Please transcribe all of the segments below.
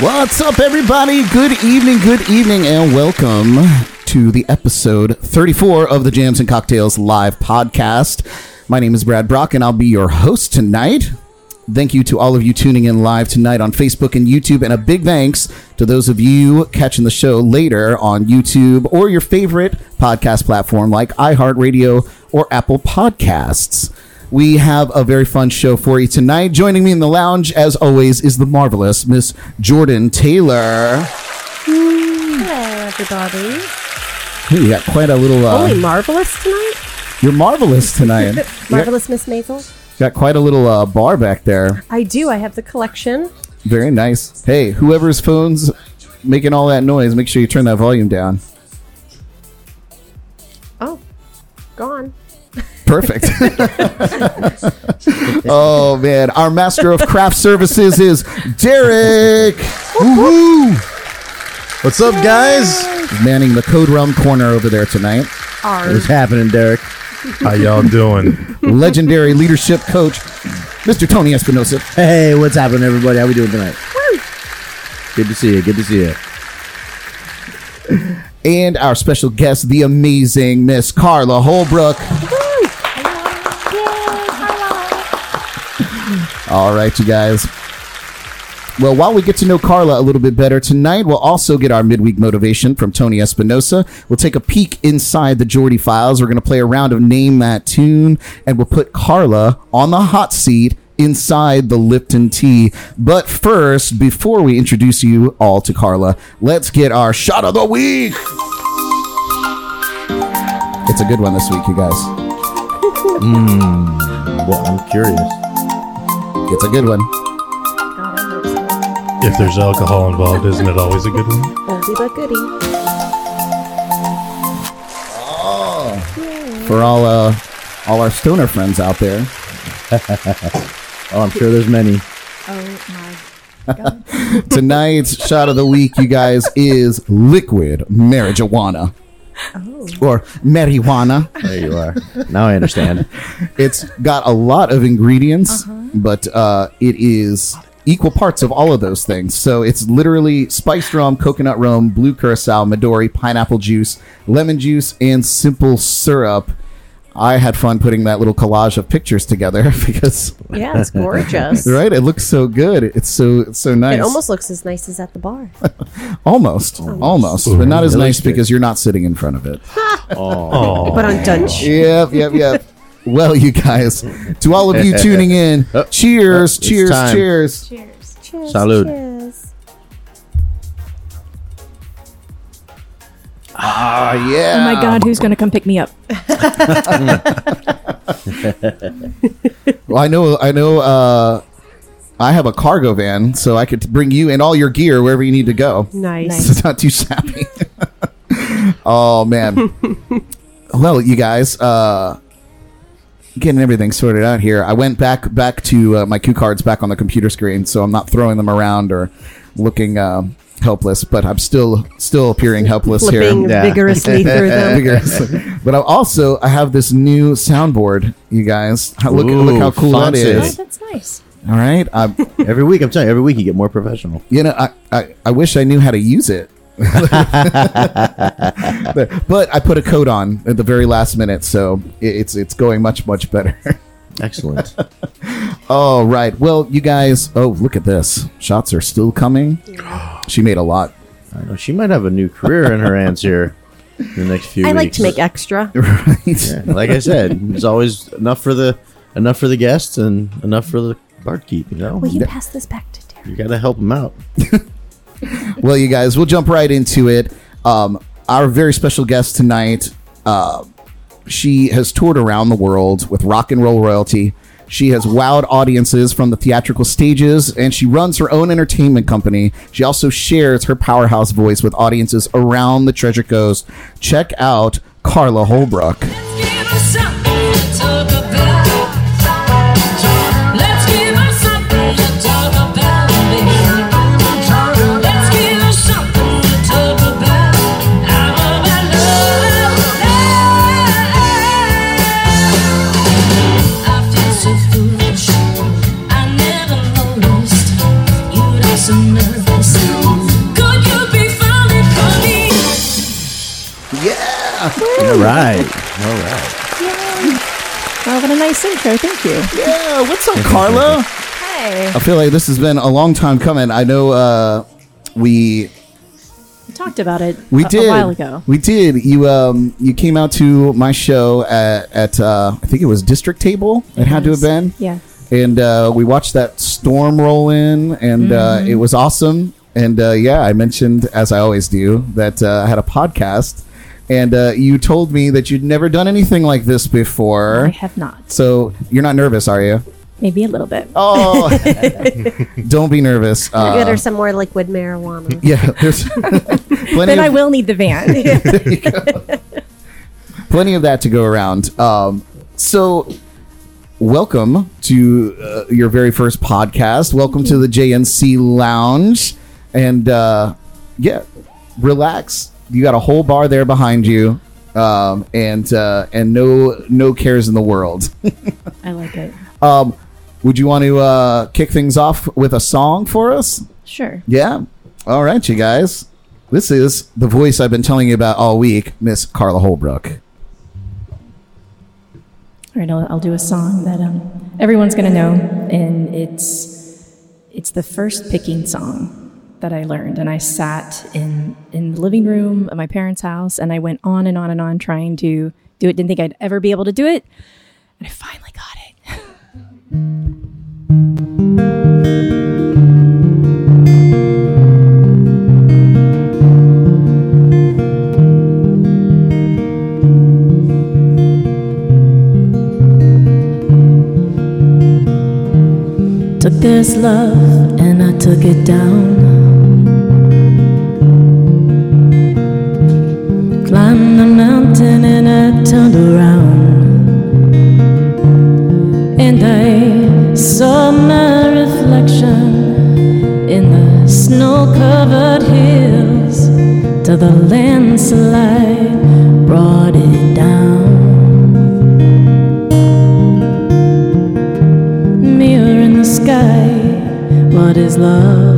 What's up, everybody? Good evening, good evening, and welcome to the episode 34 of the Jams and Cocktails live podcast. My name is Brad Brock, and I'll be your host tonight. Thank you to all of you tuning in live tonight on Facebook and YouTube, and a big thanks to those of you catching the show later on YouTube or your favorite podcast platform like iHeartRadio or Apple Podcasts. We have a very fun show for you tonight. Joining me in the lounge, as always, is the marvelous Miss Jordan Taylor. Hello, everybody. Hey, you got quite a little. Uh, Holy marvelous tonight. you're marvelous tonight. Marvelous Miss Maisel. Got quite a little uh, bar back there. I do. I have the collection. Very nice. Hey, whoever's phone's making all that noise, make sure you turn that volume down. Oh, gone. Perfect. oh man, our master of craft services is Derek. Woo-hoo. What's up, guys? Manning the Code Realm corner over there tonight. What's happening, Derek? How y'all doing? Legendary leadership coach, Mr. Tony Espinosa. Hey, what's happening, everybody? How we doing tonight? Good to see you. Good to see you. And our special guest, the amazing Miss Carla Holbrook. All right, you guys. Well, while we get to know Carla a little bit better tonight, we'll also get our midweek motivation from Tony Espinosa. We'll take a peek inside the Geordie files. We're going to play a round of Name That Tune, and we'll put Carla on the hot seat inside the Lipton tea. But first, before we introduce you all to Carla, let's get our shot of the week. It's a good one this week, you guys. Hmm. Well, I'm curious. It's a good one. If there's alcohol involved, isn't it always a good one? Oldie but goodie. For all uh all our stoner friends out there. Oh, I'm sure there's many. Oh my God. Tonight's shot of the week, you guys, is liquid marijuana. Or marijuana. There you are. Now I understand. It's got a lot of ingredients, but uh, it is equal parts of all of those things. So it's literally spiced rum, coconut rum, blue curacao, Midori, pineapple juice, lemon juice, and simple syrup. I had fun putting that little collage of pictures together because, Yeah, it's gorgeous. right? It looks so good. It's so it's so nice. It almost looks as nice as at the bar. Almost, almost, but not as nice good. because you're not sitting in front of it. Oh, But on Dunch. Yep, yep, yep. Well, you guys, to all of you tuning in, Oh, cheers, it's cheers, time. cheers. Cheers. Cheers. Salud. Cheers. Ah, yeah. Oh my God, who's going to come pick me up? Well, I know, I know. Uh, I have a cargo van, so I could bring you and all your gear wherever you need to go. Nice. It's not too sappy. oh man. well, you guys, uh, getting everything sorted out here. I went back back to uh, my cue cards back on the computer screen, so I'm not throwing them around or looking um, helpless. But I'm still still appearing helpless Flipping here. Yeah. vigorously through them. Vigorously. but I also I have this new soundboard, you guys. How- Look Ooh, look how cool fancy. that Oh, is. that's nice. All right, I, Every week, I'm telling you, every week you get more professional. you know, I, I, I wish I knew how to use it. But, but I put a coat on at the very last minute, so it's it's going much much better. Excellent. All right, well, you guys. Oh, look at this! Shots are still coming. She made a lot. I know she might have a new career in her hands here in the next few I weeks. like to make extra. Right? Yeah, like I said, there's always enough for the enough for the guests and enough for the barkeep. You know, Will you pass this back to Derek? you got to help them out. Well, you guys, we'll jump right into it. Um, our very special guest tonight, uh, she has toured around the world with rock and roll royalty. She has wowed audiences from the theatrical stages, and she runs her own entertainment company. She also shares her powerhouse voice with audiences around the Treasure Coast. Check out Carla Holbrook. All right. All right. well what a nice intro. Thank you. Yeah, what's up, Carla? Hi. I feel like this has been a long time coming. I know uh, we We talked about it we a, did a while ago. We did. You um you came out to my show at at uh, I think it was District Table. It had to have been. Yeah. and uh, we watched that storm roll in, and uh, Mm-hmm. it was awesome. And uh, yeah, I mentioned, as I always do, that uh, I had a podcast, and uh, you told me that you'd never done anything like this before. I have not. So you're not nervous, are you? Maybe a little bit. Oh, don't be nervous. Uh, Get her some more liquid marijuana. yeah, there's plenty then of I will need the van. plenty of that to go around. Um, so, welcome to uh, your very first podcast. Welcome to the JNC Lounge, and uh, yeah, relax. You got a whole bar there behind you, um, and uh, and no no cares in the world. I like it. um, would you want to uh, kick things off with a song for us? Sure. Yeah. All right, you guys. This is the voice I've been telling you about all week, Miss Carla Holbrook. All right, I'll, I'll do a song that um, everyone's going to know, and it's it's the first picking song that I learned. And I sat in in the living room of my parents' house, and I went on and on and on trying to do it. Didn't think I'd ever be able to do it, and I finally got it. Took this love and I took it down. Climbed the mountain and I turned around. And I saw my reflection in the snow covered hills till the landslide brought it down. mirror in the sky. What is love?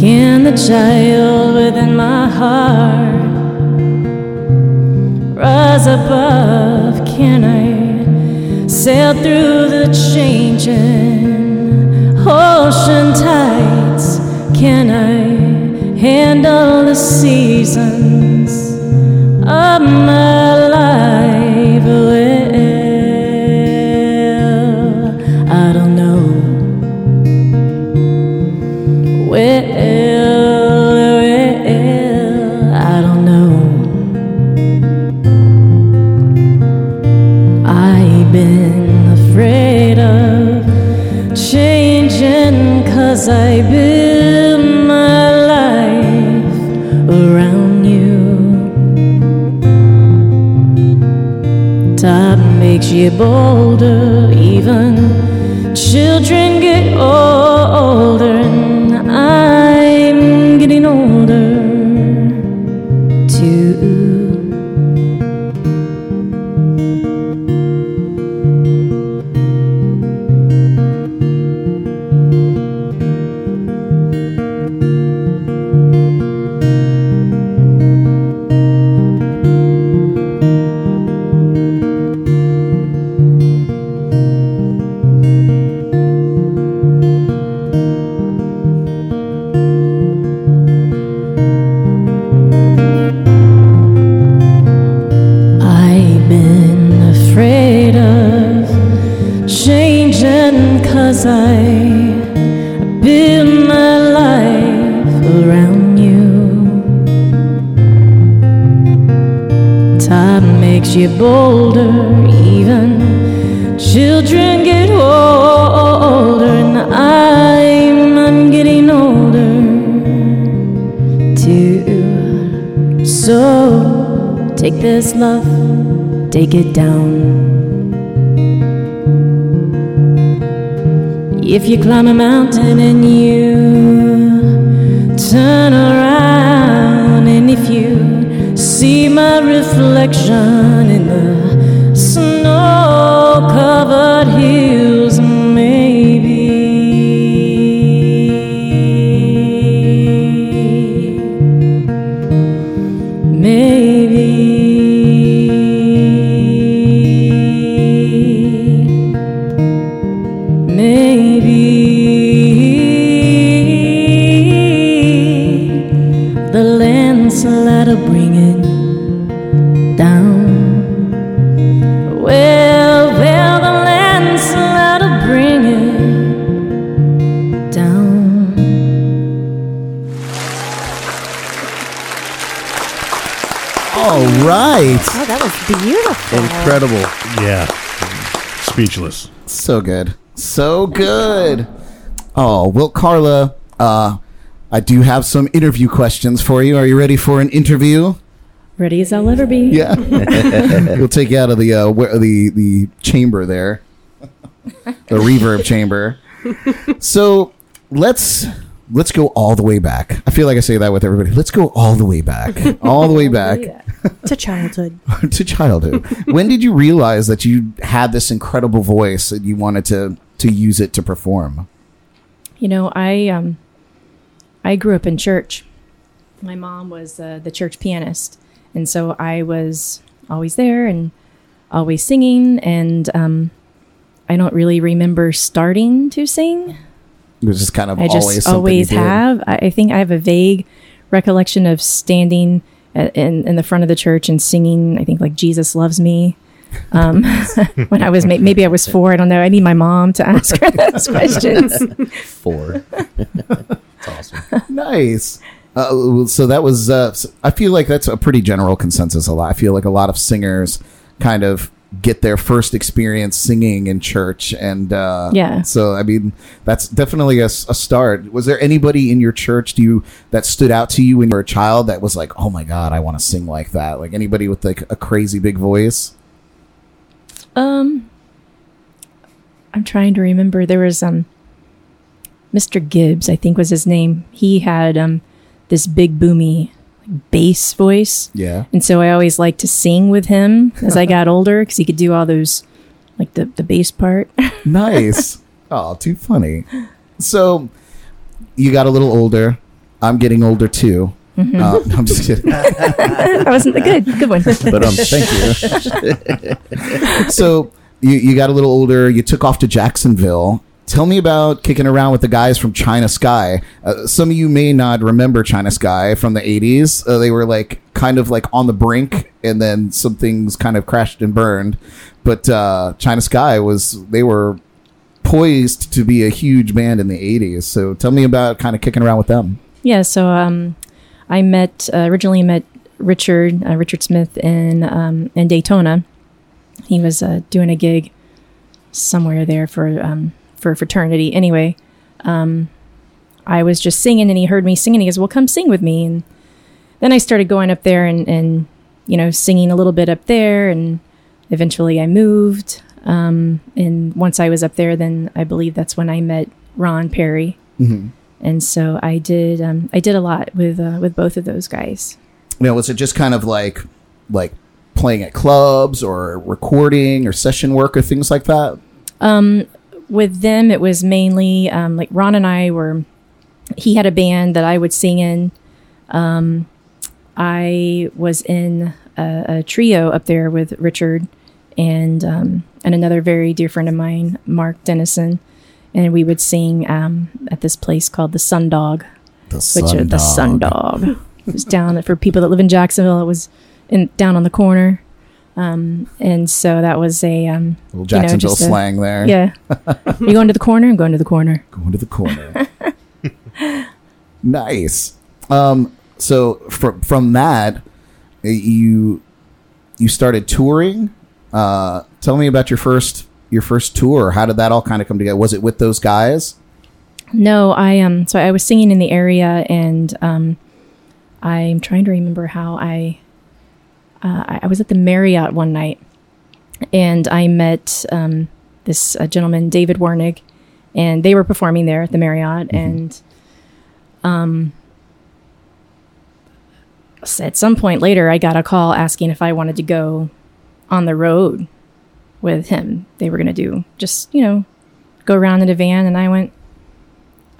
Can the child within my heart rise above? Can I sail through the changing ocean tides? Can I handle the seasons of my life? I build my life around you. Time makes you bolder, even children down. So good. So good. Oh, well, Carla, uh, I do have some interview questions for you. Are you ready for an interview? Ready as I'll ever be. Yeah. we'll take you out of the uh, where, the the chamber there, the reverb chamber. So let's let's go all the way back. I feel like I say that with everybody. Let's go all the way back, all the way back to childhood. to childhood. when did you realize that you had this incredible voice and you wanted to to use it to perform? You know, I um, I grew up in church. My mom was uh, the church pianist, and so I was always there and always singing. And um, I don't really remember starting to sing. It was just kind of I always just something always have. I, think I have a vague recollection of standing in in the front of the church and singing. I think like Jesus loves me. Um, when I was may- maybe I was four. I don't know. I need my mom to ask her those questions. Four. That's awesome. Nice. Uh, so that was. Uh, s- I feel like that's a pretty general consensus. A lot. I feel like a lot of singers kind of get their first experience singing in church, and uh, Yeah. So I mean, that's definitely a start. Was there anybody in your church do you that stood out to you when you were a child that was like, oh my god, I want to sing like that? Like anybody with like a crazy big voice? Um, I'm trying to remember. There was um, Mr. Gibbs, I think was his name. He had um, this big boomy bass voice, Yeah. and so I always liked to sing with him as I got older because he could do all those, like the the bass part. Nice. oh, too funny. So you got a little older. I'm getting older too. Mm-hmm. Uh, I'm just kidding. that wasn't the good good one. but um, thank you. so you, you got a little older. You took off to Jacksonville. Tell me about kicking around with the guys from China Sky. Uh, some of you may not remember China Sky from the '80s. Uh, they were like kind of like on the brink, and then some things kind of crashed and burned. But uh, China Sky was they were poised to be a huge band in the '80s. So tell me about kind of kicking around with them. Yeah, so um, I met uh, originally met Richard uh, Richard Smith in um, in Daytona. He was uh, doing a gig somewhere there for um, for fraternity. Anyway, um, I was just singing, and he heard me singing. He goes, "Well, come sing with me." And then I started going up there and and you know singing a little bit up there, and eventually I moved. Um, and once I was up there, then I believe that's when I met Ron Perry and so I did um, I did a lot with uh, with both of those guys. know, was it just kind of like like playing at clubs or recording or session work or things like that? With them, it was mainly um, like Ron and I were. He had a band that I would sing in. Um, I was in a, a trio up there with Richard and um, and another very dear friend of mine, Mark Dennison, and we would sing um, at this place called the Sundog. The which are the Sundog. it was down for people that live in Jacksonville. It was in down on the corner, um, and so that was a um, little you know, Jacksonville just a- slang there. yeah. you going to the corner? I'm going to the corner. going to the corner. nice. Um, so from from that, you you started touring. Uh, tell me about your first your first tour. How did that all kind of come together? Was it with those guys? No, I um. So I was singing in the area, and um, I'm trying to remember how I. Uh, I- I was at the Marriott one night, and I met um, this uh, gentleman, David Warnig, and they were performing there at the Marriott, and um, at some point later, I got a call asking if I wanted to go on the road with him. They were going to do just you know go around in a van, and I went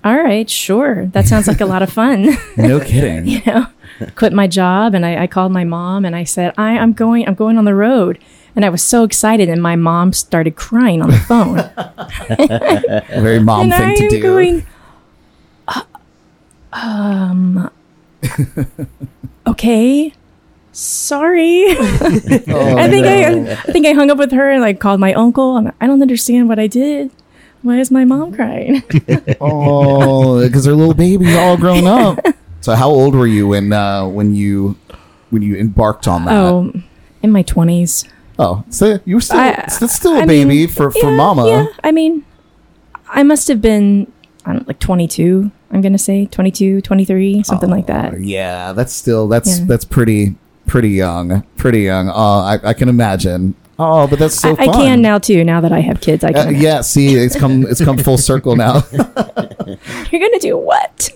all right, sure. That sounds like a lot of fun. No kidding. you know. quit my job and I, I called my mom and I said, I, I'm going, I'm going on the road. And I was so excited, and my mom started crying on the phone. Very mom and I thing to am do. going, "Uh, um, okay, sorry. Oh, I think I, I think I hung up with her and like called my uncle. And I don't understand what I did. Why is my mom crying? Oh, because they're little baby's all grown up. So how old were you when uh, when you when you embarked on that? oh, in my twenties. Oh, so you were still I- still, a I baby mean, for for yeah, mama. Yeah, I mean, I must have been I don't like 22. I'm gonna say 22, 23, something like that. Oh, Yeah, that's still that's Yeah. that's pretty pretty young, pretty young. Oh, I, I can imagine. Oh, but that's so I, I can now too. Now that I have kids, I Uh, can. yeah, see, it's come it's come full circle now. You're gonna do what?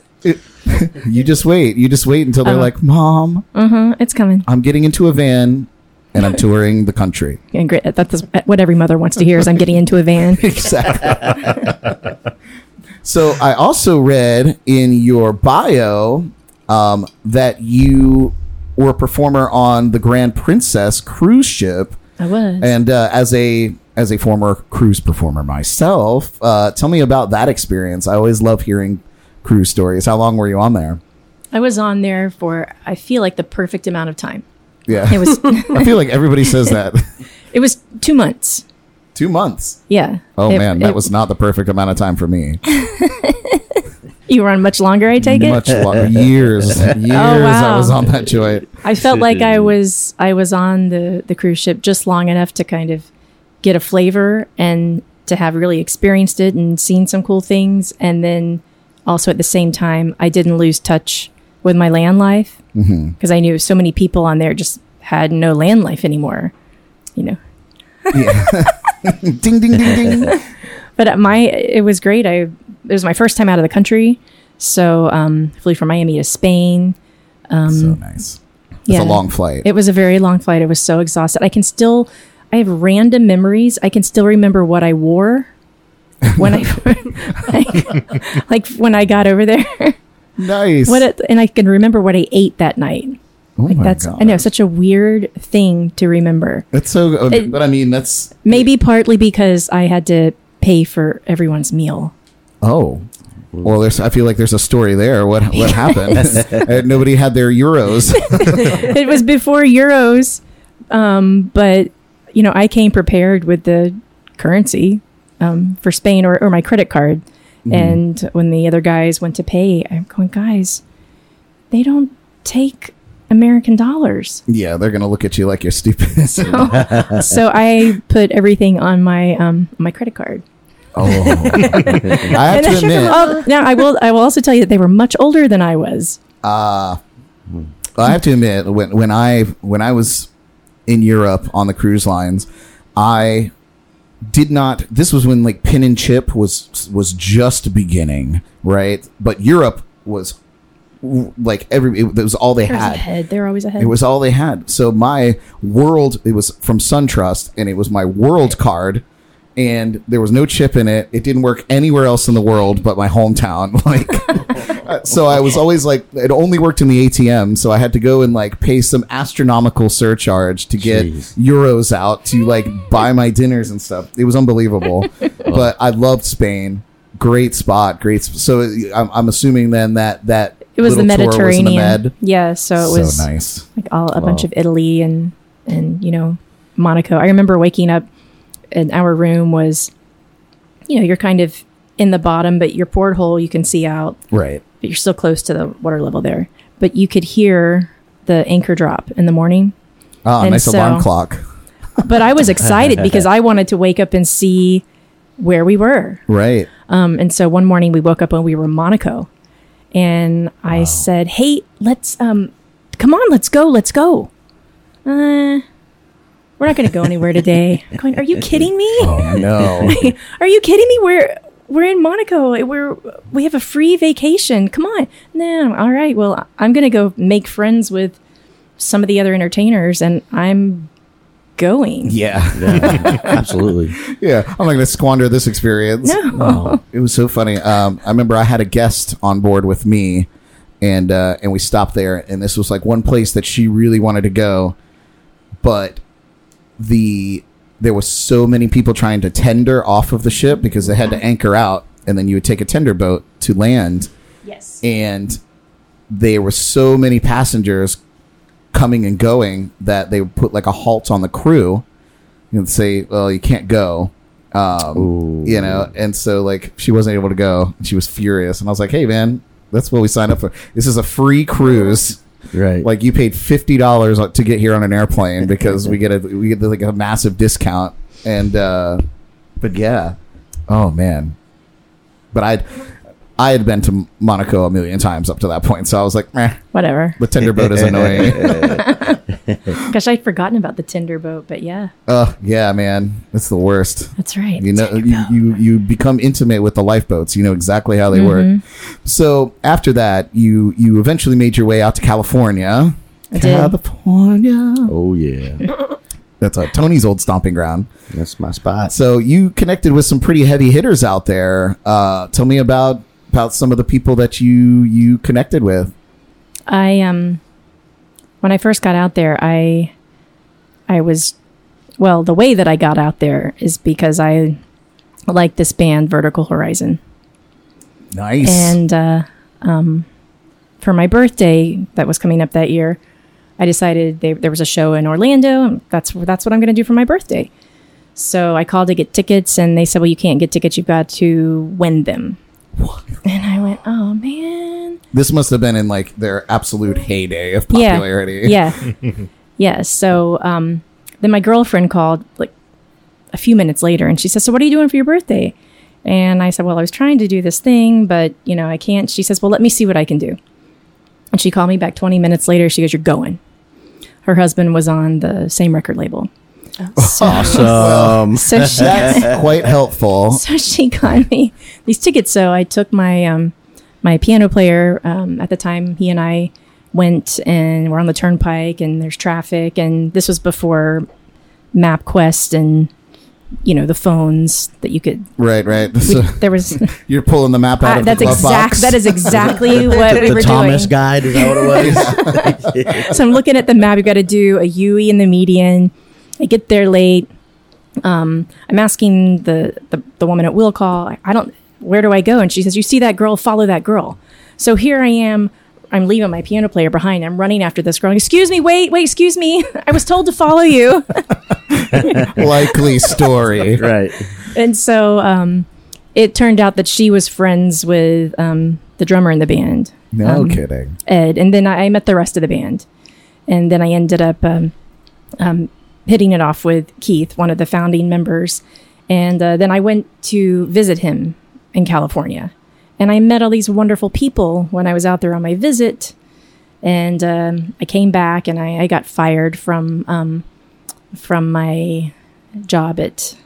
You just wait. You just wait until they're Uh-huh. like, "Mom, Uh-huh, it's coming. I'm getting into a van and I'm touring the country." And great. That's what every mother wants to hear. Is I'm getting into a van. exactly. so I also read in your bio um, that you were a performer on the Grand Princess cruise ship, I was. and uh, as a as a former cruise performer myself, uh, tell me about that experience. I always love hearing cruise stories. How long were you on there? I was on there for I feel like the perfect amount of time. Yeah, It was I feel like everybody says that. it was two months. Two months. Yeah. Oh It- man, that it- was not the perfect amount of time for me. you were on much longer. I take it. Much longer, years, oh, years. I Oh, wow. was on that joint. I felt like I was I was on the the cruise ship just long enough to kind of get a flavor and to have really experienced it and seen some cool things, and then also at the same time I didn't lose touch with my land life mm-hmm. because I knew so many people on there just had no land life anymore. You know, ding, ding, ding, ding. but at my it was great. I it was my first time out of the country, so um, flew from Miami to Spain. Um, so nice. It's yeah. a long flight. It was a very long flight. I was so exhausted. I can still, I have random memories. I can still remember what I wore when I, like, like when I got over there. nice. what it, and I can remember what I ate that night. oh Like my that's God. I know such a weird thing to remember. That's so. uh, It- but I mean, that's Maybe partly because I had to pay for everyone's meal. oh. Well, there's. I feel like there's a story there. What what happened? Uh, Nobody had their euros. it was before Euros, um, but you know I came prepared with the currency um, for Spain or, or my credit card. And when the other guys went to pay, I'm going, guys, they don't take American dollars. yeah, they're gonna look at you like you're stupid. so I put everything on my um, my credit card. oh, I have to admit, Oh, now I will I will also tell you that they were much older than I was. Uh, I have to admit when when I when I was in Europe on the cruise lines, I did not. This was when like pin and chip was was just beginning, right? But Europe was like every it, was all they had. ahead. They were always ahead. It was all they had. So my world, it was from SunTrust, and it was my world card, and there was no chip in it. It didn't work anywhere else in the world but my hometown. Like, uh, so I was always like, it only worked in the ATM. So I had to go and like pay some astronomical surcharge to get Jeez. euros out to like buy my dinners and stuff. It was unbelievable. but I loved Spain. Great spot. Great. Sp- so I'm, I'm assuming then that that it was the little tour was Mediterranean. the Med. Yeah, so it was so nice. like all a bunch of Italy and and you know Monaco. I remember waking up and our room was you know you're kind of in the bottom, but your porthole you can see out, Right. but you're still close to the water level there. But you could hear the anchor drop in the morning. Ah, And nice alarm so- clock. But I was excited because I wanted to wake up and see where we were. Right. Um, and so one morning we woke up and we were in Monaco, and I said, "Hey, let's um, come on, let's go, let's go." Uh, we're not going to go anywhere today. I'm going, are you kidding me? Oh no. Are you kidding me? We're we're in Monaco. We're we have a free vacation. Come on. No, all right. Well, I'm going to go make friends with some of the other entertainers, and I'm going. yeah. Yeah, absolutely. Yeah. I'm not going to squander this experience. No. It was so funny. Um, I remember I had a guest on board with me, and uh, and we stopped there. And this was like one place that she really wanted to go, but the there was so many people trying to tender off of the ship because they had to anchor out, and then you would take a tender boat to land, Yes. and there were so many passengers coming and going that they would put like a halt on the crew and say, "Well, you can't go." Um, you know, and so like she wasn't able to go. And she was furious, and I was like, "Hey, man, that's what we signed up for. This is a free cruise. Right. Like you paid fifty dollars to get here on an airplane because we get a we get like a massive discount." And uh, but yeah, oh man, but I'd I had been to Monaco a million times up to that point, so I was like, "Meh, Whatever. the tender boat is annoying." Gosh, I'd forgotten about the Tinder boat, but yeah, Oh yeah, man, it's the worst. that's right. You know, Tinder you, boat. you you become intimate with the lifeboats. You know exactly how they work. So after that, you you eventually made your way out to California. I did. California. oh yeah, That's uh, Tony's old stomping ground. that's my spot. So you connected with some pretty heavy hitters out there. Uh, tell me about about some of the people that you you connected with. I um when I first got out there, I I was well, the way that I got out there is because I like this band Vertical Horizon. Nice. And uh, um, for my birthday that was coming up that year, I decided they, there was a show in Orlando. and That's that's what I'm going to do for my birthday. So I called to get tickets, and they said, "Well, you can't get tickets. You've got to win them." And I went, "Oh man!" this must have been in like their absolute heyday of Yeah. popularity. Yeah, yeah. So um, then my girlfriend called like a few minutes later, and she says, "So what are you doing for your birthday?" And I said, "Well, I was trying to do this thing, but you know, I can't." She says, "Well, let me see what I can do." And she called me back 20 minutes later. She goes, "You're going." Her husband was on the same record label. So, Awesome. so she That's quite helpful. so she got me these tickets. So I took my um, my piano player um, at the time. He and I went and we're on the turnpike, and there's traffic, and this was before MapQuest and you know the phones that you could. Right, right. We, So there was you're pulling the map out uh, of that's the glove exact. That is exactly what we the were Thomas doing. guide is that what it was? so I'm looking at the map. You've got to do a UE in the median. I get there late. Um, I'm asking the, the the woman at will call. I, I don't. Where do I go? And she says, "You see that girl? Follow that girl." So here I am. I'm leaving my piano player behind. I'm running after this girl. Excuse me. Wait. Wait. Excuse me. I was told to follow you. likely story. right. and so um, it turned out that she was friends with um, the drummer in the band. No Um, kidding. Ed, and then I met the rest of the band, and then I ended up um, um, hitting it off with Keith, one of the founding members, and uh, then I went to visit him in California, and I met all these wonderful people when I was out there on my visit, and um, I came back and I, I got fired from um, from my job at.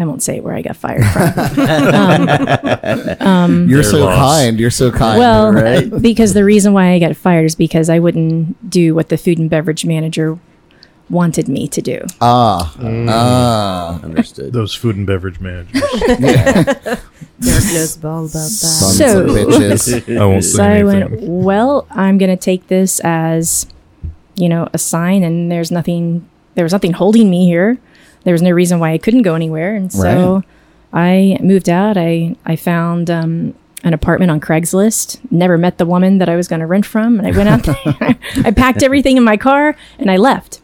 I won't say where I got fired from. You're Their so loss. kind. You're so kind. Well, right? because the reason why I got fired is because I wouldn't do what the food and beverage manager wanted me to do. ah, Mm. ah. Understood. Those food and beverage managers. Derek knows all about that. Sons So- of bitches. I won't So I went, well, I'm going to take this as, you know, a sign, and there's nothing, there was nothing holding me here. There was no reason why I couldn't go anywhere, and so I moved out. I I found um, an apartment on Craigslist. Never met the woman that I was going to rent from, and I went out there. I packed everything in my car and I left.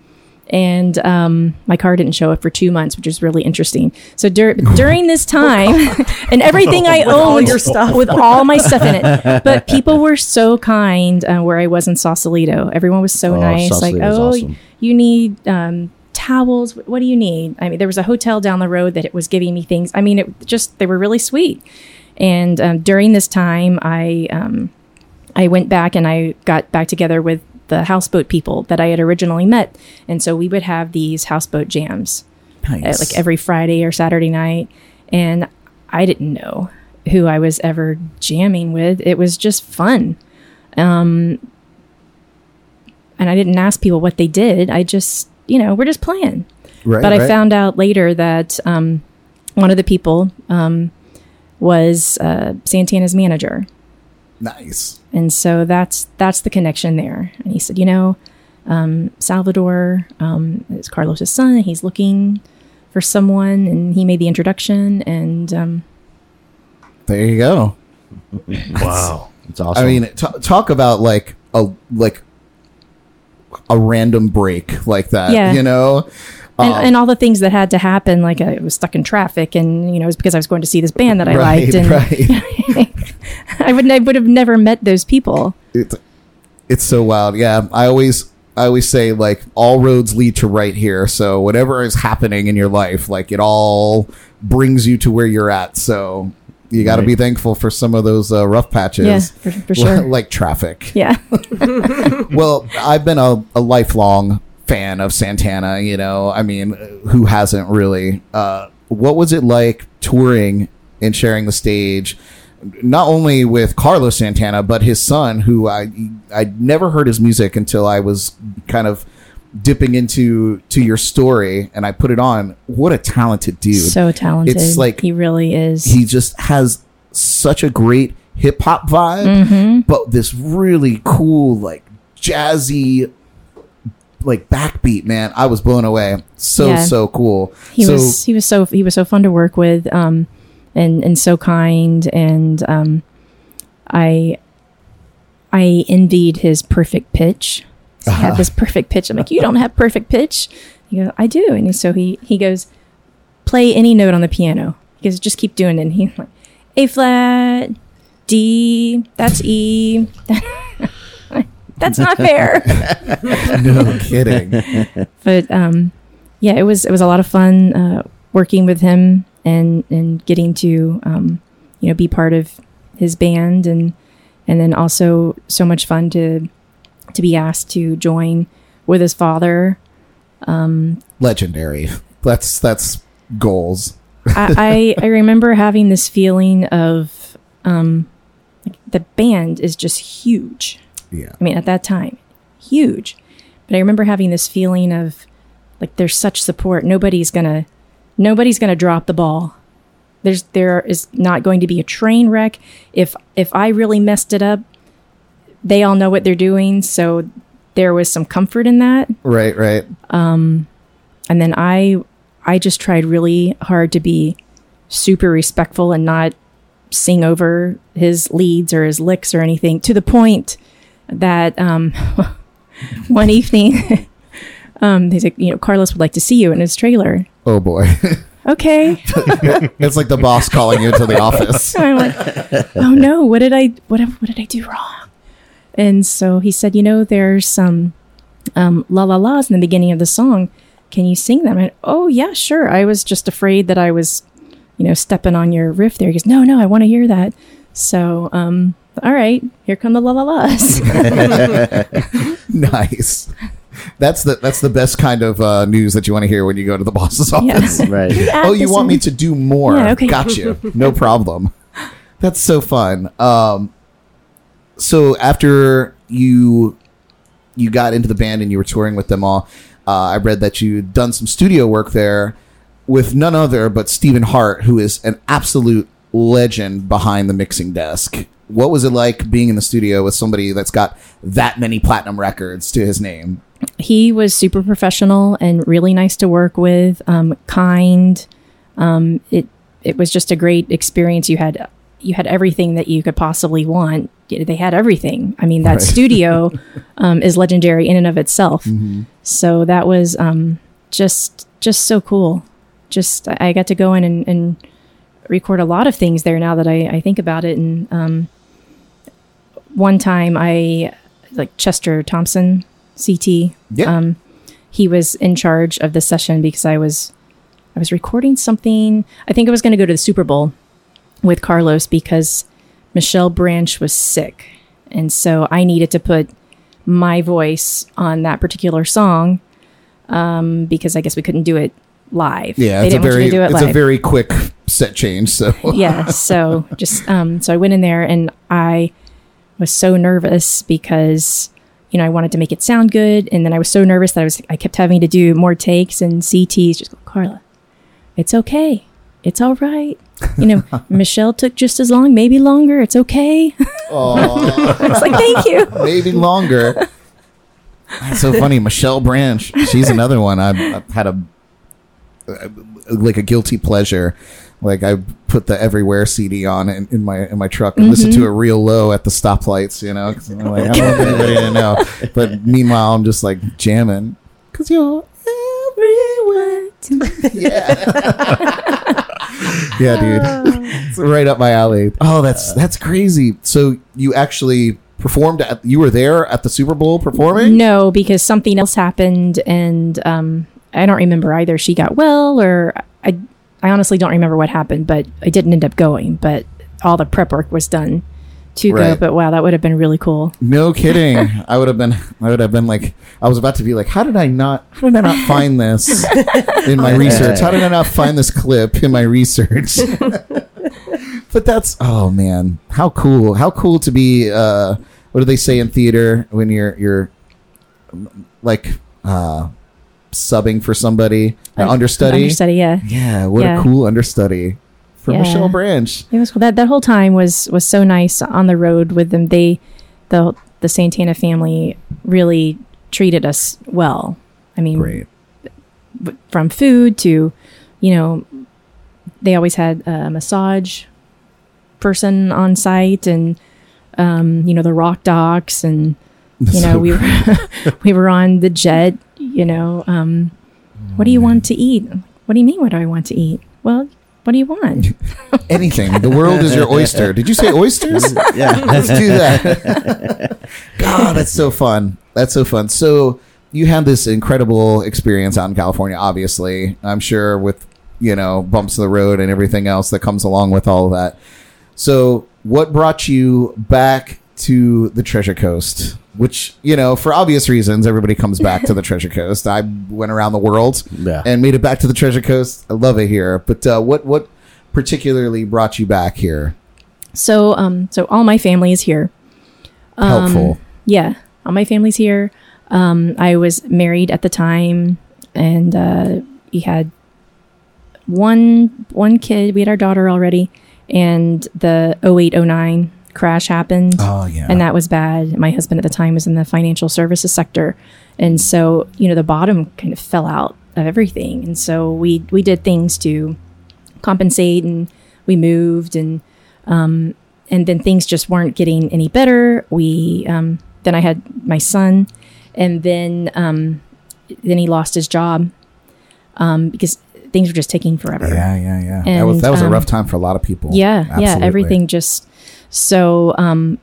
And um, my car didn't show up for two months, which is really interesting. So dur- during this time, and everything I owned your stuff. with all my stuff in it, but people were so kind uh, where I was in Sausalito. Everyone was so Oh, nice. Like, oh, awesome. you need um, towels. What do you need? I mean, there was a hotel down the road that it was giving me things. I mean, it just they were really sweet. And um, during this time, I um, I went back and I got back together with the houseboat people that I had originally met, and so we would have these houseboat jams uh, Nice. like every Friday or Saturday night. And I didn't know who I was ever jamming with. It was just fun. Um, and I didn't ask people what they did. I just, you know, we're just playing. right, but I found out later that um, one of the people um, was uh, Santana's manager. Nice. And so that's that's the connection there. And he said, you know, um, Salvador um, is Carlos's son. He's looking for someone, and he made the introduction. And um, There you go. Wow. It's awesome. I mean, t- talk about like a like a random break like that. Yeah. You know. And, Um, and all the things that had to happen, like I was stuck in traffic, and you know, it was because I was going to see this band that I right. liked, and right. I would I would have never met those people. it's it's so wild. Yeah, I always I always say like all roads lead to right here. So whatever is happening in your life, like it all brings you to where you're at. So you got to Right. be thankful for some of those uh, rough patches. Yeah, for, for sure. like traffic. yeah, well, I've been a, a lifelong fan of Santana. You know, I mean, who hasn't really? Uh, what was it like touring and sharing the stage? Not only with Carlos Santana, but his son, who I I never heard his music until I was kind of dipping into to your story, and I put it on. What a talented dude! so talented. It's like he really is. he just has such a great hip hop vibe, Mm-hmm. but this really cool, like jazzy, like backbeat. Man, I was blown away. So Yeah. so cool. he so was he was so he was so fun to work with um and and so kind and um i i envied his perfect pitch he had this perfect pitch i'm like you don't have perfect pitch you go i do and so he he goes play any note on the piano he goes just keep doing it and he's like a flat d that's e that's not fair no kidding. but um, yeah, it was it was a lot of fun uh, working with him and and getting to um, you know be part of his band and and then also so much fun to to be asked to join with his father. Legendary. That's that's goals. I, I I remember having this feeling of um, the band is just huge. Yeah. I mean, at that time, huge. But I remember having this feeling of like there's such support. Nobody's gonna nobody's gonna drop the ball. There's there is not going to be a train wreck. If if I really messed it up, they all know what they're doing. So there was some comfort in that. Right. Right. Um and then I I just tried really hard to be super respectful and not sing over his leads or his licks or anything to the point that um, one evening um, he's like, you know, Carlos would like to see you in his trailer. Oh boy. Okay. it's like the boss calling you to the office. I'm like, oh no, what did I what what did I do wrong? And so he said, you know, there's some um, la la la's in the beginning of the song. Can you sing them? And oh yeah, sure. I was just afraid that I was, you know, stepping on your riff there. He goes, no, no, I want to hear that. So, um, all right, here come the la la la's. nice. That's the that's the best kind of uh, news that you want to hear when you go to the boss's office. yeah. right. oh, you want me to do more? Yeah, okay. Got you. No problem. That's so fun. Um, so after you you got into the band and you were touring with them all, uh, I read that you'd done some studio work there with none other but Stephen Hart, who is an absolute legend behind the mixing desk. What was it like being in the studio with somebody that's got that many platinum records to his name? he was super professional and really nice to work with um, kind. Um, it it was just a great experience. You had you had everything that you could possibly want. They had everything. I mean that Right. studio um, is legendary in and of itself. So that was um, just just so cool. Just i I got to go in and, and record a lot of things there now that i, I think about it. And um, one time i like chester thompson ct Yeah. um, he was in charge of the session because I was I was recording something. I think I was going to go to the Super Bowl with Carlos because Michelle Branch was sick, and so I needed to put my voice on that particular song um, because I guess we couldn't do it live. yeah, they it's a didn't want very you to do it it's live a very quick set change. So yeah so just um so i went in there and i was so nervous because you know i wanted to make it sound good and then i was so nervous that i was i kept having to do more takes and cts just go carla it's okay it's all right you know, Michelle took just as long, maybe longer. It's okay. Oh, it's like, thank you. maybe longer. That's so funny. Michelle Branch. She's another one. I've, I've had a uh, like a guilty pleasure. Like I put the Everywhere CD on in, in my in my truck and listen to it real low at the stoplights. You know, 'cause I'm like I don't want anybody to know. But meanwhile, I'm just like jamming because you're everywhere. yeah. yeah, dude. It's right up my alley. Oh, that's that's crazy. So you actually performed at you were there at the Super Bowl performing? No, because something else happened, and um, I don't remember either. She got well, or I, I honestly don't remember what happened, but I didn't end up going. But all the prep work was done to go. But wow, that would have been really cool. No kidding. I would have been I would have been like I was about to be like, how did I not how did I not find this in my research? How did I not find this clip in my research? but that's oh man, how cool. How cool to be uh what do they say in theater when you're you're like uh subbing for somebody, an understudy? Understudy, yeah. Yeah, what a cool understudy for Yeah. Michelle Branch. It was cool. That that whole time was was so nice on the road with them. They, the the Santana family really treated us well. I mean, Great. from food to, you know, they always had a massage person on site, and um, you know the rock docks, and you know So we were we were on the jet. You know, um, what do you want to eat? What do you mean? What do I want to eat? Well, what do you want? Anything. The world is your oyster. Did you say oysters? Yeah. Let's do that. God, that's so fun. That's so fun. So you had this incredible experience out in California, obviously. I'm sure with, you know, bumps in the road and everything else that comes along with all of that. So what brought you back to the Treasure Coast? Which, you know, for obvious reasons, everybody comes back to the Treasure Coast. I went around the world Yeah. and made it back to the Treasure Coast. I love it here. But uh, what what particularly brought you back here? So, um, so all my family is here. Um, Helpful. Yeah, all my family's here. Um, I was married at the time, and uh, we had one one kid. We had our daughter already, and the 0809 crash happened. Oh yeah. and that was bad. My husband at the time was in the financial services sector, and so you know the bottom kind of fell out of everything. And so we we did things to compensate, and we moved, and um, and then things just weren't getting any better. We um, then I had my son, and then um, then he lost his job um, because things were just taking forever. Yeah, yeah, yeah. that was And, that was a um, rough time for a lot of people. Yeah, yeah, everything just so um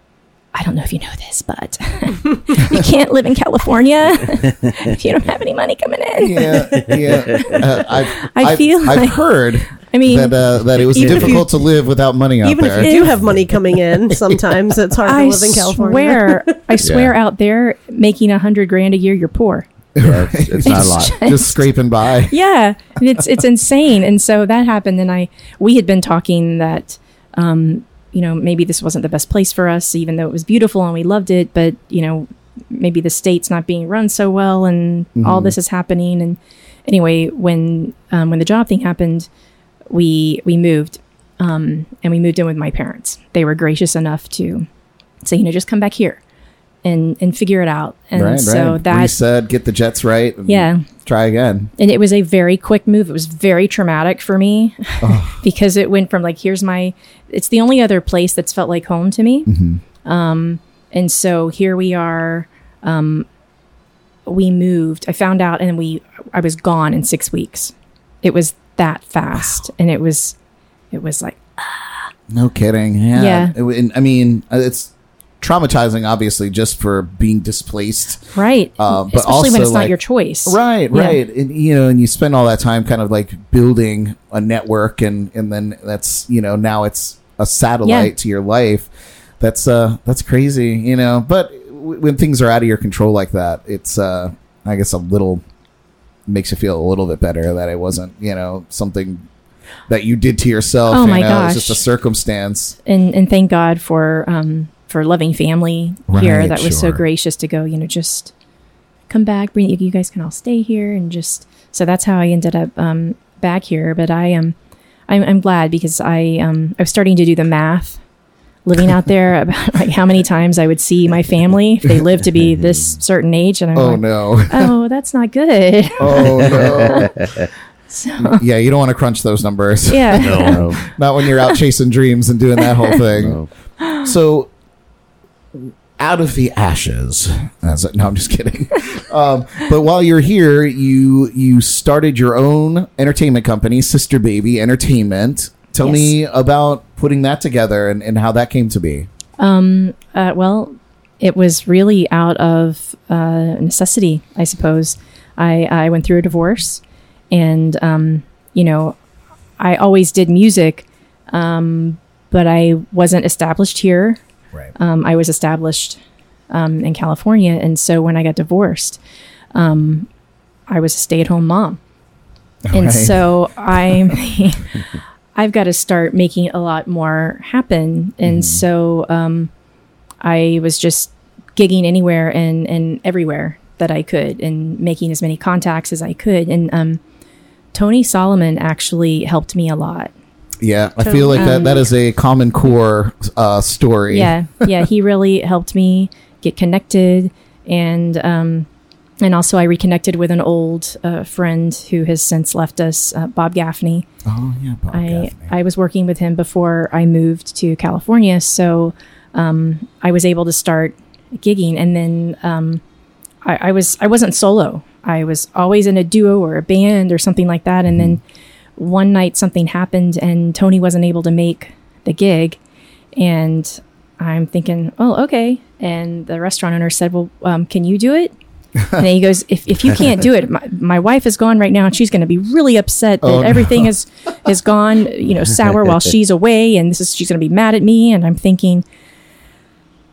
I don't know if you know this, but you can't live in California if you don't have any money coming in. Yeah, yeah. Uh, I've, I I've- feel I've like- heard I mean, that uh, that it was Even if difficult to live without money out Even there. if you do have money coming in, sometimes it's hard to I live in California. swear, I swear out there, making a hundred grand a year, you're poor. Yeah, it's, it's not a lot. Just scraping by. Yeah, it's it's insane. And so that happened, and I we had been talking that, um, you know, maybe this wasn't the best place for us, even though it was beautiful and we loved it. But you know, maybe the state's not being run so well, and all this is happening. And anyway, when um, when the job thing happened, we we moved, um, and we moved in with my parents. They were gracious enough to say, you know, just come back here. And, and figure it out. And right, so right. that Reset, get the jets right. Yeah. Try again. and it was a very quick move. It was very traumatic for me because it went from like, here's my, it's the only other place that's felt like home to me. Um, and so here we are. Um, we moved. I found out, and we, I was gone in six weeks. It was that fast, and it was, it was like, No kidding. Yeah. Yeah. It I mean, uh, it's traumatizing, obviously, just for being displaced. right, Uh, but especially when it's like- not your choice. Right, Yeah. right. And, you know, and you spend all that time kind of like building a network, and and then that's you know now it's a satellite Yeah. to your life. That's uh that's crazy, you know. But w- when things are out of your control like that, it's uh I guess a little makes you feel a little bit better that it wasn't you know something that you did to yourself. Oh you my know? It's just a circumstance. and and thank God for um for loving family here Right, that was so gracious to go. You know, just come back. Bring you guys can all stay here and just. So that's how I ended up um back here. But I am, I'm, I'm glad because I um, I was starting to do the math living out there about like how many times I would see my family if they lived to be this certain age, and I'm Oh like, no. oh, that's not good. Oh no. so yeah, you don't want to crunch those numbers. yeah, No. Not when you're out chasing dreams and doing that whole thing. So, out of the ashes. As no, I'm just kidding. Um, but while you're here, you you started your own entertainment company, Sister Baby Entertainment. Tell Yes. me about putting that together and, and how that came to be. Uh, well, it was really out of uh, necessity, I suppose. I, I went through a divorce, and um, you know, I always did music, um, but I wasn't established here. Right. Um, I was established um, in California, and so when I got divorced, um, I was a stay-at-home mom, and Right. so I, I've got to start making a lot more happen, and so um, I was just gigging anywhere and and everywhere that I could, and making as many contacts as I could, and um, Tony Solomon actually helped me a lot. Yeah, I feel like that, that is a common core uh, story. Yeah, yeah, he really helped me get connected, and um, and also I reconnected with an old uh, friend who has since left us, uh, Bob Gaffney. Oh yeah, Bob I Gaffney. I was working with him before I moved to California, so um, I was able to start gigging, and then um, I, I was I wasn't solo. I was always in a duo or a band or something like that, and then one night something happened, and Tony wasn't able to make the gig, and I'm thinking, oh okay, and the restaurant owner said, well, um, can you do it? and he goes, if, if you can't do it, my, my wife is gone right now, and she's going to be really upset that Oh, no. everything is is gone, you know, sour while she's away, and this is she's going to be mad at me. And I'm thinking,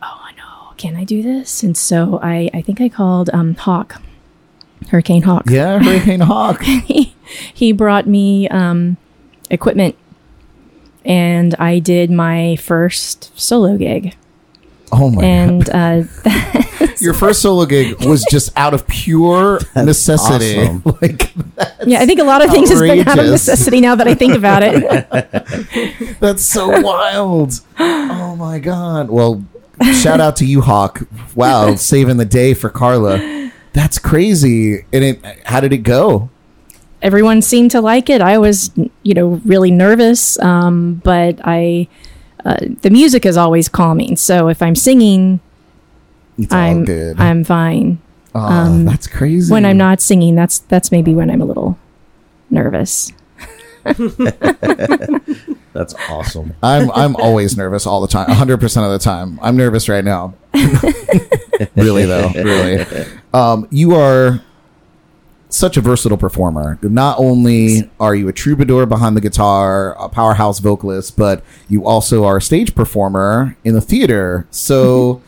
oh no, can I do this? And so I I think I called um, Hawk, Hurricane Hawk. yeah, Hurricane Hawk. he he brought me um, equipment, and I did my first solo gig. Oh my And uh, Your first solo gig was just out of pure necessity. awesome. Like yeah, I think a lot of things has been out of necessity now that I think about it. that's so wild. Oh my god. Well, shout out to you, Hawk. Wow, saving the day for Carla. That's crazy. And it how did it go? everyone seemed to like it. I was, you know, really nervous, um, but I, uh, the music is always calming. So if I'm singing, It's I'm good. I'm fine. oh, that's crazy. When I'm not singing, that's that's maybe when I'm a little nervous. That's awesome. I'm I'm always nervous all the time, 100% of the time. I'm nervous right now. really though, really. Um, you are such a versatile performer. Not only are you a troubadour behind the guitar, a powerhouse vocalist, but you also are a stage performer in the theater. So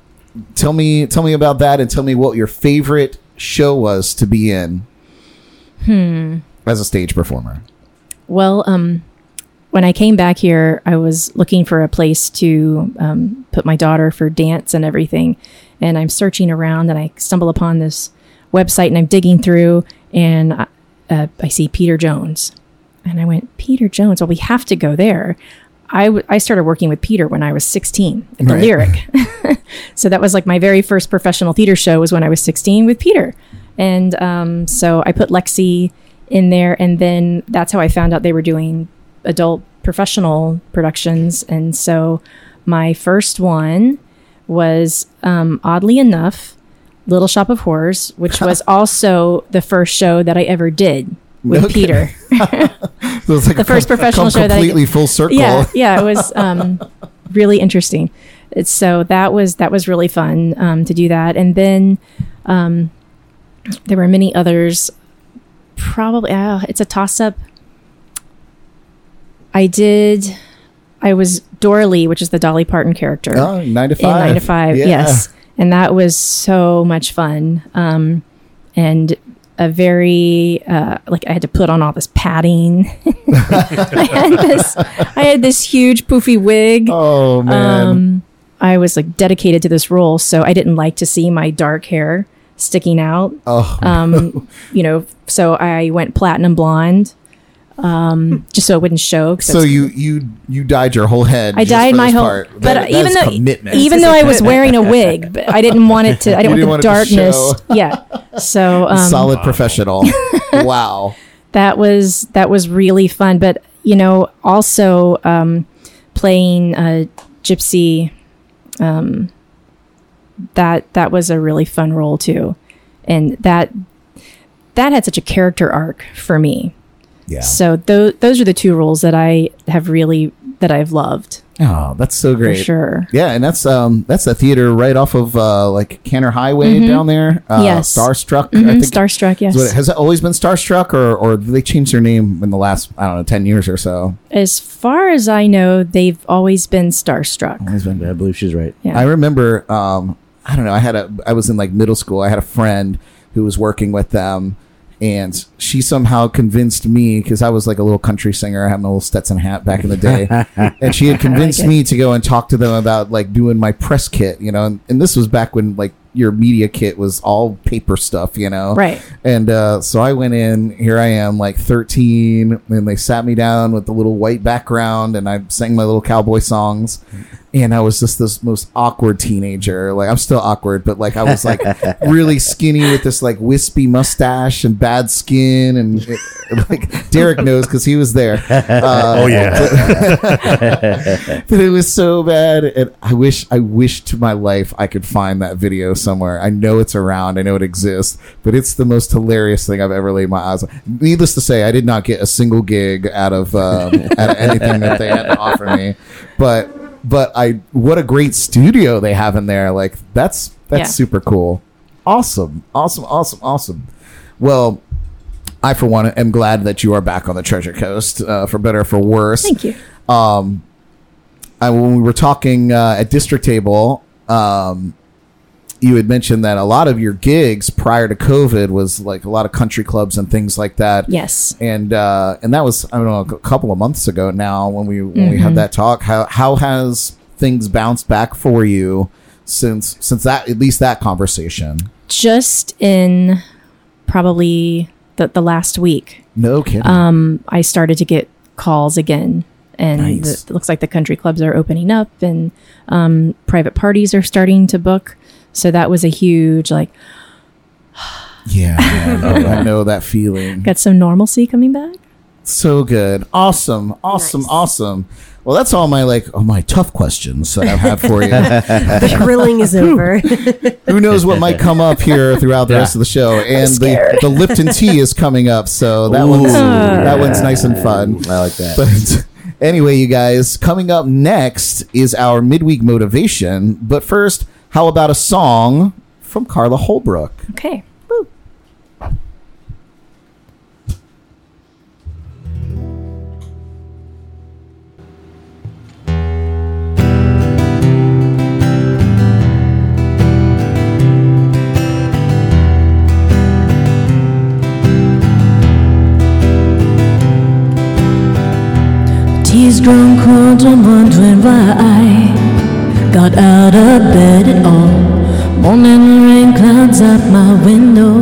tell me tell me about that and tell me what your favorite show was to be in. Hmm. As a stage performer. Well, um, when I came back here, I was looking for a place to um, put my daughter for dance and everything. And I'm searching around and I stumble upon this website and I'm digging through and I, uh, I see Peter Jones. And I went, Peter Jones, well, we have to go there. I, w- I started working with Peter when I was 16 at the Right. Lyric. so that was like my very first professional theater show was when I was 16 with Peter. And um, so I put Lexi in there. And then that's how I found out they were doing adult professional productions. And so my first one was, um, oddly enough, Little Shop of Horrors, which was also the first show that I ever did with Okay. Peter. So it's like The first come- professional show that completely full circle. Yeah, yeah, it was um, really interesting. It's, so that was that was really fun um, to do that, and then um, there were many others. Probably, uh, it's a toss up. I did. I was Doralee, which is the Dolly Parton character Oh, nine to five. nine to five. Yeah. Yes, and that was so much fun. Um, and a very uh, like I had to put on all this padding. I had this. I had this huge poofy wig. Oh man. Um, I was like dedicated to this role, so I didn't like to see my dark hair sticking out. oh. Um, you know, so I went platinum blonde. Um, just so it wouldn't show. So you you you dyed your whole head. I dyed my whole, part. but That- even though commitment. even though I was wearing a wig, but I didn't want it to. I didn't You want didn't the want darkness. Yeah. So um, solid professional. wow. that was that was really fun. But you know, also um, playing uh, Gypsy, um, that that was a really fun role too, and that that had such a character arc for me. Yeah. So those those are the two roles that I have really that I've loved Oh, that's so for great. sure. Yeah, and that's um that's a theater right off of uh like Kanner Highway down there. Uh, Mm-hmm. Yes. Starstruck. Mhm, I think. Starstruck, yes. it- has it always been Starstruck, or or they changed their name in the last I don't know ten years or so? As far as I know, they've always been starstruck. Always been. I believe she's right. Yeah. I remember, um, I don't know. I had a, I was in like middle school. I had a friend who was working with them, and she somehow convinced me because I was like a little country singer. I had my little Stetson hat back in the day, and she had convinced it. me to go and talk to them about like doing my press kit. You know, and, and this was back when like your media kit was all paper stuff. You know, Right. and uh, so I went in. Here I am, like 13, and they sat me down with the little white background, and I sang my little cowboy songs. And I was just this most awkward teenager. Like I'm still awkward, but like I was like really skinny with this like wispy mustache and bad skin, and like Derek knows because he was there. Uh, Oh yeah. but it was so bad and i wish i wish to my life i could find that video somewhere i know it's around i know it exists but it's the most hilarious thing i've ever laid my eyes on needless to say i did not get a single gig out of um, out of anything that they had to offer me but but i what a great studio they have in there like that's that's Yeah. super cool awesome awesome awesome awesome well I, for one, am glad that you are back on the Treasure Coast, uh, for better or for worse. Thank you. Um, I, when we were talking uh, at District Table, um, you had mentioned that a lot of your gigs prior to COVID was like a lot of country clubs and things like that. Yes. And uh, and that was I don't know a couple of months ago now when we when we Mm-hmm. had that talk. How how has things bounced back for you since since that at least that conversation? Just in probably the, the last week, No kidding. um, I started to get calls again. And Nice. the, it looks like the country clubs are opening up and um, private parties are starting to book. So that was a huge, like, yeah, I know, I know that feeling. got some normalcy coming back. So good. Awesome. Awesome. Nice. Awesome. Well, that's all my like oh my tough questions that I've had for you. The grilling is over. Who knows what might come up here throughout the rest of the show? And the, the Lipton tea is coming up, so that one's that one's nice and fun. I like that. But anyway, you guys, coming up next is our midweek motivation. But first, how about a song from Carla Holbrook? Okay. Tears grown cold, I'm wondering why I got out of bed at all. Morning rain clouds out my window.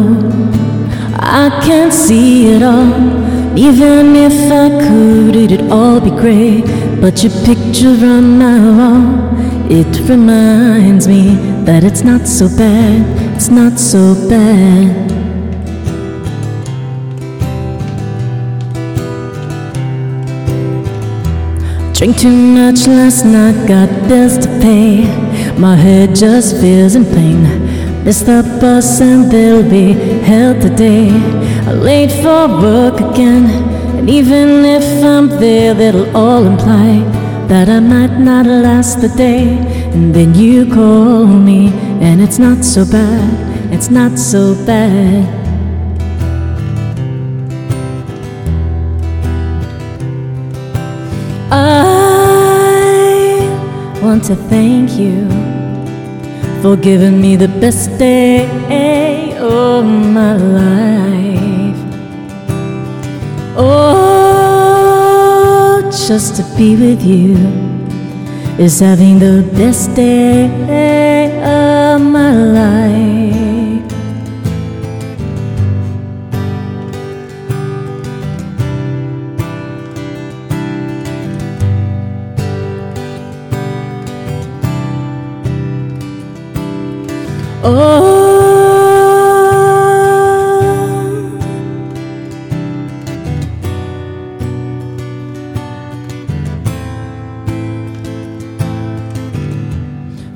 I can't see it all. Even if I could, it'd all be grey. But your picture on my wall, it reminds me that it's not so bad. It's not so bad. Drink too much last night, got bills to pay. My head just feels in pain. Missed the bus and they'll be held today. I'm late for work again, and even if I'm there, that'll all imply that I might not last the day. And then you call me, and it's not so bad. It's not so bad. Want to thank you for giving me the best day of my life. Oh, just to be with you is having the best day Oh,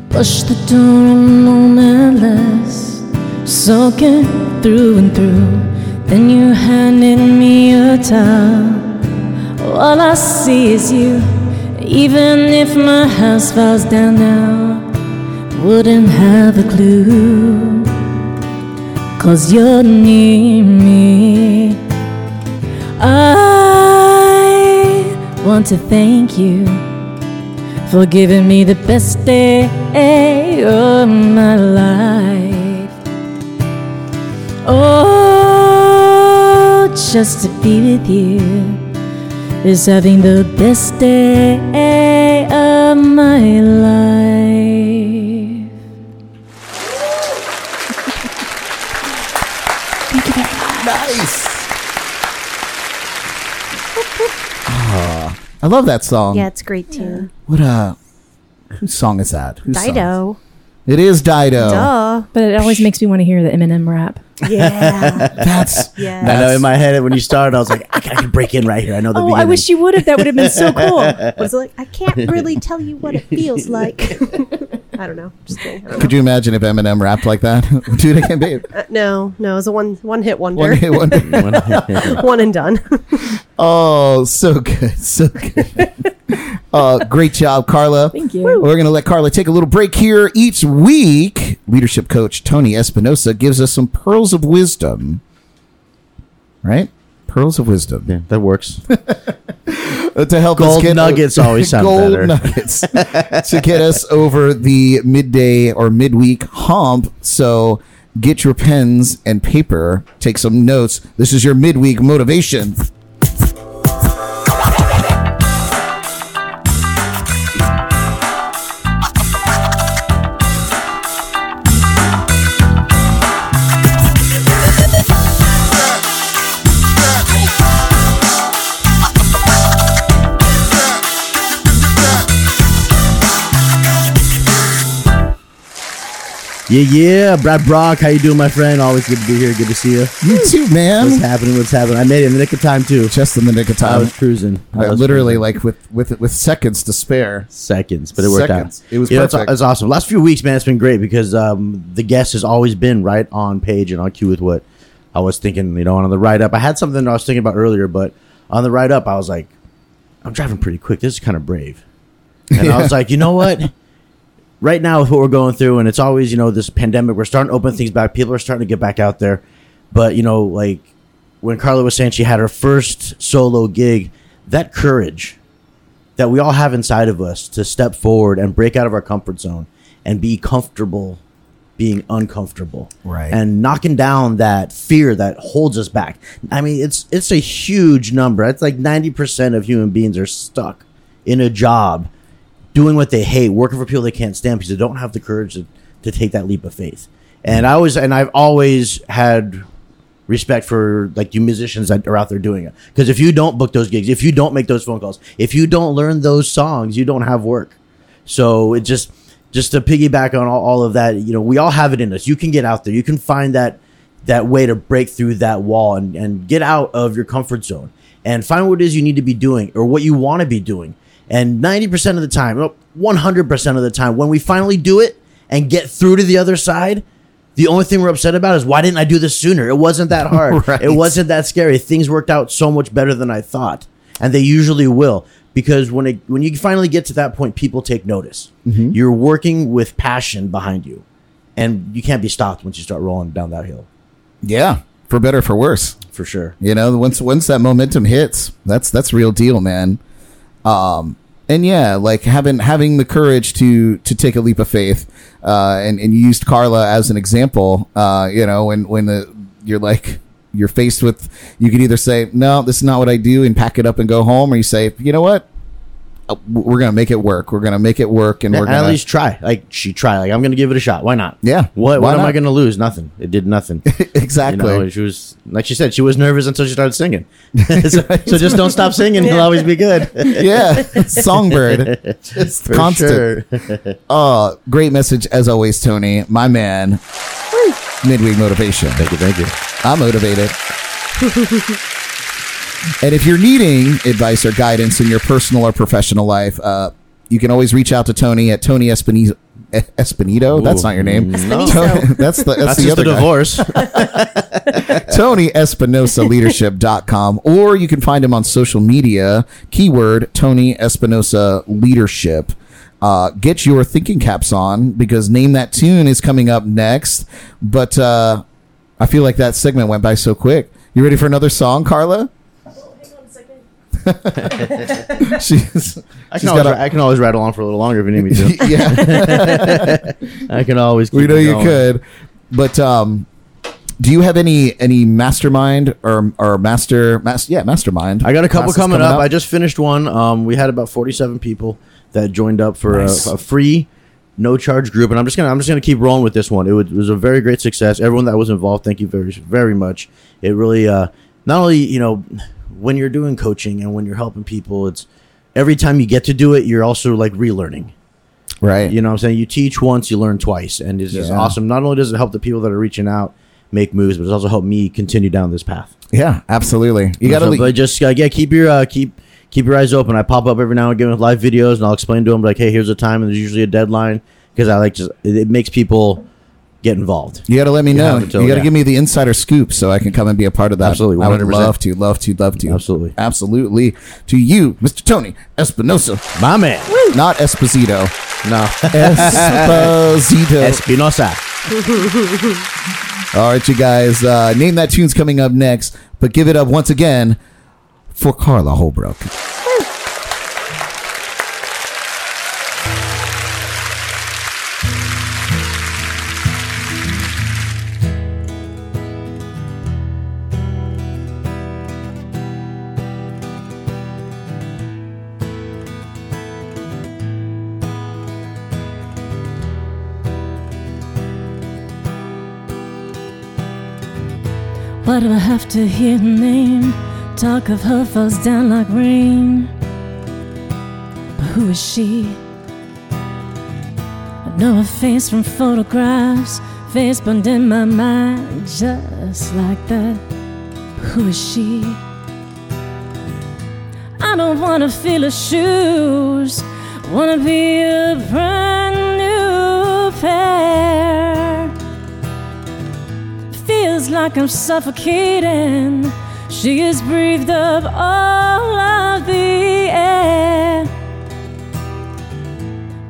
push the door a moment less, soaking through and through. Then you handed me a towel. All I see is you. Even if my house falls down now, wouldn't have a clue. Cause you're near me. I want to thank you for giving me the best day of my life. Oh, just to be with you is having the best day of my life. I love that song. Yeah, it's a great tune. What uh whose song is that? Whose song? Dido. It is Dido. Duh. But it always makes me want to hear the Eminem rap. Yeah. That's yeah. I know in my head when you started, I was like, I can, I can break in right here. I know the Oh, beginning. I wish you would have. That would have been so cool. was like, I can't really tell you what it feels like. I don't know. Just kidding. I don't Could you imagine if Eminem rapped like that? Dude, I can't be. Uh, no, no, it was a one one hit wonder. one hit wonder. one and done. Oh, so good, so good. Uh, great job, Carla. Thank you. We're going to let Carla take a little break here. Each week, leadership coach Tony Espinosa gives us some pearls of wisdom. Right? Pearls of wisdom. Yeah, that works. To help us Gold get nuggets always sound gold better. nuggets to get us over the midday or midweek hump. So get your pens and paper, take some notes. This is your midweek motivation. Yeah, yeah. Brad Brock, how you doing, my friend? Always good to be here. Good to see you. You too, man. What's happening? What's happening? I made it in the nick of time too. Just in the nick of time. I was cruising. I was literally, cruising. like with with with seconds to spare. seconds, but it worked Seconds. out. It was Yeah, perfect. it's awesome. Last few weeks, man, it's been great because um, the guest has always been right on page and on cue with what I was thinking. You know, on the ride up, I had something I was thinking about earlier, but on the ride up, I was like, I'm driving pretty quick. This is kind of brave, and I was like, you know what? Right now, with what we're going through, and it's always you know this pandemic, we're starting to open things back. People are starting to get back out there, but you know, like when Carla was saying she had her first solo gig, that courage that we all have inside of us to step forward and break out of our comfort zone and be comfortable being uncomfortable Right. and knocking down that fear that holds us back i mean it's it's a huge number it's like 90% of human beings are stuck in a job doing what they hate working for people they can't stand because they don't have the courage to, to take that leap of faith and i always and i've always had respect for like you musicians that are out there doing it. Because if you don't book those gigs, if you don't make those phone calls, if you don't learn those songs, you don't have work. So it just just to piggyback on all, all of that, you know, we all have it in us. You can get out there. You can find that that way to break through that wall and, and get out of your comfort zone and find what it is you need to be doing or what you want to be doing. And 90% of the time, 100% of the time, when we finally do it and get through to the other side, the only thing we're upset about is why didn't I do this sooner? It wasn't that hard. Right. It wasn't that scary. Things worked out so much better than I thought, and they usually will because when it when you finally get to that point, people take notice. Mm-hmm. You're working with passion behind you, and you can't be stopped once you start rolling down that hill Yeah, for better for worse. for sure. You know, once once that momentum hits, that's that's real deal, man. Um, and yeah, like having having the courage to to take a leap of faith, uh, and and you used Carla as an example. Uh, you know, when when the you're like you're faced with, you could either say no, this is not what I do, and pack it up and go home, or you say, you know what, we're gonna make it work. We're gonna make it work, and Yeah, we're gonna at least try. Like she tried. Like I'm gonna give it a shot. Why not? Yeah. What Why What am? I gonna lose? Nothing. It did nothing. You exactly. know, she was like she said. She was nervous until she started singing. so, so just don't stop singing. He'll always be good. yeah, songbird, just For constant. sure. Uh, great message as always, Tony, my man. Midweek motivation. Thank you. Thank you. I'm motivated. And if you're needing advice or guidance in your personal or professional life, uh, you can always reach out to Tony at Tony Espinizo. Espinito? That's not your name. Espinizo. Tony- that's the that's, That's the just other a guy. divorce. Tony Espinosa Leadership.com, or you can find him on social media. Keyword Tony Espinosa Leadership. Uh, get your thinking caps on because Name That Tune is coming up next. But uh, I feel like that segment went by so quick. You ready for another song, Carla? she's I she's can, always, got a- I can always rattle on for a little longer if you need me to. yeah. I can always. Keep we know you going. could but um do you have any any mastermind or or master mas- yeah mastermind I got a couple classes coming, up. I just finished one. Um, we had about forty-seven people that joined up for Nice. a, a free, no charge group, and I'm just gonna I'm just gonna keep rolling with this one. It was, it was a very great success. Everyone that was involved, thank you very very much. It really uh, not only you know when you're doing coaching and when you're helping people, it's every time you get to do it, you're also like relearning. right You know what I'm saying? You teach once, you learn twice. And it's just Yeah. awesome. Not only does it help the people that are reaching out make moves, but it's also helped me continue down this path. yeah absolutely you gotta So, le- just uh, yeah, keep your uh, keep keep your eyes open. I pop up every now and again with live videos, and I'll explain to them like, hey, here's a time, and there's usually a deadline because I like just it, it makes people get involved. you gotta let me You know. until- you gotta yeah. give me the insider scoop so i can come and be a part of that. Absolutely, i would love to love to love to. Absolutely. absolutely. To you mr tony espinosa. My man, not esposito. No, esposito. Espinosa. all right you guys uh name that tune's coming up next but give it up once again for carla holbrook Why do I have to hear her name? Talk of her falls down like rain. But who is she? I know her face from photographs, face burned in my mind just like that. Who is she? I don't wanna feel her shoes, wanna be a brand new pair feels like I'm suffocating. She has breathed up all of the air.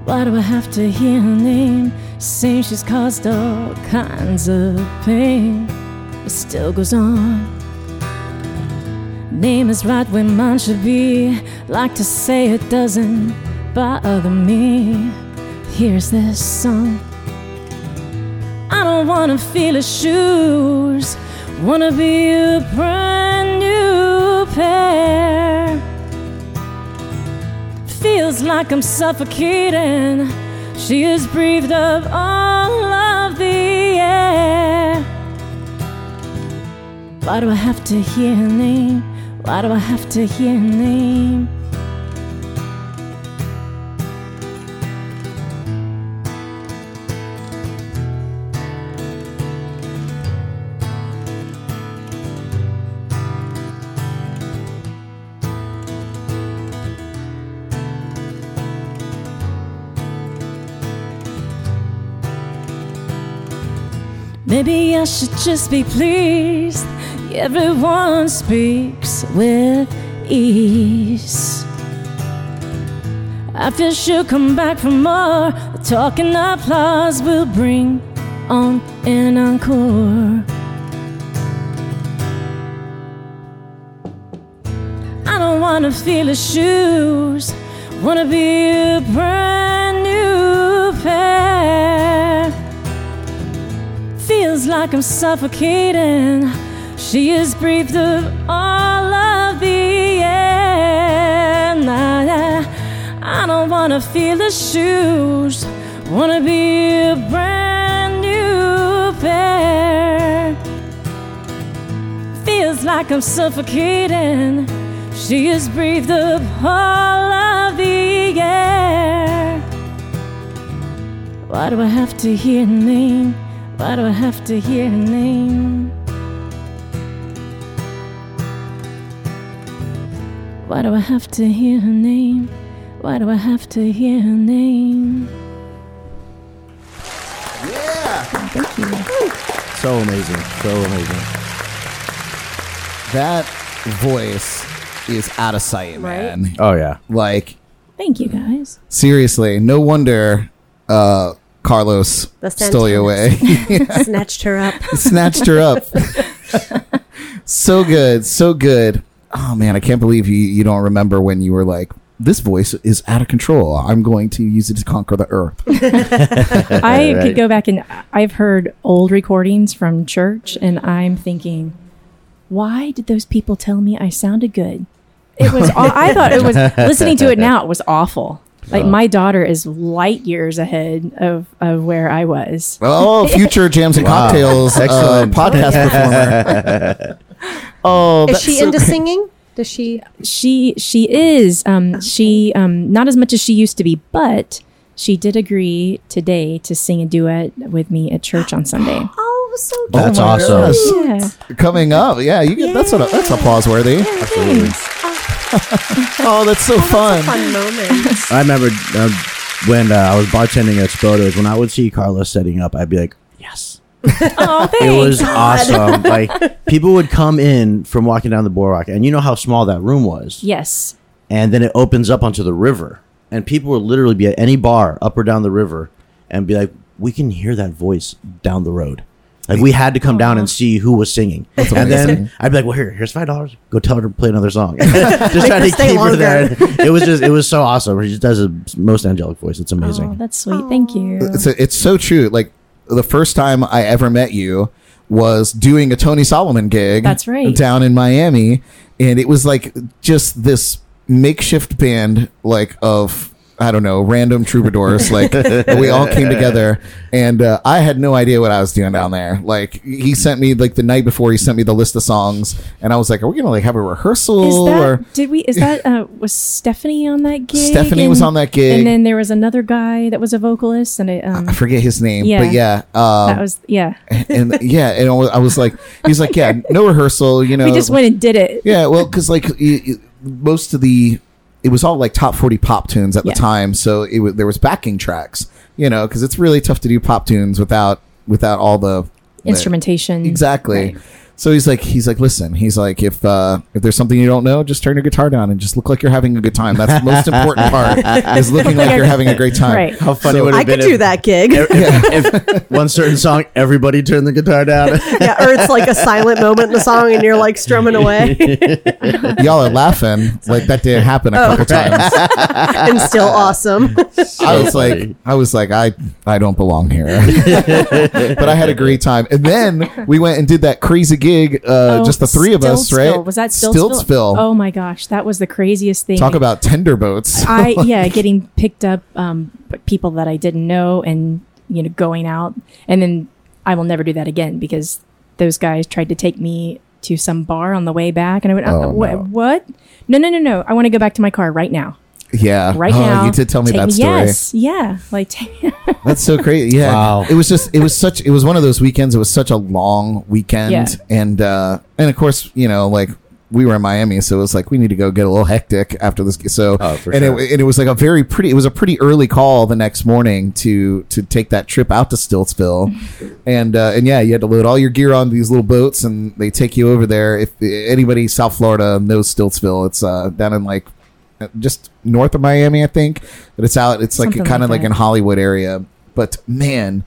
Why do I have to hear her name? Saying she's caused all kinds of pain. It still goes on. Name is right where mine should be. Like to say it doesn't bother me. Here's this song. I don't wanna feel her shoes. Wanna be a brand new pair. Feels like I'm suffocating. She has breathed up all of the air. Why do I have to hear her name? Why do I have to hear her name? Maybe I should just be pleased. Everyone speaks with ease. I feel she'll come back for more. The talk and applause will bring on an encore. I don't wanna feel her shoes. Wanna be a brand new pair. Feels like I'm suffocating. She has breathed up all of the air. Nah, nah. wanna feel the shoes, wanna be a brand new pair. Feels like I'm suffocating. She has breathed up all of the air. Why do I have to hear her name? Why do I have to hear her name? Why do I have to hear her name? Why do I have to hear her name? Yeah. Thank you. So amazing. So amazing. That voice is out of sight, Right? man. Oh yeah. Like Thank you guys. seriously, no wonder uh, Carlos The stole you away. Snatched her up. snatched her up. so good, so good. Oh man, I can't believe you you don't remember when you were like, this voice is out of control. I'm going to use it to conquer the earth. I Right. could go back and I've heard old recordings from church, and I'm thinking, why did those people tell me I sounded good? It was. I thought it was listening to it now. It was awful. Like my daughter is light years ahead of, of where I was. Oh, future jams and Wow. cocktails uh, Excellent. podcast performer. oh, Is that's she so into great. singing? Does she? She she is. Um, she um, not as much as she used to be, but she did agree today to sing a duet with me at church on Sunday. Oh, so cute. That's my awesome. goodness. Yeah. coming up? Yeah, you get that's a, that's applause worthy. Oh, that's so fun. Fun moment. I remember uh, when uh, I was bartending at Spoto's. When I would see Carlos setting up, I'd be like, "Yes." Oh. It was awesome. Like people would come in from walking down the boardwalk, and you know how small that room was. yes. And then it opens up onto the river, and people would literally be at any bar up or down the river, and be like, "We can hear that voice down the road." Like we had to come down and see who was singing, and then I'd be like, "Well, here, here's five dollars. Go tell her to play another song." just trying to keep her there. It was just, it was so awesome. She just does a most angelic voice. It's amazing. Oh, that's sweet. Thank you. It's it's so true. Like the first time I ever met you was doing a Tony Solomon gig. That's right. Down in Miami, and it was like just this makeshift band, like of I don't know, random troubadours. like we all came together, and uh, I had no idea what I was doing down there. Like he sent me like the night before, he sent me the list of songs, and I was like, "Are we gonna like have a rehearsal?" Is or did we? Is that uh, was Stephanie on that gig? Stephanie was on that gig. and then there was another guy that was a vocalist, and I, um, I forget his name, Yeah. but yeah, um, that was yeah. and yeah, and I was- like, he's like, yeah, no rehearsal, you know. we just went and did it. yeah, well, because like most of the, it was all like top forty pop tunes at Yeah. the time, so it was there was backing tracks, you know, because it's really tough to do pop tunes without without all the the- Instrumentation. exactly. Right. So he's like, he's like, listen, he's like, if uh, if there's something you don't know, just turn your guitar down and just look like you're having a good time. That's the most important part is looking like you're having a great time. Right. How funny So- would it be? I have been could do if- that gig. if one certain song, everybody turned the guitar down. yeah, or it's like a silent moment in the song, and you're like strumming away, Y'all are laughing like that didn't happen a couple times. and still awesome. I was like, I was like, I, I don't belong here. but I had a great time, and then we went and did that crazy gig. Uh, Oh, just the three of us, right? Was that Stiltsville? Stiltsville. Oh my gosh, that was the craziest thing. Talk about tender boats. I yeah, getting picked up um people that I didn't know and you know going out and then I will never do that again because those guys tried to take me to some bar on the way back and I went Oh, no. what no no no no I want to go back to my car right now yeah, right oh, now You did tell me Take that story. yes yeah like take- That's so crazy. Yeah. Wow. It was just it was such it was one of those weekends. It was such a long weekend. Yeah. And uh and of course, you know, like we were in Miami, so it was like we need to go get a little hectic after this. So Oh, and sure. it and it was like a very pretty. It was a pretty early call the next morning to to take that trip out to Stiltsville, and uh, and yeah, you had to load all your gear on these little boats, and they take you over there. If anybody South Florida knows Stiltsville, it's uh, down in like just north of Miami, I think. But it's out. It's like kind of like like in Hollywood area. But man,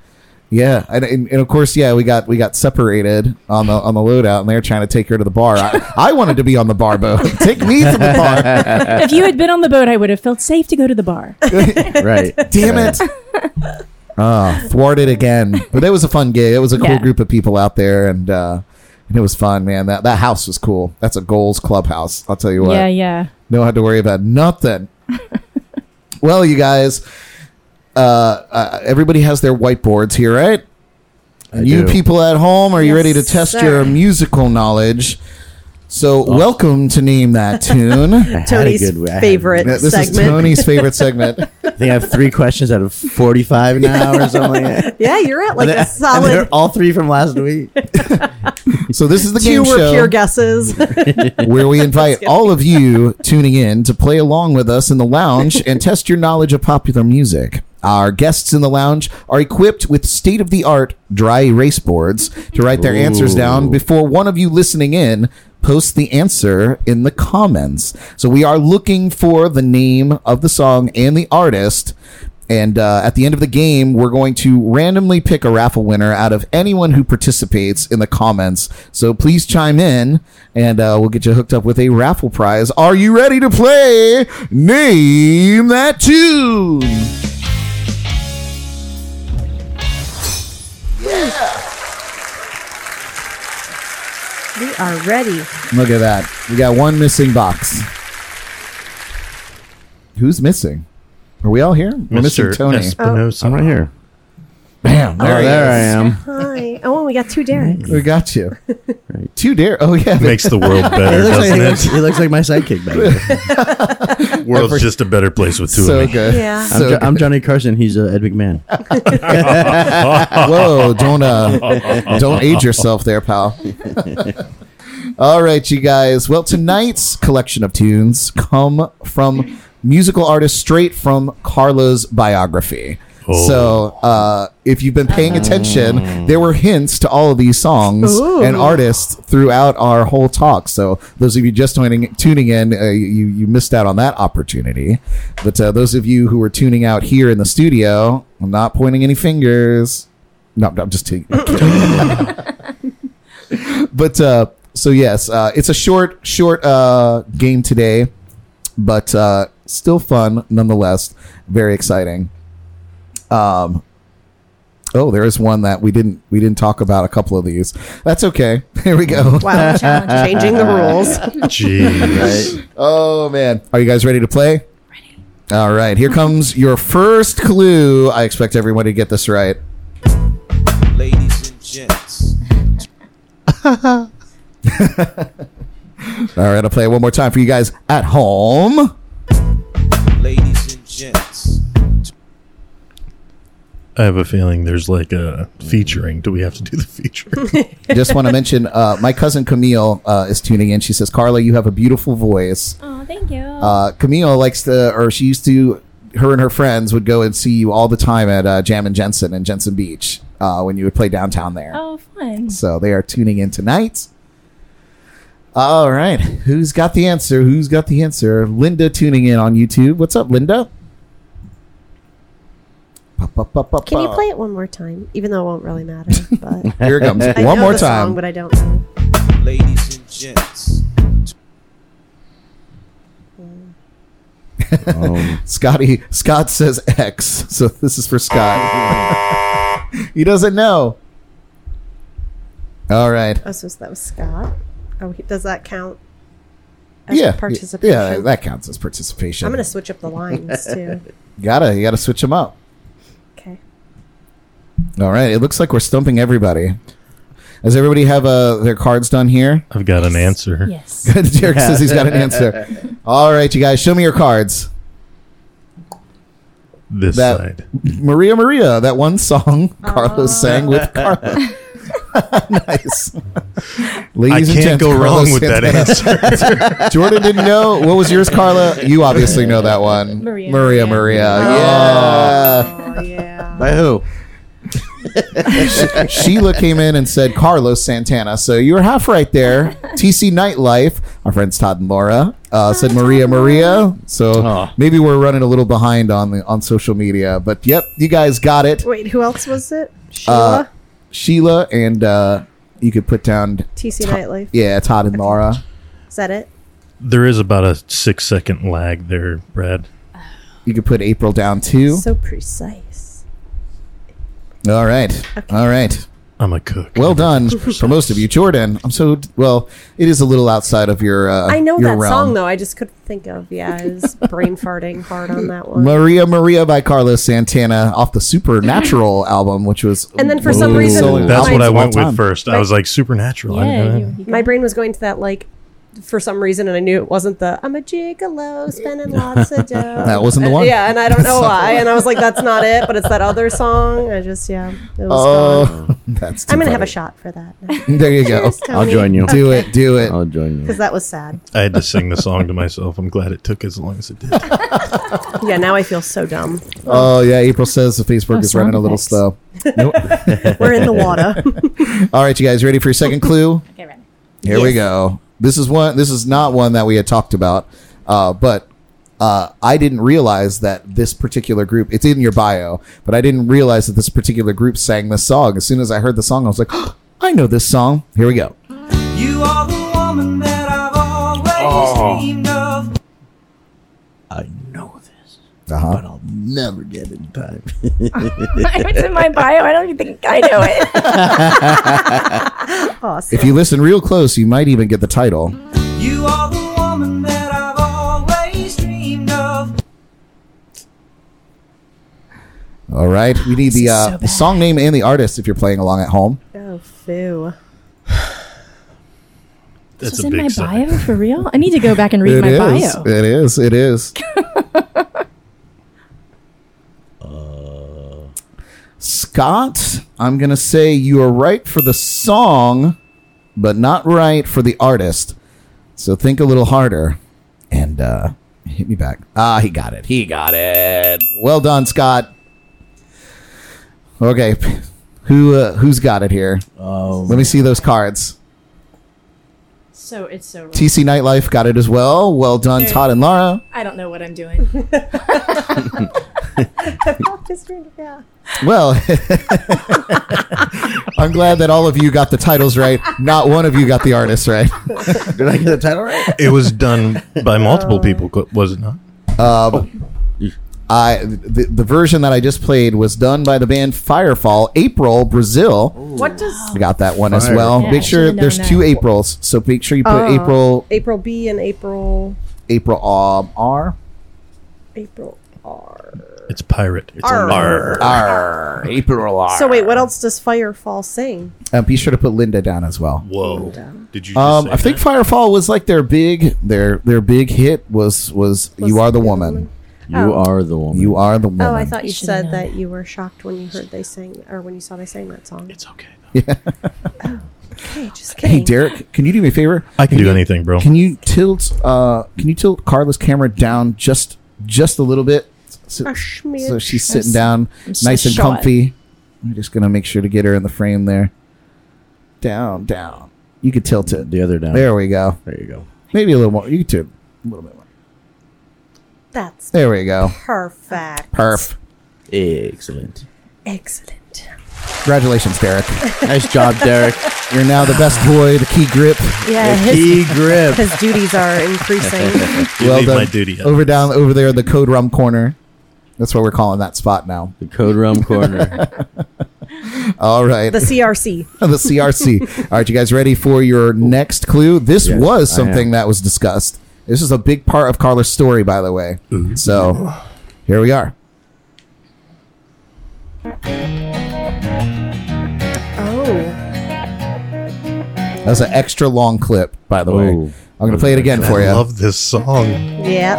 yeah, and, and, of course, yeah, we got we got separated on the on the loadout, and they're trying to take her to the bar. I, I wanted to be on the bar boat. take me to the bar. if you had been on the boat I would have felt safe to go to the bar right. Damn it. Oh, thwarted again. But it was a fun gig. It was a cool Yeah. group of people out there, and uh, and it was fun, man. That that house was cool. That's a goals clubhouse. I'll tell you what. yeah yeah No had to worry about nothing. Well, you guys, uh, uh, everybody has their whiteboards here, right? And you do. people at home, are you Yes, ready to test sir. your musical knowledge? So, welcome to Name That Tune. I a Tony's good- I had- favorite this is. Tony's favorite segment. I think I have three questions out of 45 now or something like. Yeah, you're at like And a they're- and solid all three from last week. So, this is the two game were show pure guesses. where we invite all of you tuning in to play along with us in the lounge and test your knowledge of popular music. Our guests in the lounge are equipped with state of the art dry erase boards to write their answers down before one of you listening in posts the answer in the comments. So we are looking for the name of the song and the artist. And uh, at the end of the game, we're going to randomly pick a raffle winner out of anyone who participates in the comments. So please chime in, and uh, we'll get you hooked up with a raffle prize. Are you ready to play? Name that tune. Yeah. we are ready. Look at that. We got one missing box. Who's missing? Are we all here? We're missing Mr. Tony. Espinosa. I'm right here. Bam! There, Oh, he there I is. am. Hi. Oh, we got two Dereks. We got you. Two dare. Oh yeah. Makes the world better, looks, like, doesn't he, it? looks, he looks like my sidekick back there. World's just a better place with two so of me. good. Yeah. I'm, So Jo- I'm Johnny Carson. He's uh, Ed McMahon. Whoa! Don't uh, don't age yourself there, pal. All right, you guys. Well, tonight's collection of tunes come from musical artist straight from Carla's biography. Oh. So, uh, if you've been paying attention, there were hints to all of these songs Ooh. and artists throughout our whole talk. So, those of you just tuning tuning in, uh, you you missed out on that opportunity. But uh, those of you who are tuning out here in the studio, I'm not pointing any fingers. No, I'm just kidding. but uh, so yes, uh, it's a short, short uh, game today, but uh, still fun nonetheless. Very exciting. Um. Oh, there is one that we didn't we didn't talk about. A couple of these. That's okay. Here we go. Wow. Changing the rules. Jeez. Oh man, are you guys ready to play? Ready. All right, here comes your first clue. I expect everybody to get this right. Ladies and gents, All right, I'll play it one more time for you guys at home. I have a feeling there's like a featuring. Do we have to do the featuring? Just want to mention, uh, my cousin Camille uh, is tuning in. She says, "Carla, you have a beautiful voice." Oh, thank you. Uh, Camille likes to, or she used to. Her and her friends would go and see you all the time at uh, Jam and Jensen and Jensen Beach uh, when you would play downtown there. oh, fun. So they are tuning in tonight. All right, who's got the answer? Who's got the answer? Linda tuning in on YouTube. What's up, Linda? Pa, pa, pa, pa, Can you play it one more time? Even though it won't really matter. But Here it comes. I One know more the time. Song, but I don't know. ladies and gents, Um, Scotty Scott says X, so this is for Scott. he doesn't know. All right. Oh, so that was Scott. Oh, he- does that count? As Yeah, participation. yeah, that counts as participation. I'm gonna switch up the lines too. gotta you gotta switch them up. Okay. All right. It looks like we're stumping everybody. Does everybody have uh, their cards done here? I've got an answer. Yes. Derek says he's got an answer. All right, you guys, show me your cards. This That- side. Maria Maria, that one song Carlos sang with Carlos. nice. I Ladies and can't gents, go wrong Carlos with that Santana. answer. Jordan didn't know. What was yours, Carla? You obviously know that one. Maria Maria. Maria. Maria. Yeah. Oh yeah. by who? Sheila came in and said Carlos Santana. So you were half right there. TC Nightlife, our friends Todd and Laura, uh, said Maria Maria. So maybe we're running a little behind on the on social media. But yep, you guys got it. Wait, who else was it? Uh, Sheila. Sheila and uh, you could put down TC Nightlife. yeah Todd and Laura. Is that it? there is about a six second lag there, Brad. You could put April down too. So precise. All right, Okay. all right. I'm a cook. Well done for most of you, Jordan. I'm so well. It is a little outside of your. Uh, I know your that realm. song though. I just couldn't think of. Yeah, I was brain farting hard on that one. Maria Maria by Carlos Santana off the Supernatural album, which was And then for some reason, That's what I went with first. I was like supernatural. Yeah, didn't you, you My brain was going to that like for some reason, and I knew it wasn't the "I'm a gigolo spending lots of dough." That wasn't the And- one? Yeah, and I don't know why. And I was like, "That's not it," but it's that other song. I just yeah, it was Oh, gone. that's. Too I'm gonna have a shot for that. There you go. I'll join you. Do it. Do it. I'll join you. Because that was sad. I had to sing the song to myself. I'm glad it took as long as it did. Yeah, now I feel so dumb. Oh yeah, April says the Facebook Oh, is running a little sound slow. We're in the water. All right, you guys ready for your second clue? Okay, ready. Here we go. This is one. This is not one that we had talked about, uh, but uh, I didn't realize that this particular group. It's in your bio, but I didn't realize that this particular group sang this song. As soon as I heard the song, I was like, I know this song. Here we go. You are the woman that I've always dreamed of. I know this, Uh-huh. but I'll never get it in time. it's in my bio. I don't even think I know it. awesome. If you listen real close, you might even get the title. You are the woman that I've always dreamed of. All right, we need the, uh, so the song name and the artist if you're playing along at home. oh, foo. That's This a in big my sign. bio for real? I need to go back and read It my is. bio. It is. It is. Scott, I'm gonna say you are right for the song, but not right for the artist. So think a little harder and uh, hit me back. Ah, he got it. He got it. Well done, Scott. Okay, who uh, who's got it here? Um, Let me see those cards. So it's so wrong. TC Nightlife got it as well. Well done, Todd and Laura. I don't know what I'm doing. Just trying to- yeah. Well, I'm glad that all of you got the titles right. Not one of you got the artist right. did I get the title right? It was done by multiple uh, people, co- was it not? Uh, oh. I the, the version that I just played was done by the band Firefall, April Brazil. What does I got that one as Fire. well. Yeah, I make sure should've known there's that. two Aprils, so make sure you put Oh. April April B and April April um, R. April R? It's pirate. It's Arr. Arr. R. April R. So wait, what else does Firefall sing? Uh, be sure to put Linda down as well. Whoa! Did you? Just Um, say I think that? Firefall was like their big their their big hit was was, Was You Are the You Are the Woman. Woman? You Oh. are the woman. You are the woman. Oh, I thought you Should've said known. that you were shocked when you heard they sang or when you saw they sang that song. It's okay. Okay, just kidding. Hey Derek, can you do me a favor? I can do anything, bro. Can you tilt uh can you tilt Carla's camera down just just a little bit? So, A schmidge. so she's sitting down so nice and short. comfy. I'm just gonna make sure to get her in the frame there. Down, down. You could tilt it. the other down. There we go. There you go. Maybe a little more. You could tilt a little bit more. That's There we go. perfect. Perf. Excellent. Excellent. Congratulations, Derek. Nice job, Derek. You're now the best boy, the key grip. Yeah, his, Key grip. his duties are increasing. You well leave done. my duty. Over down over there the code rum corner. That's what we're calling that spot now. The code rum corner. All right. the CRC. the CRC. All right, you guys ready for your next clue? This Yes, was something that was discussed. This is a big part of Carla's story, by the way. So here we are. Oh, That's an extra long clip, by the way. Oh. I'm going to play it again for you. I love this song. yeah.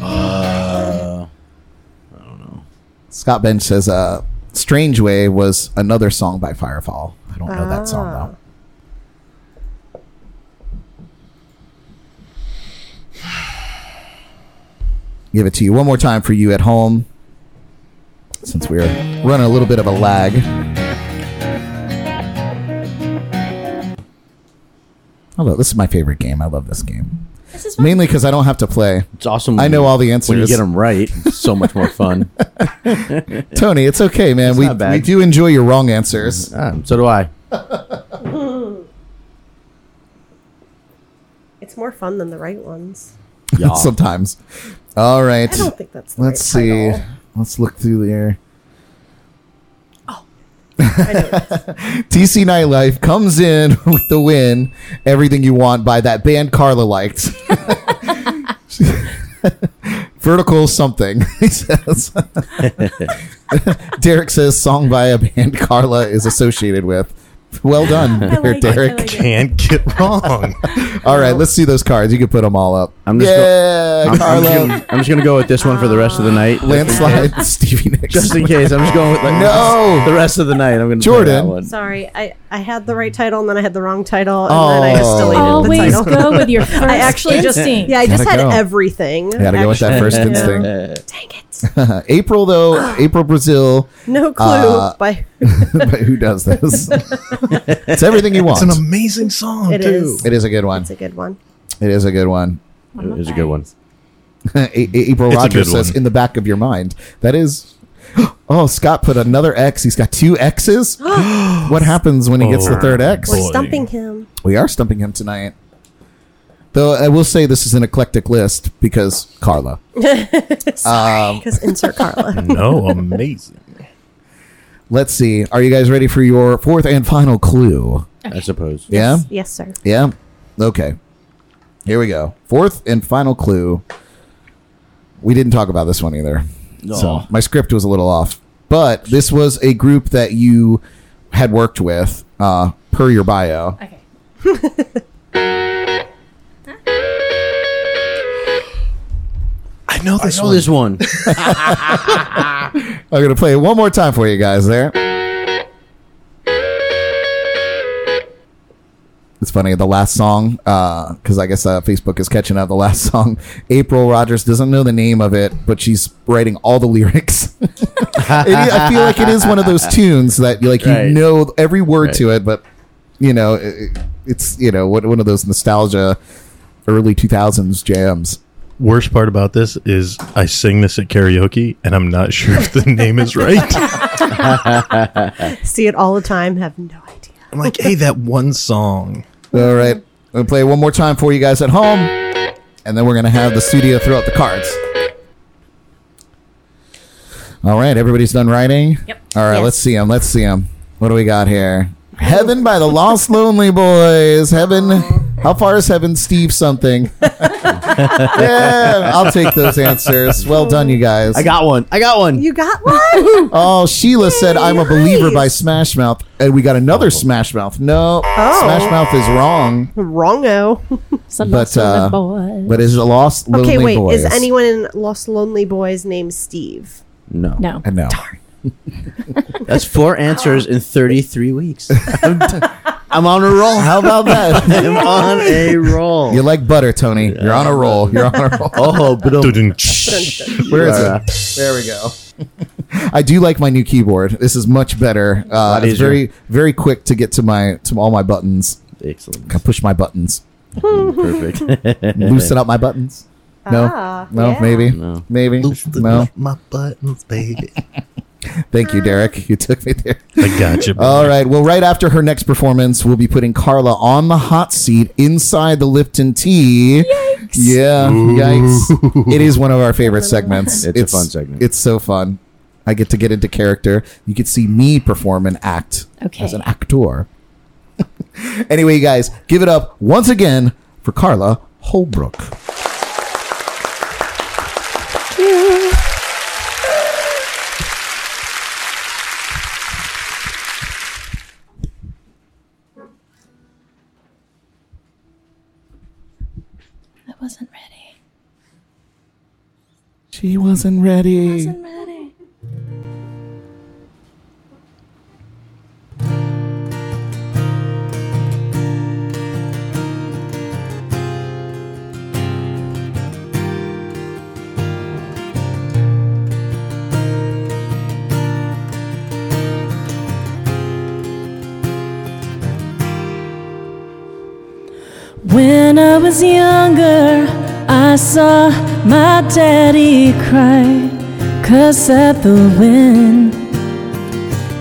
uh, I don't know. Scott Bench says uh, Strange Way was another song by Firefall. I don't know that song, though. Give it to you one more time for you at home, since we're running a little bit of a lag. I love this is my favorite game. I love this game This is mainly because I don't have to play. it's awesome. I when know you- all the answers. When you answers. get them right, it's so much more fun. Tony, it's okay, man. It's we not bad. we do enjoy your wrong answers. Ah, so do I. It's more fun than the right ones. Yeah. Sometimes. All right. I don't think that's the Let's right see. title. Let's look through there. Oh. I know. TC Nightlife comes in with the win. Everything you want by that band Carla liked. Vertical something. He says. Derek says song by a band Carla is associated with. Well done, there, like it, I Derek. like it. Can't get wrong. All right, let's see those cards. You can put them all up. I'm just yeah, I'm, I'm Carla. just gonna, I'm just gonna go with this one for the rest of the night. Landslide, Stevie Nicks. Just in case, I'm just going with like, No. the rest of the night. I'm gonna play Jordan. that one. Sorry, I, I had the right title and then I had the wrong title and then I just Oh. deleted Always the title. go with your first I actually just instinct. yeah, I just Gotta had go. everything. Gotta go with that first actually. instinct. Dang it! April though, April Brazil. No clue. Uh, by but who does this? it's everything you want. It's an amazing song It too. is. it is a good one. it's a good one. It is a good one. It is a good one. A- A- April It's a Rogers says one. in the back of your mind. That is. Oh, Scott put another X. He's got two X's. what happens when he gets the Oh. third X? We're stumping him. We are stumping him tonight. Though I will say this is an eclectic list because Carla. Um, Because insert Carla. No, amazing. Let's see. Are you guys ready for your fourth and final clue? I suppose. Yeah? Yes, yes, sir. Yeah. Okay. Here we go. Fourth and final clue. We didn't talk about this one either. So my script was a little off. But this was a group that you had worked with, uh, per your bio. Okay. I know I this know one. this one. I'm gonna play it one more time for you guys there. It's funny, the last song, because I guess uh, Facebook is catching up. The last song, April Rogers doesn't know the name of it, but she's writing all the lyrics. It I feel like it is one of those tunes that you like you Right. know every word to it, but you know it, it's you know one one of those nostalgia early 2000s jams. Worst part about this is I sing this at karaoke and I'm not sure if the name is right. See it all the time. Have no idea. I'm like, hey, that one song. All right. I'm going to play it one more time for you guys at home. And then we're going to have the studio throw out the cards. All right. Everybody's done writing? Yep. All right. Yes. Let's see them. Let's see them. What do we got here? Heaven by the Los Lonely Boys. Heaven. How far is Heaven, Steve? Something. yeah. I'll take those answers. Well done, you guys. I got one. I got one. You got one? Oh, Sheila said, I'm a believer by Smash Mouth. And we got another Smash Mouth. No. Oh. Smash Mouth is wrong. Wrongo. Some But, uh, boy. But is a Los Lonely Boys? Okay, wait. Boys. Is anyone in Los Lonely Boys named Steve? No. no. I know. That's four answers in 33 weeks. I'm, I'm on a roll. How about that? I'm on a roll. you like butter, Tony. You're on a roll. You're on a roll. oh, but Dun-dun-tsh. Where is it? There we go. I do like my new keyboard. This is much better. Uh, it's easier. very, very quick to get to my to all my buttons. excellent. Can push my buttons. Perfect. Loosen up my buttons. No, Ah, no, yeah. maybe, No. maybe, no. my buttons, baby. Thank you, Derek. You took me there. I got you. baby. All right. Well, right after her next performance, we'll be putting Carla on the hot seat inside the Lipton tea. Yikes! Yeah, yikes! It is one of our favorite segments. It's a fun segment. It's so fun. I get to get into character. You get to see me perform and act Okay. as an actor. anyway, you guys, give it up once again for Carla Holbrook. She wasn't ready. Wasn't ready. When I was younger, I saw my daddy cry, cuss at the wind.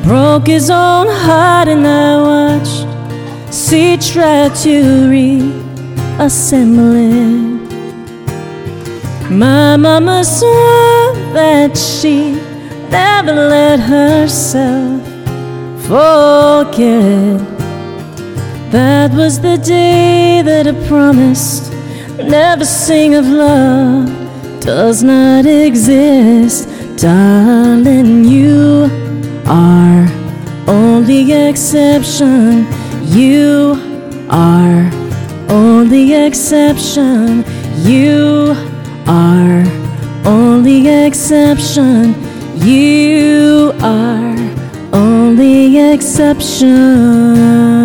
Broke his own heart, and I watched see try to reassemble it. My mama swore that she never let herself forget. That was the day that I promised never sing of love does not exist. Darling, you are only exception. You are only exception. You are only exception. You are only exception.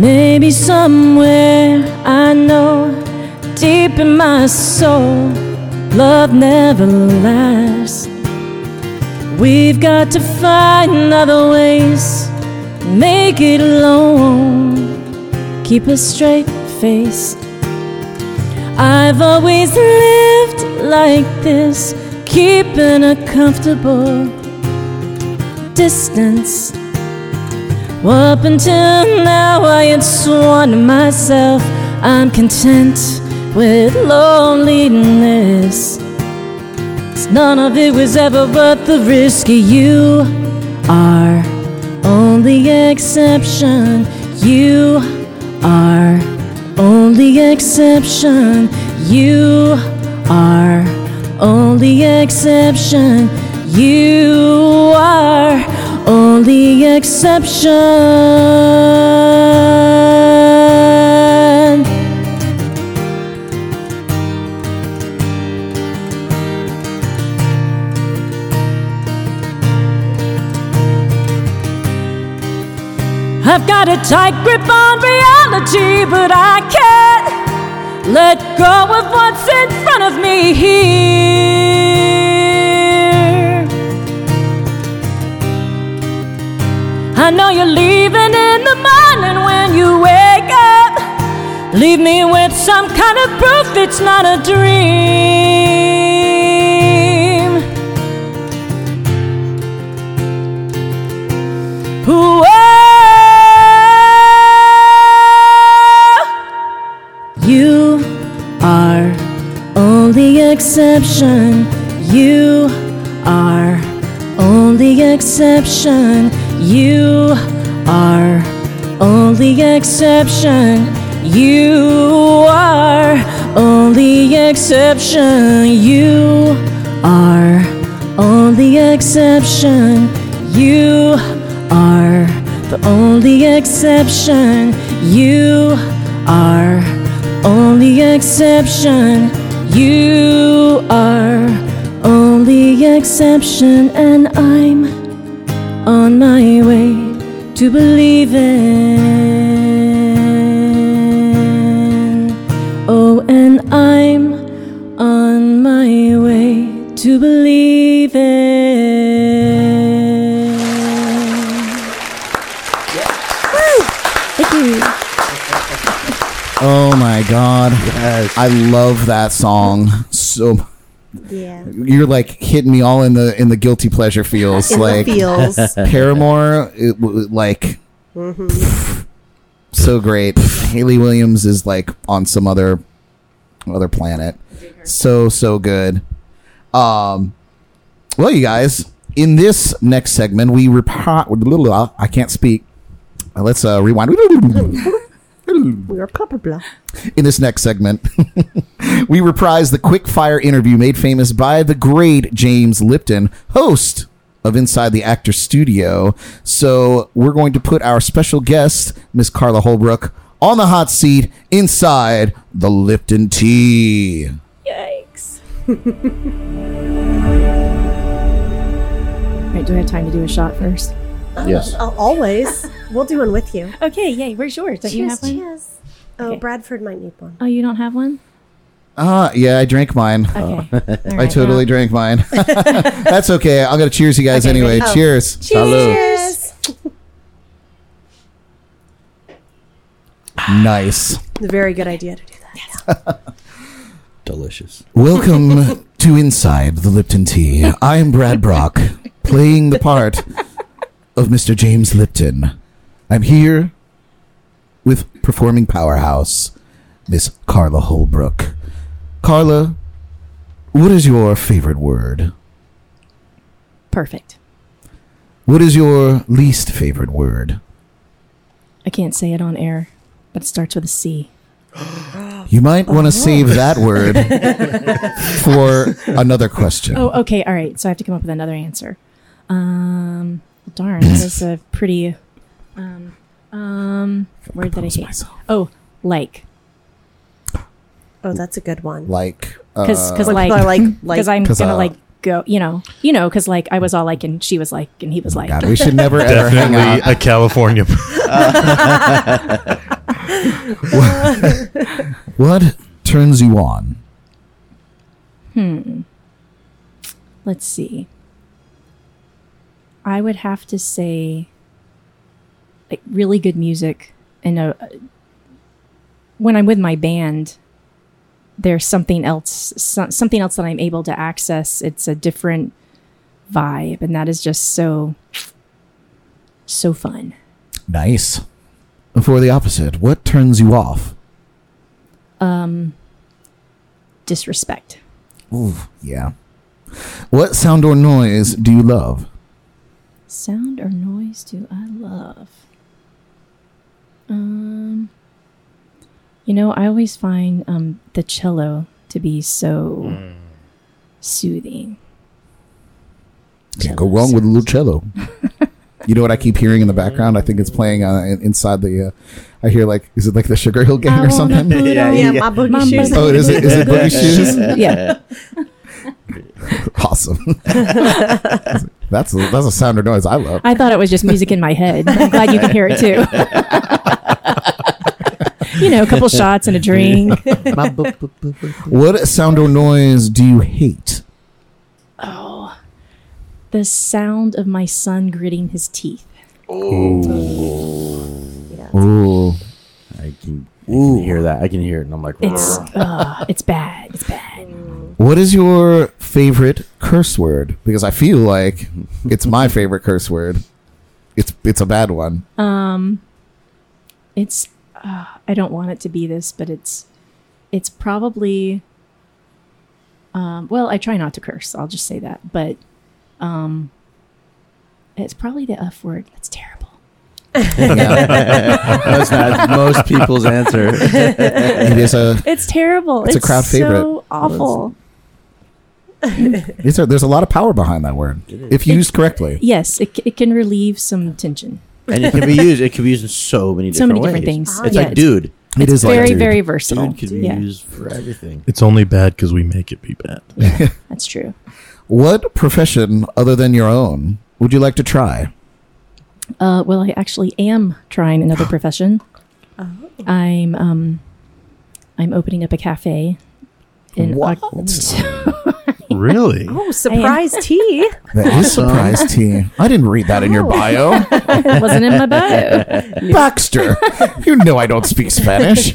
Maybe somewhere I know deep in my soul, love never lasts. We've got to find other ways, make it alone, keep a straight face. I've always lived like this, keeping a comfortable distance. Up until now, I had sworn to myself I'm content with loneliness. None of it was ever worth the risk. You are only exception. You are only exception. You are only exception. You are only exception. I've got a tight grip on reality, but I can't let go of what's in front of me here. I know you're leaving in the morning when you wake up. Leave me with some kind of proof it's not a dream. Whoa. You are only exception. You are only exception. You are only exception. You are only exception. You are only exception. You are the only exception. You are only exception. You are only exception, and I'm on my way to believe believing. Oh, and I'm on my way to believing. Thank you. Oh my god. Yes. I love that song so Yeah. you're like hitting me all in the in the guilty pleasure feels In like feels. Paramore it, like so great. Hayley Williams is like on some other other planet. So so good. Um well you guys, in this next segment we repot I can't speak. Let's uh rewind. Hmm. We are colorblind. In this next segment, we reprise the quick fire interview made famous by the great James Lipton, host of Inside the Actor Studio. So we're going to put our special guest, Miss Carla Holbrook, on the hot seat inside the Lipton tea. Yikes. Right, do I have time to do a shot first? Yes. Oh, always. We'll do one with you. Okay, yay. Where's yours? Don't you have one? cheers. Oh, Okay. Bradford might need one. Oh, you don't have one? Ah, yeah, I drank mine. Okay. All I right, totally well, drank mine. That's okay. I'm gonna cheers you guys Okay, anyway. ready? Oh. Cheers. Cheers. Nice. Very good idea to do that. Delicious. Welcome to Inside the Lipton Tea. I'm Brad Brock, playing the part of Mr. James Lipton. I'm here with performing powerhouse, Miss Carla Holbrook. Carla, what is your favorite word? perfect. What is your least favorite word? I can't say it on air, but it starts with a C. You might want to save that word for another question. Oh, okay, all right. So I have to come up with another answer. Um, darn, that is a pretty. Um, um, word that I Compose hate. myself. Oh, like, Oh, that's a good one. Like, because uh, because When like people are like, like because I'm 'Cause, gonna uh, like go, you know, you know, because like I was all like, and she was like, and he was like, God, we should never ever hang Definitely out. a California. What turns you on? Hmm. Let's see. I would have to say, like really good music, and a, when I'm with my band, there's something else, so, something else that I'm able to access. It's a different vibe, and that is just so, so fun. Nice. For the opposite, what turns you off? Um, Disrespect. Ooh, yeah. What sound or noise do you love? Sound or noise do I love? Um, you know, I always find um, the cello to be so soothing. Can't go wrong with a little cello. you know what I keep hearing in the background? I think it's playing uh, inside the. Uh, I hear like, is it like the Sugar Hill Gang I or something? Yeah, yeah, yeah. my boogie my shoes. Oh, is it? Is it Boogie Shoes? yeah. Awesome. that's a, that's a sound or noise I love. I thought it was just music in my head. I'm glad you can hear it too. you know, a couple shots and a drink. What sound or noise do you hate? Oh, the sound of my son gritting his teeth. Ooh, I can, I can hear that. I can hear it, and I'm like, It's uh, it's bad. It's bad. What is your favorite curse word? Because I feel like it's my favorite curse word. It's it's a bad one. Um, It's uh, I don't want it to be this, but it's it's probably um, well, I try not to curse. I'll just say that, but um, it's probably the F word. That's terrible. Yeah, that's not most people's answer. it is a. It's terrible. It's a crowd favorite. So awful. It's a, there's a lot of power behind that word if used correctly. Yes, it, c- it can relieve some tension. and it can be used. It can be used in so many different, So different many different ways. things. It's Yeah, like, dude, It it's is like, very dude. very versatile. dude can be yeah, used for everything. It's only bad because we make it be bad. that's true. What profession other than your own would you like to try? Uh, well, I actually am trying another profession. I'm um, I'm opening up a cafe. In What? Oc- really? Oh, surprise tea. That is surprise tea. I didn't read that in your bio. it wasn't in my bio. Baxter, you know I don't speak Spanish.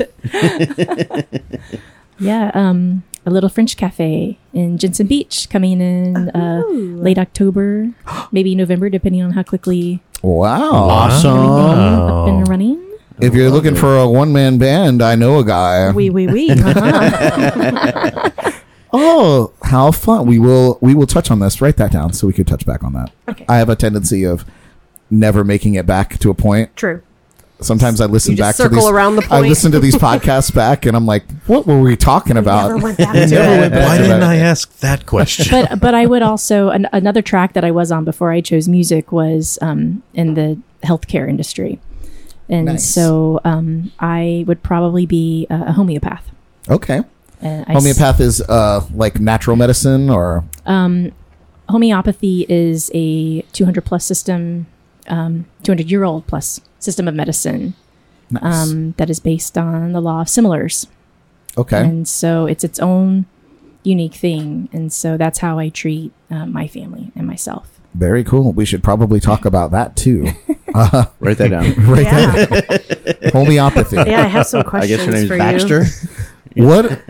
Yeah, um, a little French cafe in Jensen Beach coming in uh, late October, maybe November, depending on how quickly Wow. Awesome. up and running. If you're looking for a one man band, I know a guy. Wee wee wee. Oh, how fun! We will we will touch on this. Write that down so we could touch back on that. Okay. I have a tendency of never making it back to a point. True. Sometimes I listen You back just to circle these. around the I point. listen to these podcasts back, and I'm like, "What were we talking about?" Never went back to it. Why didn't. I ask that question? But but I would also an, another track that I was on before I chose music was um, in the healthcare industry, and Nice. so um, I would probably be a, a homeopath. Okay, And I s- homeopath is uh like natural medicine, or homeopathy is a 200 plus system, um, 200 year old plus system of medicine nice. um, that is based on the law of similars. okay, And so it's its own unique thing. And so that's how I treat uh, my family and myself. very cool. We should probably talk about that too. Write that down. right Yeah. there, homeopathy. Yeah, I have some questions. I guess your name is Baxter. You. What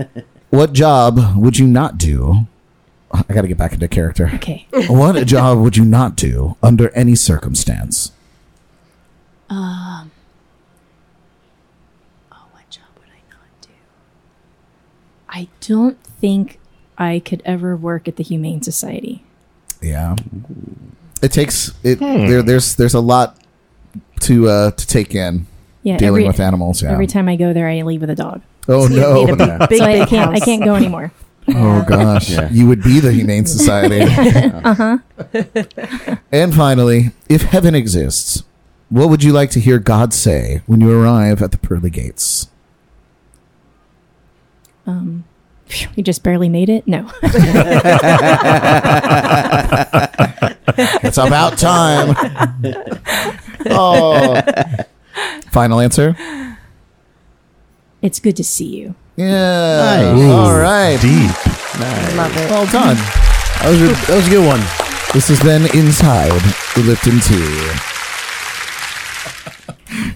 what job would you not do? I got to get back into character. Okay. what job would you not do under any circumstance? Um. Oh, what job would I not do? I don't think I could ever work at the Humane Society. Yeah. It takes it. There, there's there's a lot to uh, to take in Yeah, dealing every, with animals. Yeah. every time I go there, I leave with a dog. Oh You no. need a big, big, so I can't I can't go anymore. Oh gosh, Yeah. you would be the Humane Society. uh-huh. and finally, if heaven exists, what would you like to hear God say when you arrive at the pearly gates? Um, you just barely made it. No, It's about time. oh. Final answer. It's good to see you. Yeah. Nice. All right. Deep. Love it. Well done. That was a, that was a good one. This has been Inside the Lipton Tea.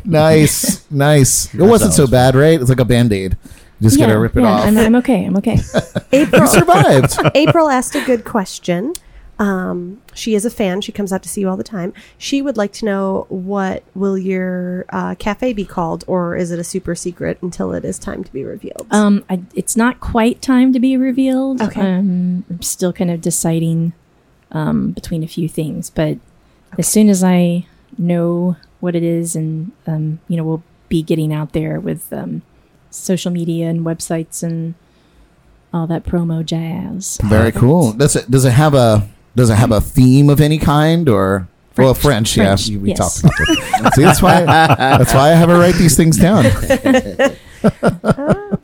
nice, nice. It wasn't so bad, right? It's like a band aid. Just yeah, gotta rip it yeah, off. I'm, I'm okay. I'm okay. April, you survived. April asked a good question. Um, she is a fan. She comes out to see you all the time. She would like to know what will your uh, cafe be called, or is it a super secret until it is time to be revealed? Um, I, it's not quite time to be revealed. Okay. Um, I'm still kind of deciding um, between a few things, but as soon as I know what it is, and um, you know, we'll be getting out there with um, social media and websites and all that promo jazz. Very cool. Does it does it have a does it have a theme of any kind or well French? French, yeah, we yes. talked about it. See, that's why that's why I have her write these things down.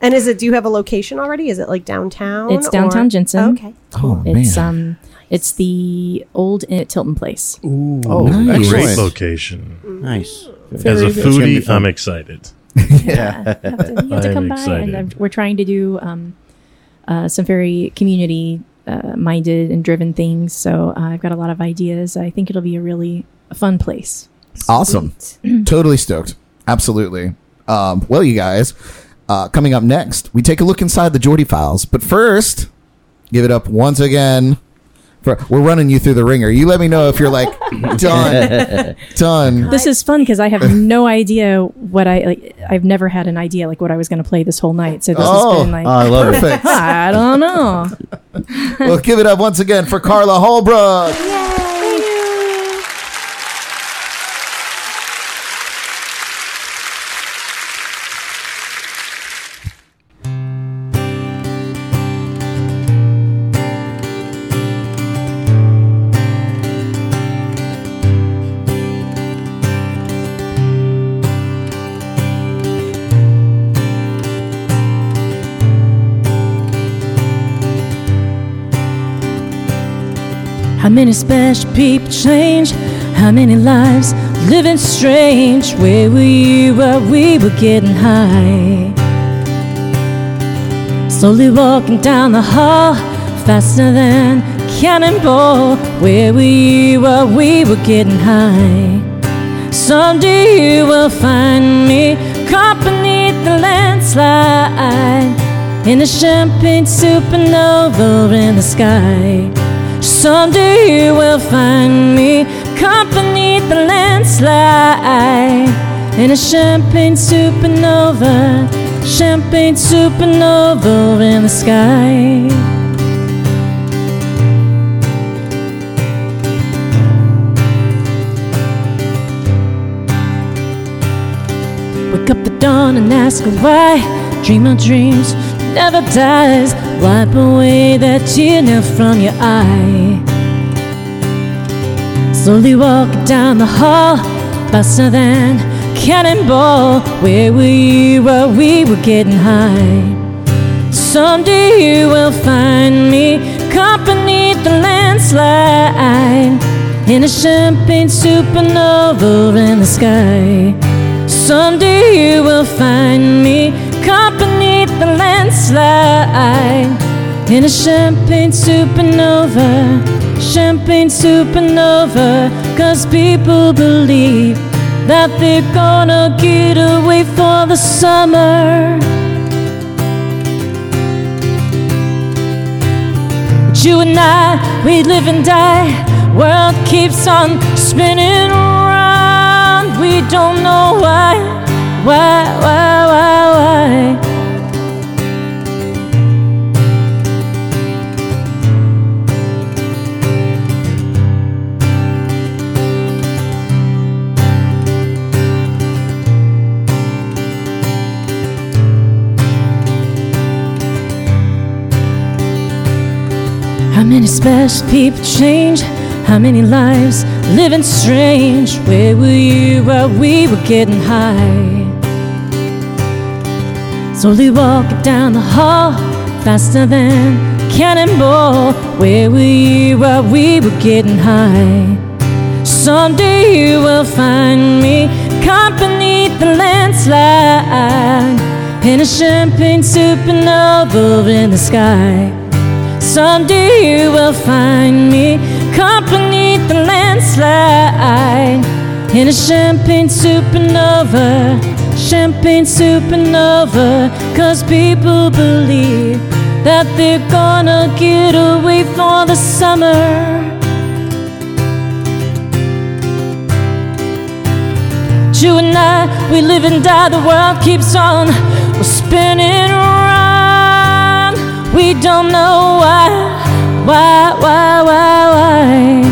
and is it? Do you have a location already? Is it like downtown? It's downtown or- Jensen. Okay. Oh It's man, um, it's the old Inn at Tilton Place. Oh, Nice. Great location. Nice. As a It's gonna be foodie, fun. I'm excited. Yeah, you have to, you have to I'm by, excited. and uh, we're trying to do um, uh, some very community uh, minded and driven things. So uh, I've got a lot of ideas. I think it'll be a really fun place. awesome. totally stoked. Absolutely. Um, well, you guys, uh, coming up next, we take a look inside the Geordie files. But first, give it up once again. For, we're running you through the ringer. You let me know if you're like done, done. This is fun because I have no idea what I like. I've never had an idea like what I was going to play this whole night. So this Oh. has been like I love it. Perfect. I don't know. well, give it up once again for Carla Holbrook. How many special people change? How many lives living strange? Where were you while we were getting high? Slowly walking down the hall, faster than cannonball. Where we were you while we were getting high? Someday you will find me caught beneath the landslide in a champagne supernova in the sky. Someday you will find me beneath the landslide in a champagne supernova, champagne supernova in the sky. Wake up at dawn and ask why. Dream our dreams never dies. Wipe away that tear from your eye. Slowly walking down the hall, faster than cannonball. Where were you while we were getting high? Someday you will find me caught beneath the landslide in a champagne supernova in the sky. Someday you will find me caught the landslide in a champagne supernova, champagne supernova. Cause people believe that they're gonna get away for the summer. But you and I, we live and die. World keeps on spinning around. We don't know why, why, why, why, why. Special people change? How many lives living strange? Where were you while we were getting high? Slowly walking down the hall, faster than cannonball. Where were you while we were getting high? Someday you will find me beneath the landslide in a champagne supernova in the sky. Someday you will find me caught beneath the landslide in a champagne supernova, champagne supernova. Cause people believe that they're gonna get away for the summer. You and I, we live and die, the world keeps on. We're spinning around. We don't know why, why, why, why, why.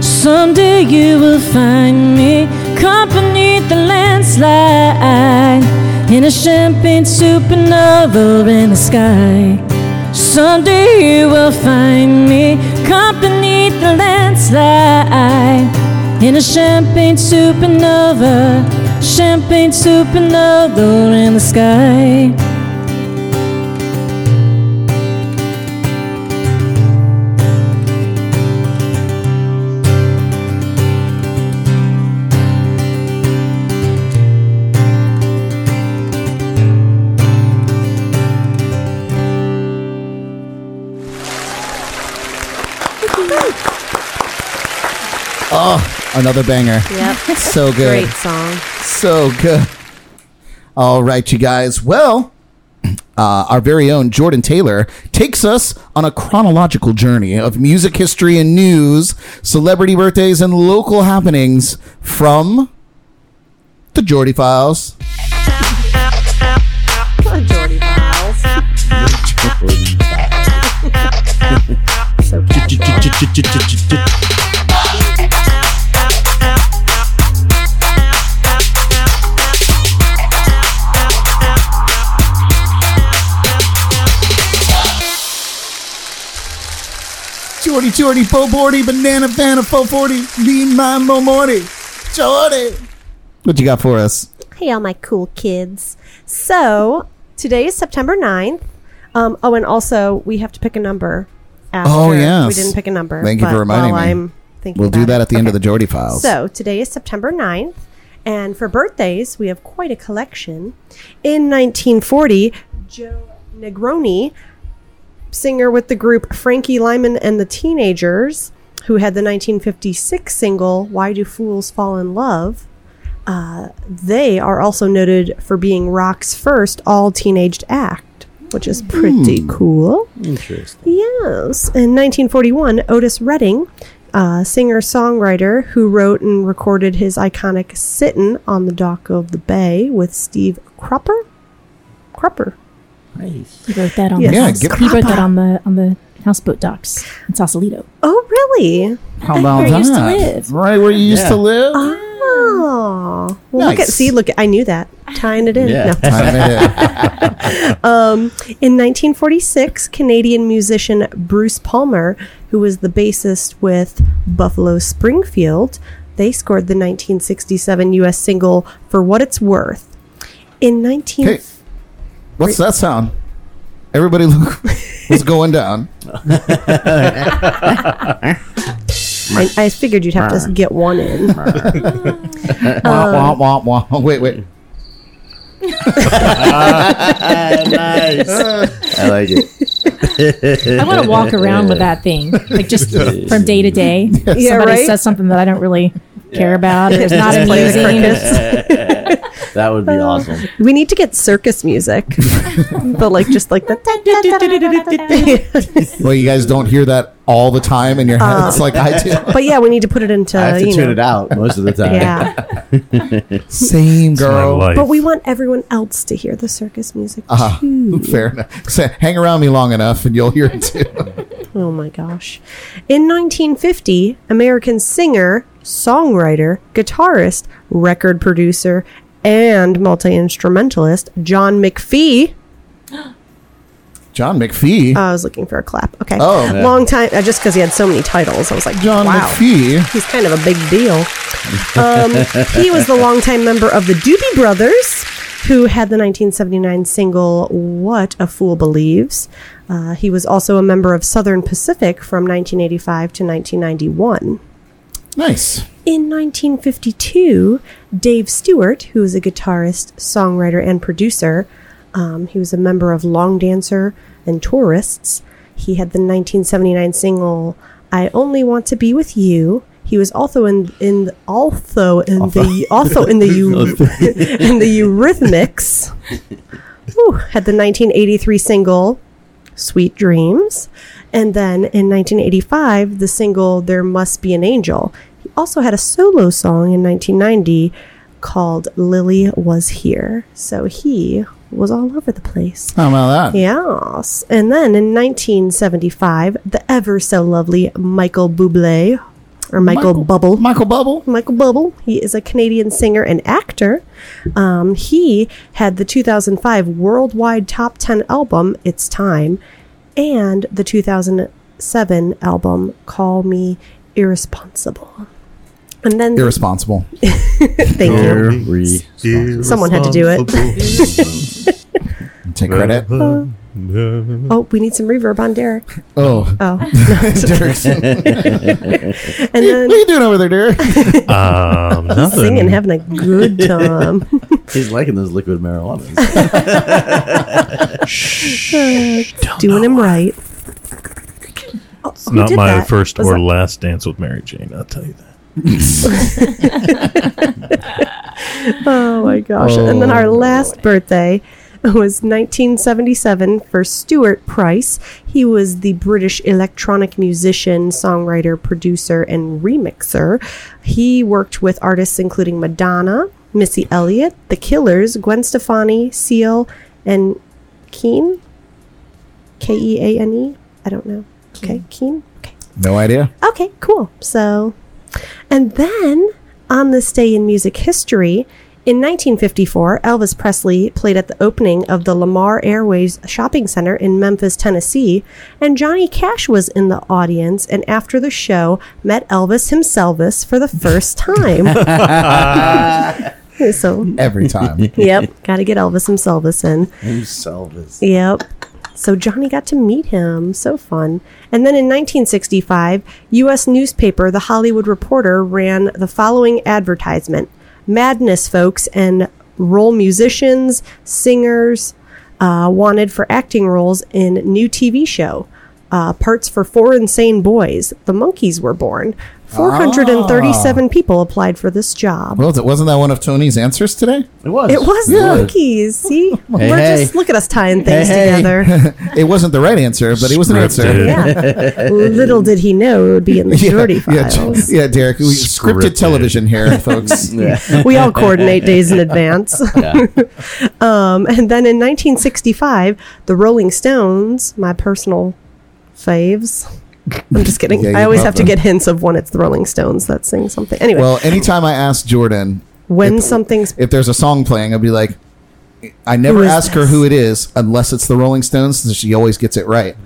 Someday you will find me beneath the landslide in a champagne supernova in the sky. Someday you will find me caught beneath the landslide in a champagne supernova, champagne supernova in the sky. Another banger. Yep. So good. Great song. So good. All right, you guys. Well, uh, our very own Jordan Taylor takes us on a chronological journey of music history and news, celebrity birthdays, and local happenings from the Geordie Files. Jordy Files. so casual. Jordy, Jordy, Bo Bordy, Banana Fana, Fo 40, Lean Mambo Morty. Jordy. What you got for us? Hey, all my cool kids. So, today is September 9th. Um, oh, and also, we have to pick a number. After. Oh, yes. We didn't pick a number. Thank you for reminding me. I'm thinking We'll do that it. at the end of the Geordie Files. So, today is September 9th. And for birthdays, we have quite a collection. In 1940, Joe Negroni, singer with the group Frankie Lymon and the Teenagers, who had the 1956 single Why Do Fools Fall in Love, uh, they are also noted for being rock's first all teenaged act, which is pretty cool. Interesting. Yes. In 1941, Otis Redding, uh, singer songwriter who wrote and recorded his iconic Sittin' on the Dock of the Bay with Steve Cropper. Cropper. Nice. He wrote that on Yes. the Yeah, house. give- he wrote that on the on the houseboat docks in Sausalito. Oh, really? How about where you that? used to live. Right where you used Yeah. to live? Oh. Well, look at, see, look, I knew that. Tying it in. Yeah. No. Time it In um, 1946, Canadian musician Bruce Palmer, who was the bassist with Buffalo Springfield, they scored the 1967 U.S. single "For What It's Worth." In 19 Okay. What's that sound? Everybody look what's going down. I, I figured you'd have to get one in. Wah, wah, um, wah, wah. Wait, wait. nice. I like it. I want to walk around with that thing, like just from day to day. Yeah, Somebody right? says something that I don't really care about, or is not Just play the amusing. That would be awesome. We need to get circus music, but like just like the. Well, you guys don't hear that all the time in your heads like I do. but yeah, we need to put it into I have to you tune know. it out most of the time. Yeah, Same girl. but we want everyone else to hear the circus music Uh-huh. too. Fair enough. So, hang around me long enough and you'll hear it too. Oh my gosh. In 1950, American singer, songwriter, guitarist, record producer, and multi instrumentalist John McFee. John McFee. I was looking for a clap. Okay. Oh. Yeah. Long time, uh, just because he had so many titles. I was like, John wow. McFee. He's kind of a big deal. Um, he was the longtime member of the Doobie Brothers, who had the 1979 single "What a Fool Believes." Uh, he was also a member of Southern Pacific from 1985 to 1991. Nice. In 1952, Dave Stewart, who is a guitarist, songwriter, and producer, um, he was a member of Longdancer and Tourists. He had the 1979 single "I Only Want to Be with You." He was also in in also in the also in the Eu- in the Eurythmics. Whew, had the 1983 single Sweet Dreams. And then in 1985, the single There Must Be an Angel. He also had a solo song in 1990 called Lily Was Here. So he was all over the place. How about that? Yes. And then in 1975, the ever so lovely Michael Bublé, or Michael, Bubble. Michael Bubble. Michael Bubble. He is a Canadian singer and actor. Um, he had the 2005 worldwide top 10 album, It's Time, and the 2007 album, Call Me Irresponsible. And then, Irresponsible. thank you. Every- Someone had to do it. Take credit. Oh, we need some reverb on Derek. Oh. Oh. Derek's- what and are then you doing over there, Derek? Um, nothing. singing, having a good time. He's liking those liquid marijuana. Doing him right. Oh, It's who not did my that? first Was or that- last dance with Mary Jane. I'll tell you that. Oh my gosh. and then our Oh, last birthday was 1977 for Stuart Price. He was the British electronic musician, songwriter, producer, and remixer. He worked with artists including Madonna, Missy Elliott, The Killers, Gwen Stefani, Seal, and Keane. K E A N E? I don't know. Okay, Keane? Okay. No idea. Okay, cool. So, and then on this day in music history, in 1954, Elvis Presley played at the opening of the Lamar Airways Shopping Center in Memphis, Tennessee, and Johnny Cash was in the audience and after the show met Elvis himself for the first time. so, Every time. yep, got to get Elvis himself in. Himself. Yep. So Johnny got to meet him. So fun. And then in 1965, U.S. newspaper The Hollywood Reporter ran the following advertisement Madness, folks, and role musicians, singers uh, wanted for acting roles in new TV show. Uh, parts for four insane boys. The Monkees were born. 437 people applied for this job. Well, wasn't that one of Tony's answers today? It was. It was the Monkees. See, we're hey. just look at us tying things Hey, hey. together. It wasn't the right answer, but it was an answer. Scripted. Yeah. Little did he know it would be in the dirty yeah, files. yeah, Derek. We, scripted Scripted. television here, folks. We all coordinate days in advance. um, and then in 1965, the Rolling Stones, my personal faves. I'm just kidding. Yeah, I always have to get hints of when it's the Rolling Stones that sing something. Anyway, Well, anytime I ask Jordan when if- something's if there's a song playing, I'll be like, I never ask her who it is unless it's the Rolling Stones, and she always gets it right.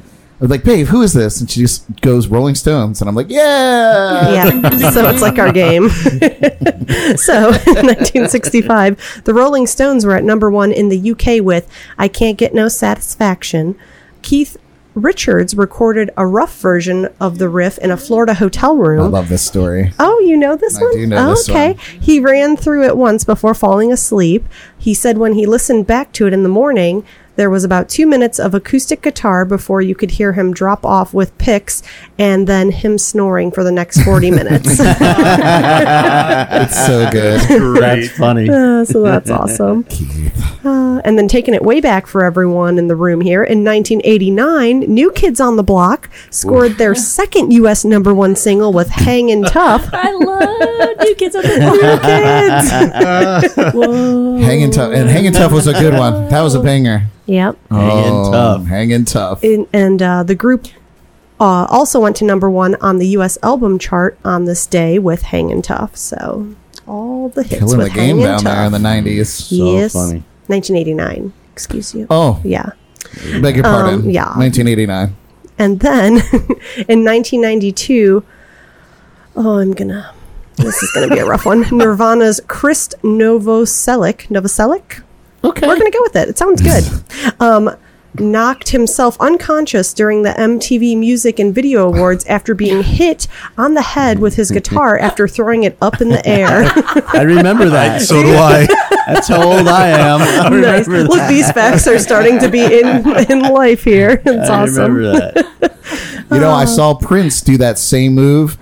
I'm like, babe, who is this? And she just goes Rolling Stones, and I'm like, yeah, yeah. so it's like our game. so in 1965, the Rolling Stones were at number one in the UK with "I Can't Get No Satisfaction." Keith Richards recorded a rough version of the riff in a Florida hotel room. I love this story. Oh, you know this I one? do know this oh, okay. one. He ran through it once before falling asleep. He said when he listened back to it in the morning, There was about two minutes of acoustic guitar before you could hear him drop off with picks and then him snoring for the next 40 minutes. It's so good. That's funny. Uh, so that's awesome. Uh, and then taking it way back for everyone in the room here, in 1989, New Kids on the Block scored their second U.S. number one single with Hangin' Tough. I love New Kids on the Block. Whoa. Hanging tough, and hanging tough was a good one. That was a banger. Yep. Hanging Oh, Tough. Hanging tough. In, and uh, the group uh, also went to number one on the U.S. album chart on this day with Hangin' Tough. So all the hits Killing with the game Hangin' down Tough. there in the nineties. So yes. funny. 1989. Excuse you. Oh, Yeah. beg your pardon. Um, yeah. 1989. And then in 1992, oh, I'm gonna. This is gonna be a rough one. Nirvana's Chris Novoselic, Novoselic. Okay. We're gonna go with it. It sounds good. Um, knocked himself unconscious during the MTV Music and Video Awards after being hit on the head with his guitar after throwing it up in the air. I remember that. So do I. That's how old I am. I nice. remember Look, these facts are starting to be in in life here. It's I awesome. remember that. You know, Uh. I saw Prince do that same move.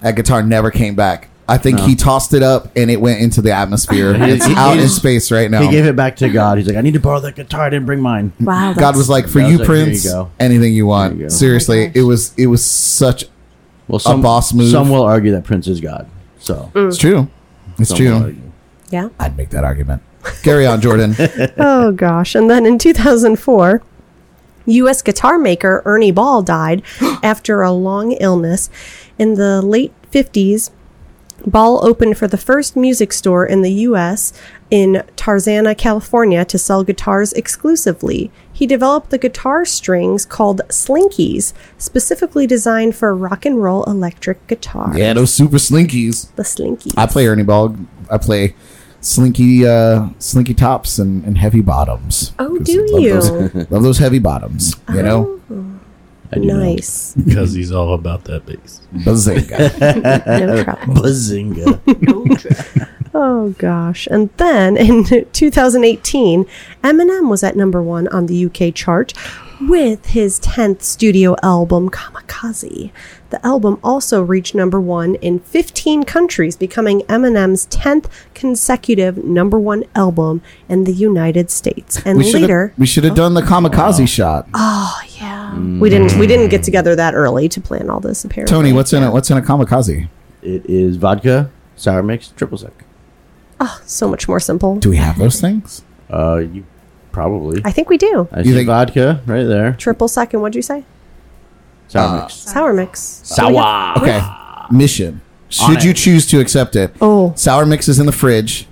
That guitar never came back. I think he tossed it up and it went into the atmosphere. It's he- out he in space right now. He gave it back to God. He's like, I need to borrow that guitar. I didn't bring mine. Wow. God was like, for you, like, Prince, you go. anything you want. You. Seriously, Oh it was it was such. Well, some boss move. Some will argue that Prince is God. So mm. It's true. It's some true. yeah. I'd make that argument. Carry on, Jordan. Oh gosh. And then in 2004, US guitar maker Ernie Ball died after a long illness. In the late 50s, Ball opened for the first music store in the US in Tarzana, California to sell guitars exclusively. He developed the guitar strings called slinkies, specifically designed for rock and roll electric guitar. yeah, those super slinkies. The slinkies. I play Ernie Ball. I play slinky, uh, slinky tops and, and heavy bottoms. Oh, do love you? Those, love those heavy bottoms. You know, I do know. Nice. Because he's all about that bass. bazinga. No trouble. Bazinga. Oh gosh. And then in 2018, Eminem was at number one on the UK chart with his 10th studio album, Kamikaze. The album also reached number one in 15 countries, becoming Eminem's 10th consecutive number one album in the United States. And we should later, we should have done the kamikaze shot. oh yeah, we didn't we didn't get together that early to plan all this. Apparently, Tony, what's in it? What's in a kamikaze? it is vodka, sour mix, triple sec. Oh, so much more simple? Do we have those things? Uh, you probably. I think we do. I You see think- vodka right there. Triple second. What'd you say? Sour Uh, mix. Sour mix. Sour. Okay. Mission. Should it. you choose to accept it? Oh. Sour mix is in the fridge.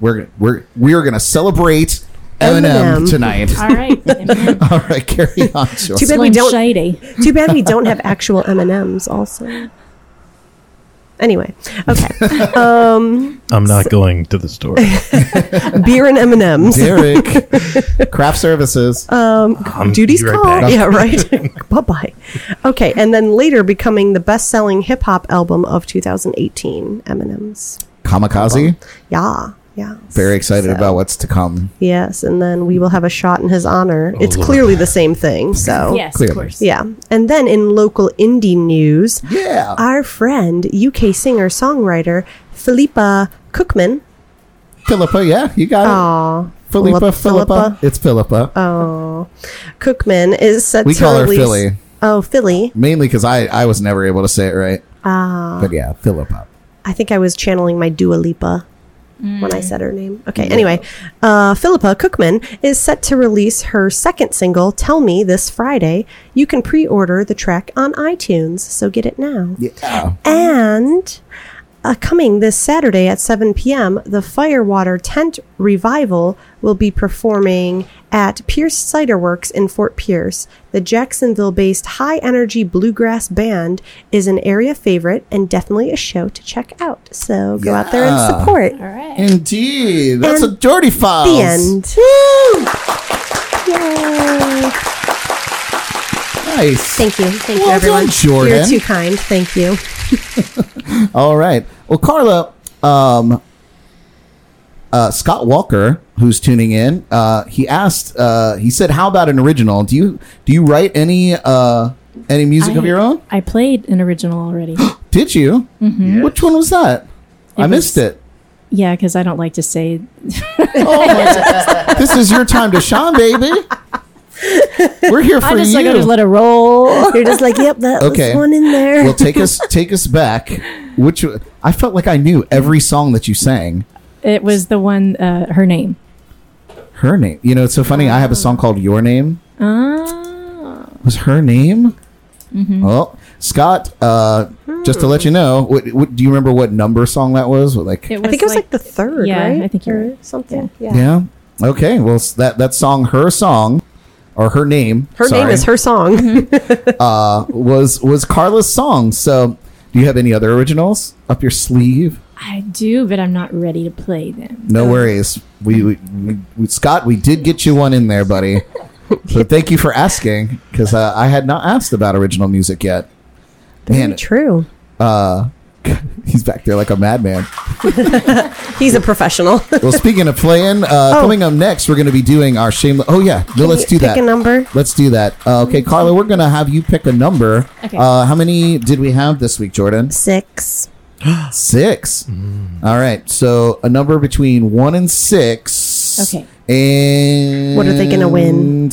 We're we're we are gonna celebrate Eminem Eminem. tonight. All right. All right, carry on, Joel. Too bad we don't. Shady. Too bad we don't have actual M and M's. Also. Anyway, okay. Um, I'm not going to the store. Beer and M and M's. Derek, craft services. Um, I'm Duty's right call. back. Yeah, right. bye bye. Okay, and then later becoming the best-selling hip hop album of 2018, M and M's. Kamikaze. Yeah, yeah. Very excited So, about what's to come. Yes, and then we will have a shot in his honor. It's clearly the same thing. So Yes, Clearly. of course. Yeah, and then in local indie news, Yeah. our friend UK singer songwriter Philippa Cookman. Philippa, yeah, you got it. Aw, Philippa, Philippa. Philippa. It's Philippa. Oh, Cookman is set we to call her release. Philly. Oh, Philly. Mainly because I, I was never able to say it right. Ah. But yeah, Philippa. I think I was channeling my Dua Lipa when I said her name. Okay, anyway, uh, Philippa Cookman is set to release her second single, Tell Me, this Friday. You can pre order the track on iTunes, so get it now. Yeah. And uh, coming this Saturday at 7 p.m., the Firewater Tent Revival will be performing at Pierce Cider Works in Fort Pierce. The Jacksonville based high energy bluegrass band is an area favorite and definitely a show to check out. So go out there and support. All right. Indeed. That's And a dirty files. The end. Yay. Nice. Thank you. Thank you, everyone. done, Jordan. You're too kind. Thank you. All right. Well, Carla, um, uh, Scott Walker, who's tuning in, uh, he asked. Uh, he said, "How about an original? Do you do you write any uh, any music of your own? I played an original already. Did you? Which one was that? I It missed was- it. yeah, because I don't like to say. oh, This is your time to shine, baby. We're here for I just you. like I just let it roll. You're just like, yep, that Okay. was one in there. well, take us take us back. Which I felt like I knew every song that you sang. It was the one. Uh, her name. Her name. You know, it's so funny. I have a song called Your Name. Ah. Was her name? Mm-hmm. Well, Scott. Uh, just to let you know, what, what, do you remember what number song that was? What, Like, was I think it was like, the third, Yeah, right? I think you're Or right. something. Yeah. yeah. Okay. Well, that that song, her song, or her name. Her name is her song. Uh, was was Carla's song. So, do you have any other originals up your sleeve? I do, but I'm not ready to play them. No worries. We, we, we, we Scott, we did get you one in there, buddy. so thank you for asking because uh, I had not asked about original music yet. Very Man, true. uh, he's back there like a madman. He's a professional. Well, speaking of playing, uh, Oh. coming up next, we're going to be doing our shameless. Oh yeah, no, let's do Pick that. a number. Let's do that. Uh, okay, Carla, we're going to have you pick a number. Okay. Uh, how many did we have this week, Jordan? Six. Six. All right. So a number between one and six. Okay. And What are they gonna win?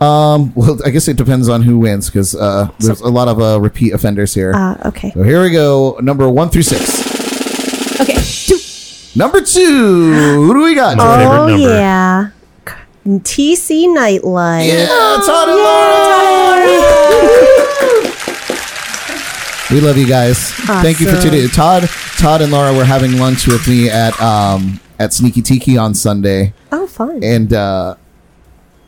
Um. Well, I guess it depends on who wins because uh, there's a lot of uh, repeat offenders here. Uh, okay. so here we go. Number one through six. Okay. Two. Number two. Who do we got? My Jordan? favorite Oh number. yeah. TC Nightlight. Yeah, Todd and Laura. We love you guys. Thank you for Awesome. today. Todd, Todd and Laura were having lunch with me at um at Sneaky Tiki on Sunday. Oh, fun. and uh,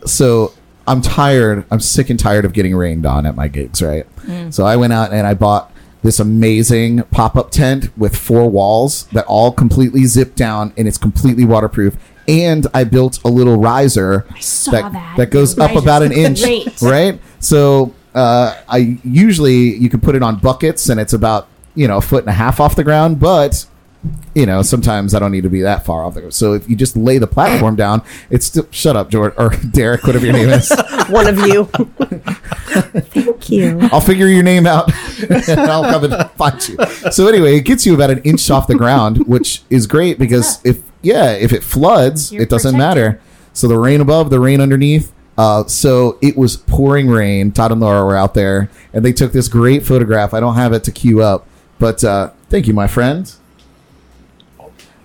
so I'm tired. I'm sick and tired of getting rained on at my gigs, right? So I went out and I bought this amazing pop up tent with four walls that all completely zip down and it's completely waterproof. And I built a little riser saw that, that. goes up about an inch, great. right? So uh, I usually you can put it on buckets and it's about you know a foot and a half off the ground, but you know, sometimes I don't need to be that far off the So if you just lay the platform down, it's still shut up, George or Derek, whatever your name is. One of you. Thank you. I'll figure your name out and I'll come and find you. So anyway, it gets you about an inch off the ground, which is great because if yeah, if it floods, You're it doesn't protected. matter. So the rain above, the rain underneath. Uh, so it was pouring rain. Todd and Laura were out there, and they took this great photograph. I don't have it to queue up, but uh, thank you, my friend.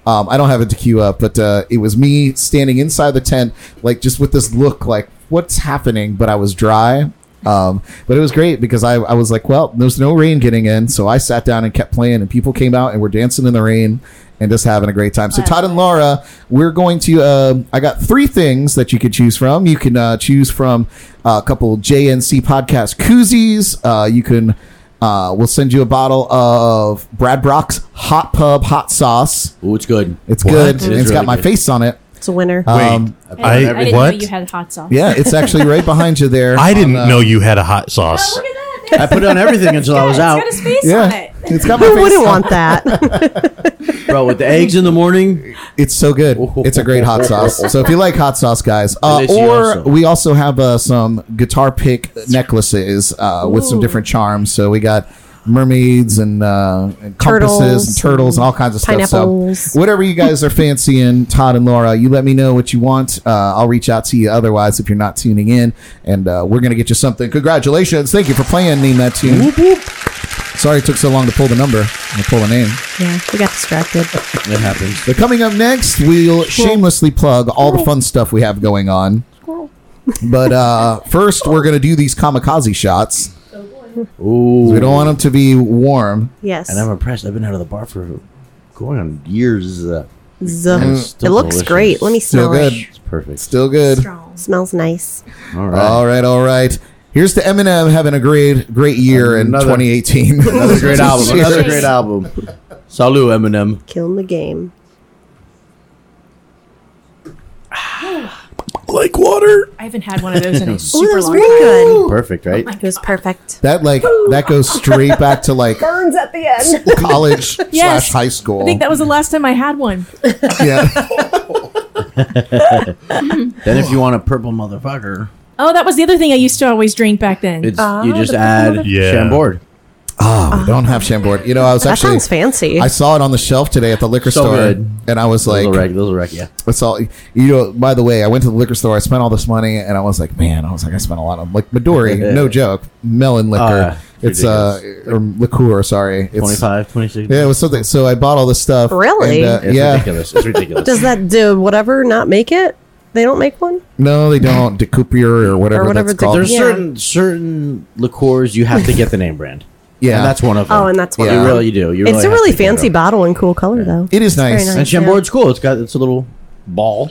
Um, I don't have it to queue up, but uh, it was me standing inside the tent, like just with this look, like what's happening? But I was dry. Um, but it was great because I, I was like, well, there's no rain getting in, so I sat down and kept playing, and people came out and were dancing in the rain and just having a great time. So Todd and Laura, we're going to. Uh, I got three things that you could choose from. You can uh, choose from a couple JNC podcast koozies. Uh, you can. Uh, we'll send you a bottle of Brad Brock's Hot Pub Hot Sauce. Ooh, it's good. It's What? good. It and is it's got really my good. face on it. It's a winner. Um, I, I, didn't know what? you had hot sauce. yeah, it's actually right behind you there. I didn't on, uh, know you had a hot sauce. Look at that. I put it on everything until I was out, It's got his face Yeah, on it. It's got my Who face wouldn't want that? bro. With the eggs in the morning, It's so good. It's a great hot sauce. So if you like hot sauce, guys, uh, or Delicioso. we also have uh, some guitar pick necklaces uh, with some different charms. So we got mermaids and, uh, and compasses Turtles and turtles and all kinds of stuff. pineapples. So whatever you guys are fancying, Todd and Laura, you let me know what you want. Uh, I'll reach out to you. Otherwise, if you're not tuning in, and uh, we're gonna get you something. Congratulations! Thank you for playing. Name that tune. Sorry it took so long to pull the number and pull the name. yeah, we got distracted. it happens. But coming up next, we'll shamelessly plug all the fun stuff we have going on. But uh, first, we're going to do these kamikaze shots. Ooh, We don't want them to be warm. Yes. and I'm impressed. I've been out of the bar for going on years. Uh, Z- it's it still looks delicious. great. Let me Still smell good. it. It's perfect. Still good. Strong. Smells nice. All right. All right, all right. Here's to Eminem having a great, great year in 2018. Another great album. Another great album. Salut, Eminem. Killing the game. like water. I haven't had one of those in a super that was long very time. good. Perfect, right? It was perfect. That like that goes straight back to like Burns at the end. college Yes. slash high school. I think that was the last time I had one. yeah. Then if you want a purple motherfucker, Oh, that was the other thing I used to always drink back then. it's Ah, you just the add purple Yeah. Chambord. Oh, we don't have Chambord. You know, I was That actually sounds fancy. I saw it on the shelf today at the liquor So store, good. and I was Those like, will wreck, those will wreck you. It's all you know. By the way, I went to the liquor store. I spent all this money, and I was like, man, I was like, I spent a lot of like Midori, no joke, melon liquor. yeah. it's uh, or liqueur. Sorry, it's 25, 26. Yeah, it was something. So I bought all this stuff. Really? and, uh, It's yeah. ridiculous. It's ridiculous. Does that do whatever not make it? They don't make one? No, they don't. Decupier or whatever, Or whatever that's the- called. There's Yeah. certain certain liqueurs you have to get the name brand. yeah, And that's one of them. Oh, and that's one Yeah. of You them. really you do. You It's a have really to get fancy them. bottle and cool color, though. it is nice. very nice. And Chambord's cool. It's got it's a little ball.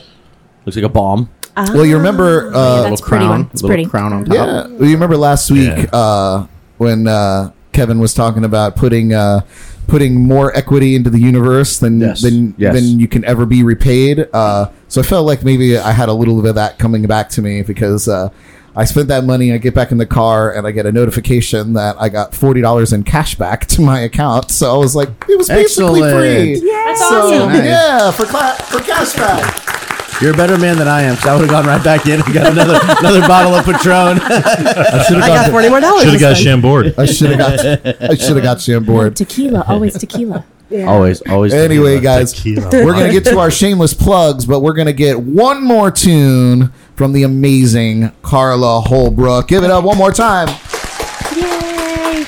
Looks like a bomb. Well, you remember? Uh, that's little pretty crown. one. It's little pretty. crown on top. Yeah, you remember last week Yeah. uh, when uh, Kevin was talking about putting uh, putting more equity into the universe than Yes. than Yes. than you can ever be repaid. Uh, so I felt like maybe I had a little bit of that coming back to me because uh, I spent that money. I get back in the car and I get a notification that I got forty dollars in cash back to my account. So I was like, it was basically Excellent. free. That's So awesome. Nice. yeah, for cla- for cash back. You're a better man than I am. So I would have gone right back in and got another another bottle of Patron. I should I have got got. forty more dollars. Should have got this time. Chambord. I should have got. I should have got Chambord. Tequila, always tequila. always, always. Anyway, guys, Tequila. we're gonna get to our shameless plugs, but we're gonna get one more tune from the amazing Carla Holbrook. Give it up one more time. Yay!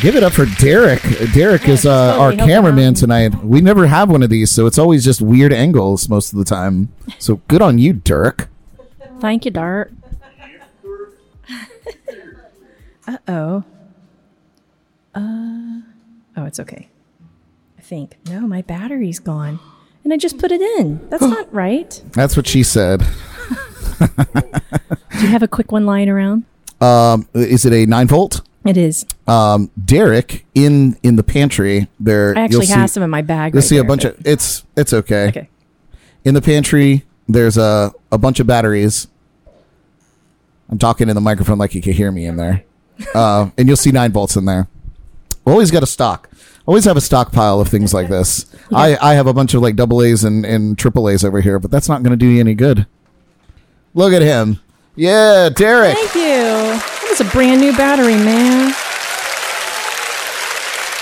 Give it up for Derek. Derek is uh, our cameraman tonight. We never have one of these, so it's always just weird angles most of the time. So good on you, Derek. Thank you, Dart. uh oh. Uh oh, it's okay. I think no, my battery's gone, and I just put it in. That's not right. That's what she said. Do you have a quick one lying around? Um, is it a nine volt? It is. Um, Derek in in the pantry there. I actually have see, some in my bag. You'll right see a bunch of it's it's okay. Okay. in the pantry there's a, a bunch of batteries i'm talking in the microphone like you can hear me in there uh, and you'll see 9 volts in there always got a stock always have a stockpile of things like this I, I have a bunch of like double a's and, and triple a's over here but that's not going to do you any good look at him yeah derek Thank you. A brand new battery, man.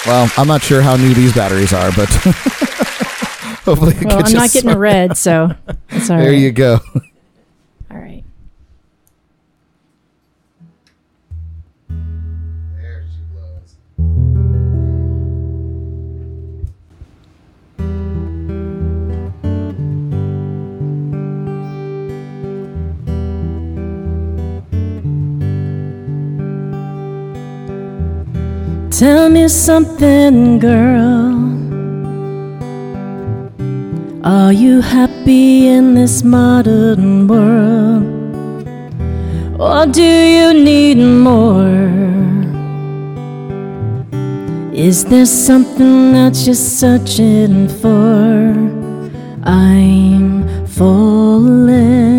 well i'm not sure how new these batteries are but hopefully it Well, I'm not getting a red, so it's all right. there you go Tell me something, girl. Are you happy in this modern world? Or do you need more? Is there something that you're searching for? I'm falling.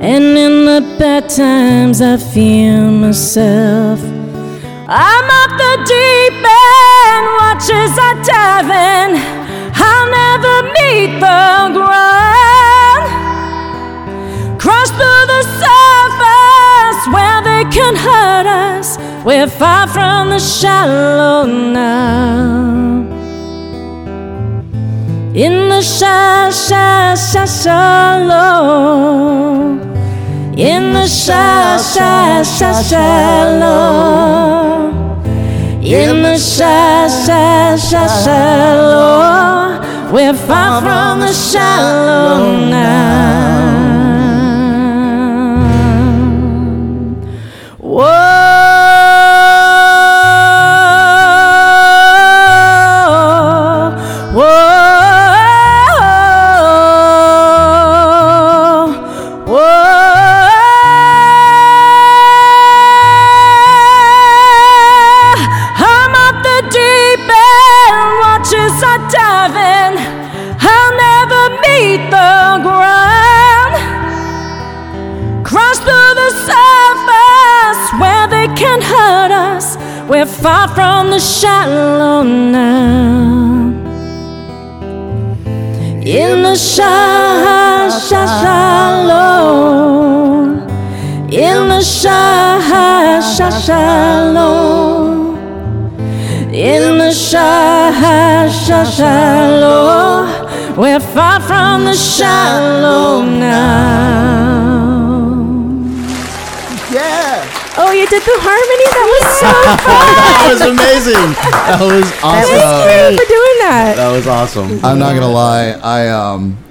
And in the bad times, I feel myself I'm up the deep end, watch as I dive in. I'll never meet the ground. Cross through the surface where they can hurt us. We're far from the shallow now. In the sha sha sha shallow. In the sha sha sha shallow. In the sha sha sha shallow. We're far from the shallow now. Hurt us. We're far from the shallow now. In the sha sha shallow. In the sha sha shallow. In the sha sha shallow. We're far from the shallow now. Oh, you did the harmony. That was so fun. that was amazing. That was awesome. Thank you for doing that. That was awesome. I'm not gonna lie. I um, That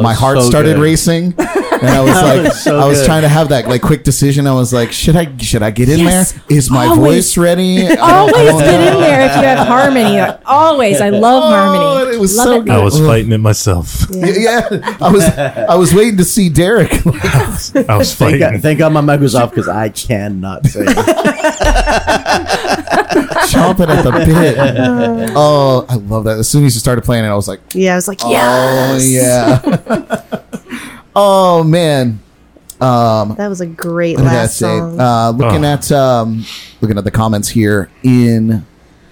my heart so started good. racing, and I was like, was so I was good. trying to have that like quick decision. I was like, should I should I get in Yes. there? Is my Always. voice ready? I don't- I Always get know. in there if you have harmony. Always. I love Oh, harmony. it was love so it. good. I was fighting it myself. Yeah, yeah. I was I was waiting to see Derek. I was Thank fighting. God, thank God my mic was off because I cannot say it. chomping at the bit. Oh, I love that. As soon as you started playing it, I was like, Yeah, I was like, oh yes. yeah. oh man. Um, That was a great what did last say? song. Uh, looking Oh. at um, looking at the comments here in.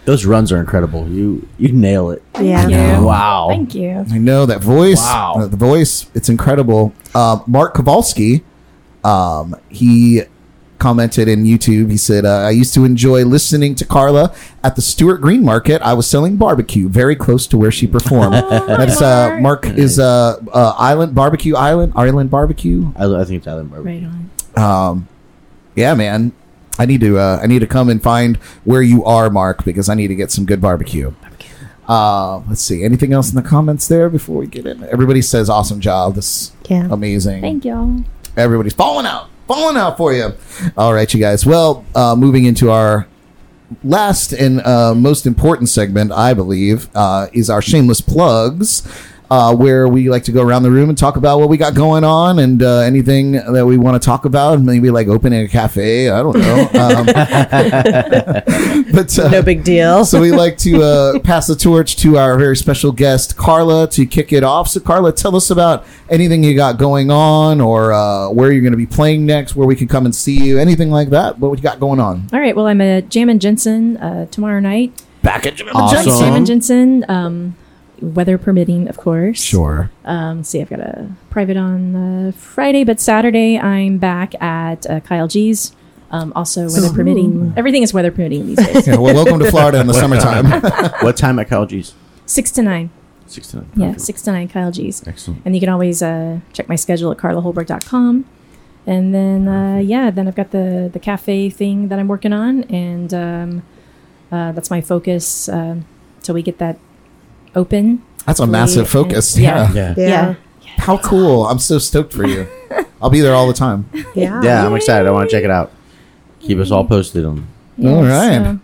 Those runs are incredible. You you nail it. yeah. Thank you. Wow. Thank you. I know that voice. Wow. uh, the voice. It's incredible. Uh, Mark Kowalski. Um, he commented in YouTube. He said, uh, "I used to enjoy listening to Carla at the Stuart Green Market. I was selling barbecue very close to where she performed. That's uh, Mark is uh, uh, Island Barbecue Island Island Barbecue. I, I think it's Island Barbecue. Right on. Um, yeah, man. I need to uh, I need to come and find where you are, Mark, because I need to get some good barbecue. Uh, let's see. Anything else in the comments there before we get in? Everybody says awesome job. This Yeah. amazing. Thank y'all. Everybody's falling out, falling out for you. All right, you guys. Well, uh, moving into our last and uh, most important segment, I believe, uh, is our shameless plugs. Uh, where we like to go around the room and talk about what we got going on and uh, anything that we want to talk about. Maybe like opening a cafe. I don't know. Um, but uh, No big deal. so we like to uh, pass the torch to our very special guest Carla to kick it off. So Carla, tell us about anything you got going on, or uh, where you're going to be playing next, where we can come and see you, anything like that. What you got going on? All right. Well, I'm at Jam and Jensen uh, tomorrow night. Back at Jim and Awesome. Jensen. Jam and Jensen. Um, weather permitting, of course. Sure. Um, see, I've got a private on uh, Friday, but Saturday I'm back at uh, Kyle G's. Um, also, weather permitting. Everything is weather permitting these days. Yeah, well, welcome to Florida in the summertime. what time at Kyle G's? six to nine. Six to nine. Yeah, six to nine Kyle G's. Excellent. And you can always uh, check my schedule at carlaholberg.com. And then, uh, yeah, then I've got the, the cafe thing that I'm working on. And um, uh, that's my focus um till we get that open. That's a massive focus. Yeah. Yeah. Yeah. yeah. How cool! I'm so stoked for you. I'll be there all the time. Yeah. Yeah, I'm excited. I want to check it out. Keep us all posted on. Yeah, All right. so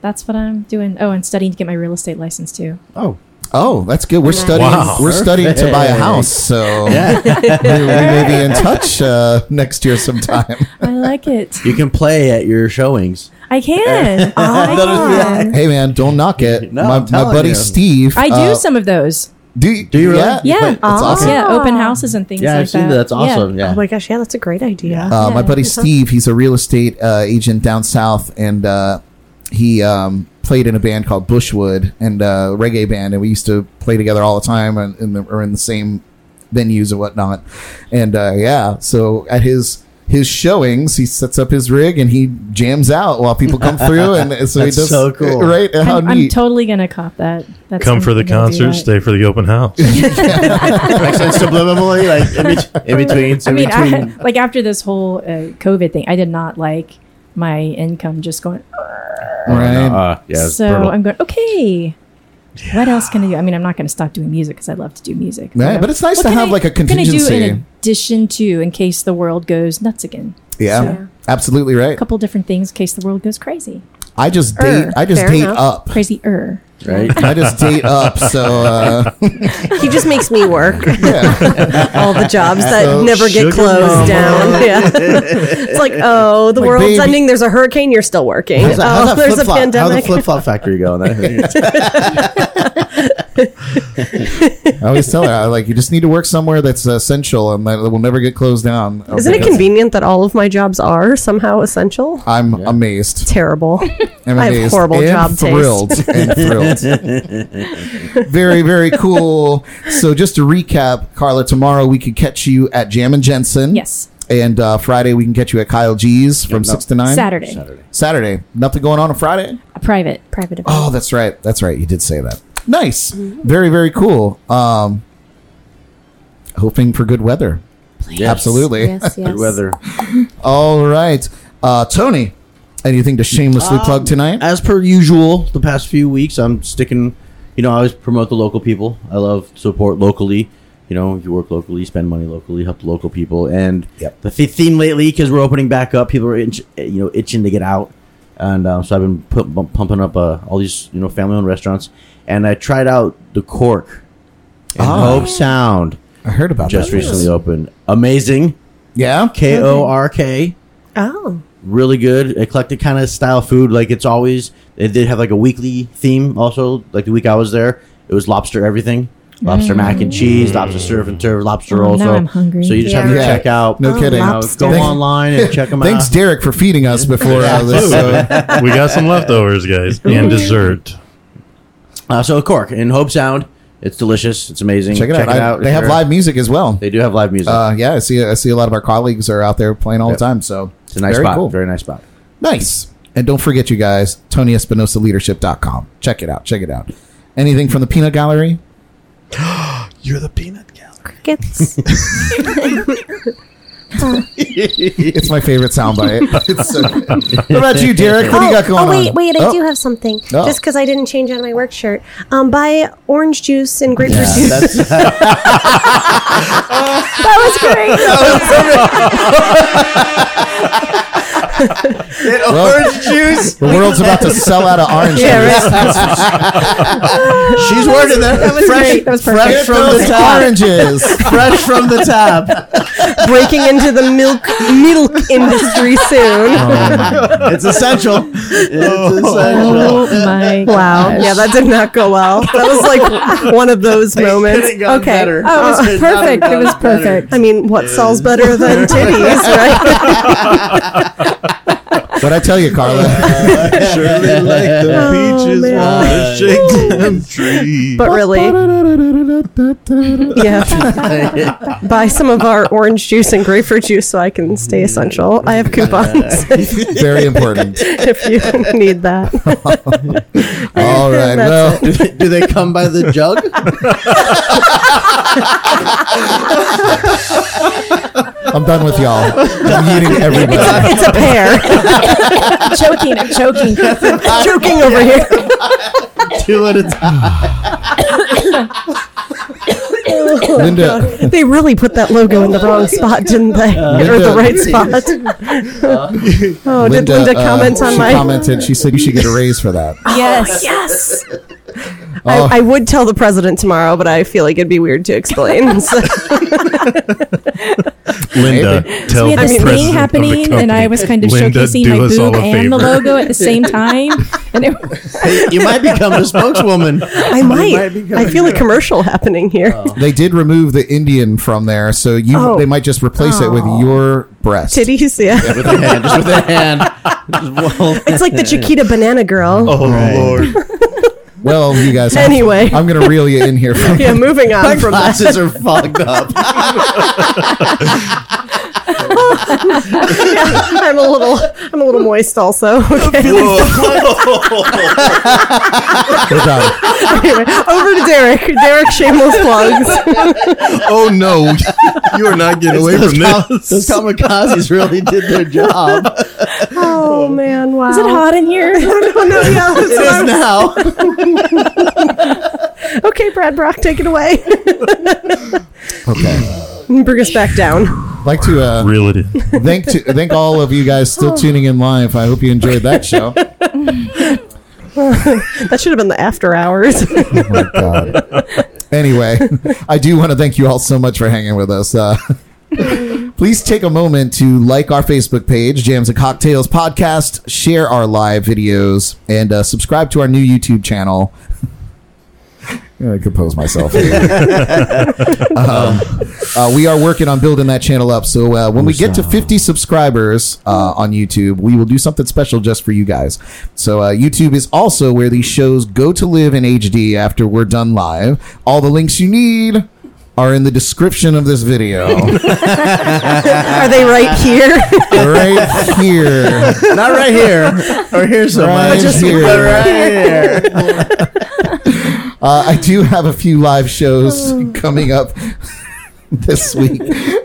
that's what I'm doing. Oh, and studying to get my real estate license too. Oh, Oh, that's good. We're studying. Wow. We're studying to buy a house, so yeah. we, we may be in touch uh, next year sometime. I like it. you can play at your showings. I can. I can. hey man, don't knock it. No, my, I'm my telling buddy you. Steve. I do uh, some of those. Do you, Do you really? Yeah. Yeah, That's awesome. Yeah, open houses and things Yeah, like I've seen that. that. That's awesome. Yeah. Oh my gosh, yeah, that's a great idea. Uh, my buddy Steve, he's a real estate uh, agent down south, and uh, he um, played in a band called Bushwood and uh, reggae band, and we used to play together all the time, and in the, or in the same venues and whatnot. And uh, yeah, so at his his showings, he sets up his rig and he jams out while people come through, and so he does so cool. right? How I'm, I'm totally gonna cop that. That's Come for the I'm gonna do concert, stay for the open house. Actually, subliminally, like in, bet- in between. I in mean, I, between. like after this whole uh, COVID thing, I did not like my income just going. right? Uh, yeah, so brutal. I'm going. Okay, what else can I do? I mean, I'm not going to stop doing music because I love to do music. Yeah, I'm- but it's nice what to can have, like, a what can I do contingency. in addition to in case the world goes nuts again? yeah, So- absolutely right. A couple different things in case the world goes crazy, I just Er, date. I just date enough. up. crazy er. Right? I just date up. So uh, He just makes me work yeah. all the jobs that So never get closed mama. down. Yeah, it's like, oh, the Like, world's baby- ending. There's a hurricane. You're still working. How's that, oh, how's that there's a flip-flop? How's the flip flop factory going? I always tell her, I like, you just need to work somewhere that's essential and that will never get closed down. Isn't it convenient that all of my jobs are somehow essential? I'm amazed. Terrible. I'm I have horrible and job taste. thrilled and thrilled. very, very cool. So just to recap, Carla, tomorrow we could catch you at Jam and Jensen. Yes, And uh, Friday we can catch you at Kyle G's from no. six to nine. Saturday, Saturday. Saturday. Nothing going on on Friday. a private. Private event. Oh, that's right. That's right. You did say that. Nice. Very, very cool. Um, hoping for good weather. Yes. Absolutely. Yes, yes. Good weather. All right. Uh, Tony, anything to shamelessly plug tonight? As per usual, the past few weeks, I'm sticking. You know, I always promote the local people. I love support locally. You know, if you work locally, spend money locally, help the local people. And Yep. the th- theme lately, because we're opening back up, people are itch, you know itching to get out, and um, so I've been put, bump- pumping up uh, all these you know family-owned restaurants. And I tried out the Kork in Ah. Hobe Sound. I heard about Just that. recently opened. Amazing. Yeah. K O R K. Oh, really good eclectic kind of style food like it's always they did have like a weekly theme also like the week i was there it was lobster everything lobster mac and cheese lobster surf and turf lobster Oh, also now I'm hungry. so you just have to Yeah. check out No Oh, kidding. you know, lobster. go online and check them out. Thanks, Derek, for feeding us before uh, this. Uh, we got some leftovers, guys, and dessert. Uh, so Kork in Hobe Sound it's delicious it's amazing check it out. I- they if have live music as well. they do have live music Uh, yeah, I see. I see a lot of our colleagues are out there playing all Yep. the time. So it's a nice very spot cool. very nice spot Nice. And don't forget, you guys, TonyEspinosaLeadership.com. Check it out. Check it out. Anything from the Peanut Gallery? You're the peanut gallery. crickets. It's my favorite soundbite. It's so good. What about you, Derek? What do you got going on? oh, wait, on? wait, I Oh, do have something. Oh. Just because I didn't change out of my work shirt. Um, buy orange juice and grapefruit yeah, juice. that's, that was great. orange juice The world's about to sell out of orange Yeah, juice. she's working there That was fresh, great. That was fresh from the top oranges. fresh from the top Breaking into the milk milk industry soon. Oh, it's essential. It's oh, essential. Oh, oh my! Wow. gosh. Yeah, that did not go well. That was like one of those moments. couldn't go Okay. better. Oh, it was Could not have perfect. It gone was better. perfect. I mean, what sells better than titties, right? But I tell you, Carla, Surely like the Oh, peaches man. wanna shake them trees. But really, yeah. Buy some of our orange juice and grapefruit juice so I can stay essential. I have coupons very important. if you need that. All right. Well, do, they, do they come by the jug? I'm done with y'all. I'm eating everybody. It's a pear. choking. I'm choking. Choking over here. Two at a time. Linda, They really put that logo in the wrong spot, didn't they? or the right spot. oh, did Linda uh, comment on she my? commented. She said you should get a raise for that. Yes. Yes. Oh. I, I would tell the president tomorrow, but I feel like it'd be weird to explain. So- Linda, tell we had the this president thing of the happening, and I was kind of Linda, showcasing do my us boob a and the favor. logo at the same time. And it, you might become the spokeswoman. I might. become- I feel a commercial happening here. Oh. They did remove the Indian from there, so you Oh. they might just replace it with oh. your breast. Titties, yeah. with a hand, just with a hand. Just well- It's like the Chiquita banana girl. Oh Right. lord. Well, you guys. I'm- Anyway. I'm gonna reel you in here. From, Yeah, moving on My from that. glasses are fogged up. I'm a little, I'm a little moist also. Okay. Good job. anyway, over to Derek. Derek, shameless plugs. Oh no. You are not getting away from kam- this. those kamikazes really did their job. Oh man, wow. is it hot in here? Oh no, yeah. It is now. Okay, Brad Brock, take it away. Okay. Bring us back down. like to uh, Reel it in. thank to thank all of you guys still tuning in live. I hope you enjoyed that show. That should have been the after hours. Oh my god. Anyway, I do want to thank you all so much for hanging with us. Uh, please take a moment to like our Facebook page, Jams and Cocktails Podcast, share our live videos, and uh, subscribe to our new YouTube channel. I compose myself. um, uh, we are working on building that channel up. So uh, when we get to 50 subscribers uh, on YouTube, we will do something special just for you guys. So uh, YouTube is also where these shows go to live in HD after we're done live. All the links you need are in the description of this video, Are they right here? right here. Not right here. Or here so Right much. here. Right here. Uh, I do have a few live shows coming up this week.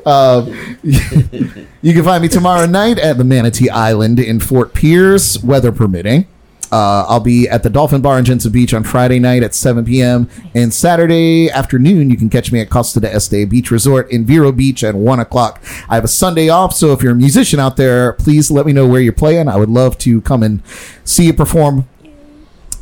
Um, you can find me tomorrow night at the Manatee Island in Fort Pierce, weather permitting. Uh, I'll be at the Dolphin Bar in Jensen Beach on Friday night at 7 p.m. And Saturday afternoon, you can catch me at Costa d'Este Beach Resort in Vero Beach at 1 o'clock. I have a Sunday off, so if you're a musician out there, please let me know where you're playing. I would love to come and see you perform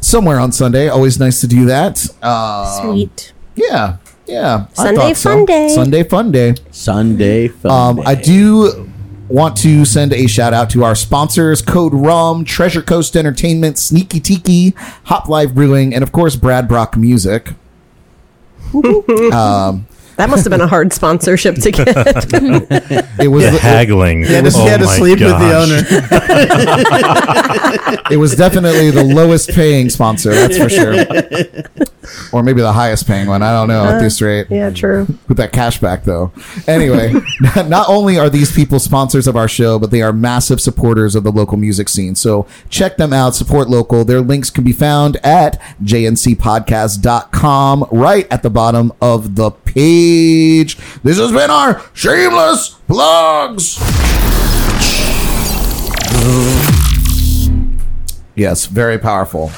somewhere on Sunday. Always nice to do that. Um, Sweet. Yeah, yeah. I Sunday thought so. fun day. Sunday fun day. Sunday fun Um, I do want to send a shout out to our sponsors: Code Rum, Treasure Coast Entertainment, Sneaky Tiki, Hop Life Brewing, and of course Brad Brock Music. um, That must have been a hard sponsorship to get. it was Yeah, the- haggling. He had to, oh he had to my sleep with the owner. it was definitely the lowest paying sponsor, that's for sure. Or maybe the highest paying one. I don't know at uh, this rate. yeah, true. with that cash back though. Anyway, not only are these people sponsors of our show, but they are massive supporters of the local music scene. So check them out, support local. Their links can be found at jncpodcast.com right at the bottom of the page. This has been our shameless plugs. Yes, very powerful.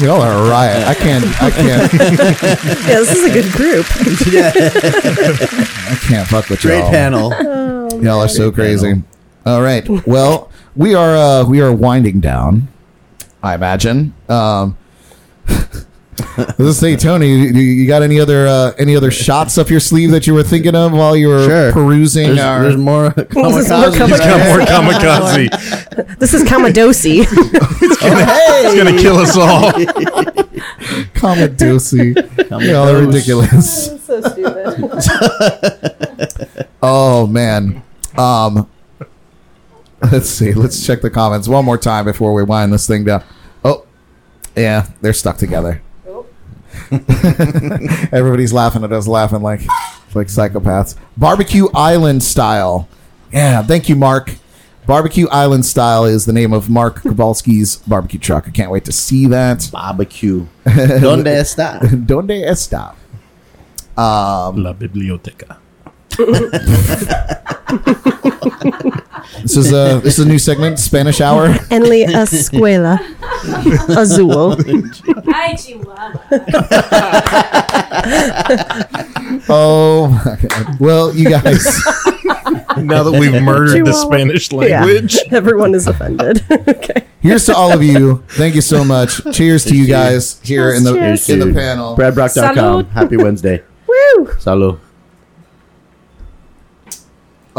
Y'all are a riot. I can't. I can't. Yeah, this is a good group. I can't fuck with Great y'all. panel. Y'all are so crazy. All right. Well, we are uh, we are winding down. I imagine. Um, let's say, Tony, you, you got any other uh, any other shots up your sleeve that you were thinking of while you were Sure. perusing? There's, our there's more more kamikazes. kamikazes. He's got more kamikaze. This is Kamadosi. It's gonna kill us all. Commodosy. Y'all are ridiculous. so stupid. Oh man. Um let's see. Let's check the comments one more time before we wind this thing down. Oh. Yeah, they're stuck together. Everybody's laughing at us laughing like like psychopaths. Barbecue Island style. Yeah, thank you Mark. Barbecue Island style is the name of Mark Kowalski's barbecue truck. I can't wait to see that. Barbecue. Donde está? Donde está? Um, La biblioteca. This is a this is a new segment, Spanish Hour. En la escuela azul. Ay, Chihuahua. Oh, my God. well, you guys. Now that we've murdered the Chihuahua. Spanish Yeah. language. Everyone is offended. okay. Here's to all of you. Thank you so much. Cheers to you guys here in the Cheers. in the panel. BradBrock.com. Happy Wednesday. Woo! Salud.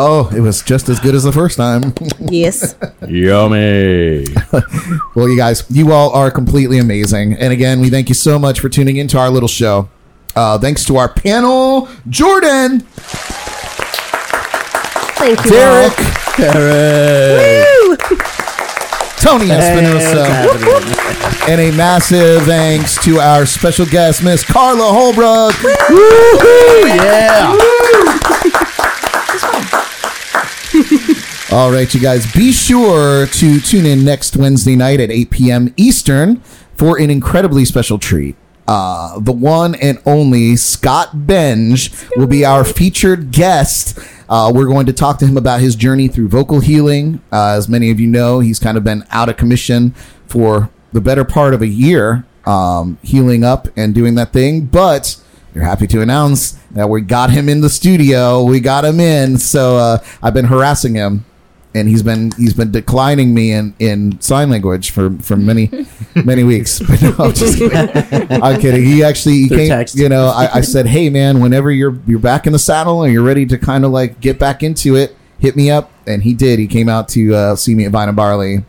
Oh, it was just as good as the first time. Yes. Yummy. well, you guys, you all are completely amazing. And again, we thank you so much for tuning into our little show. Uh, thanks to our panel, Jordan, Thank you. Derek, Woo! Tony Espinosa, and a massive thanks to our special guest, Miss Carla Holbrook. yeah. All right, you guys, be sure to tune in next Wednesday night at 8 p.m. Eastern for an incredibly special treat. Uh, the one and only Scott Benge will be our featured guest. Uh, we're going to talk to him about his journey through vocal healing. Uh, as many of you know, he's kind of been out of commission for the better part of a year, um, healing up and doing that thing. But you're happy to announce that we got him in the studio. We got him in. So uh, I've been harassing him, and he's been he's been declining me in, in sign language for, for many many weeks. But no, I'm just kidding. I'm kidding. He actually he Through came. text. You know, I, I said, hey man, whenever you're you're back in the saddle and you're ready to kind of like get back into it, hit me up. And he did. He came out to uh, see me at Vine and Barley,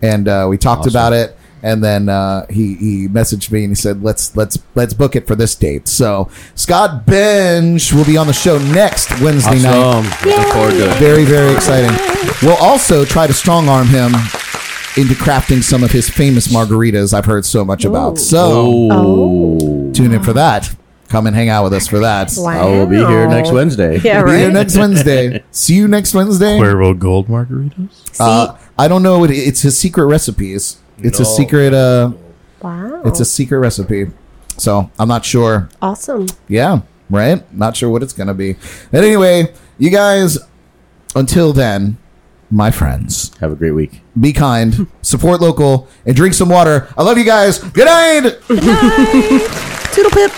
and uh, we talked about it and then uh, he he messaged me and he said let's let's let's book it for this date. So Scott Bench will be on the show next Wednesday night. Awesome. Looking forward to it. Very very exciting. We'll also try to strong arm him into crafting some of his famous margaritas I've heard so much about. So Oh. tune in for that. Come and hang out with us for that. Wow. I will be here next Wednesday. Yeah, right. Be here next Wednesday. See you next Wednesday. Cuervo Gold margaritas. Uh, I don't know. It, it's his secret recipes. It's a secret. Uh, wow. it's a secret recipe. So I'm not sure. awesome. Yeah, right? Not sure what it's going to be. But anyway, you guys, until then, my friends, Have a great week. be kind, support local, and drink some water. I love you guys. Good night. Good night. Toodle pip.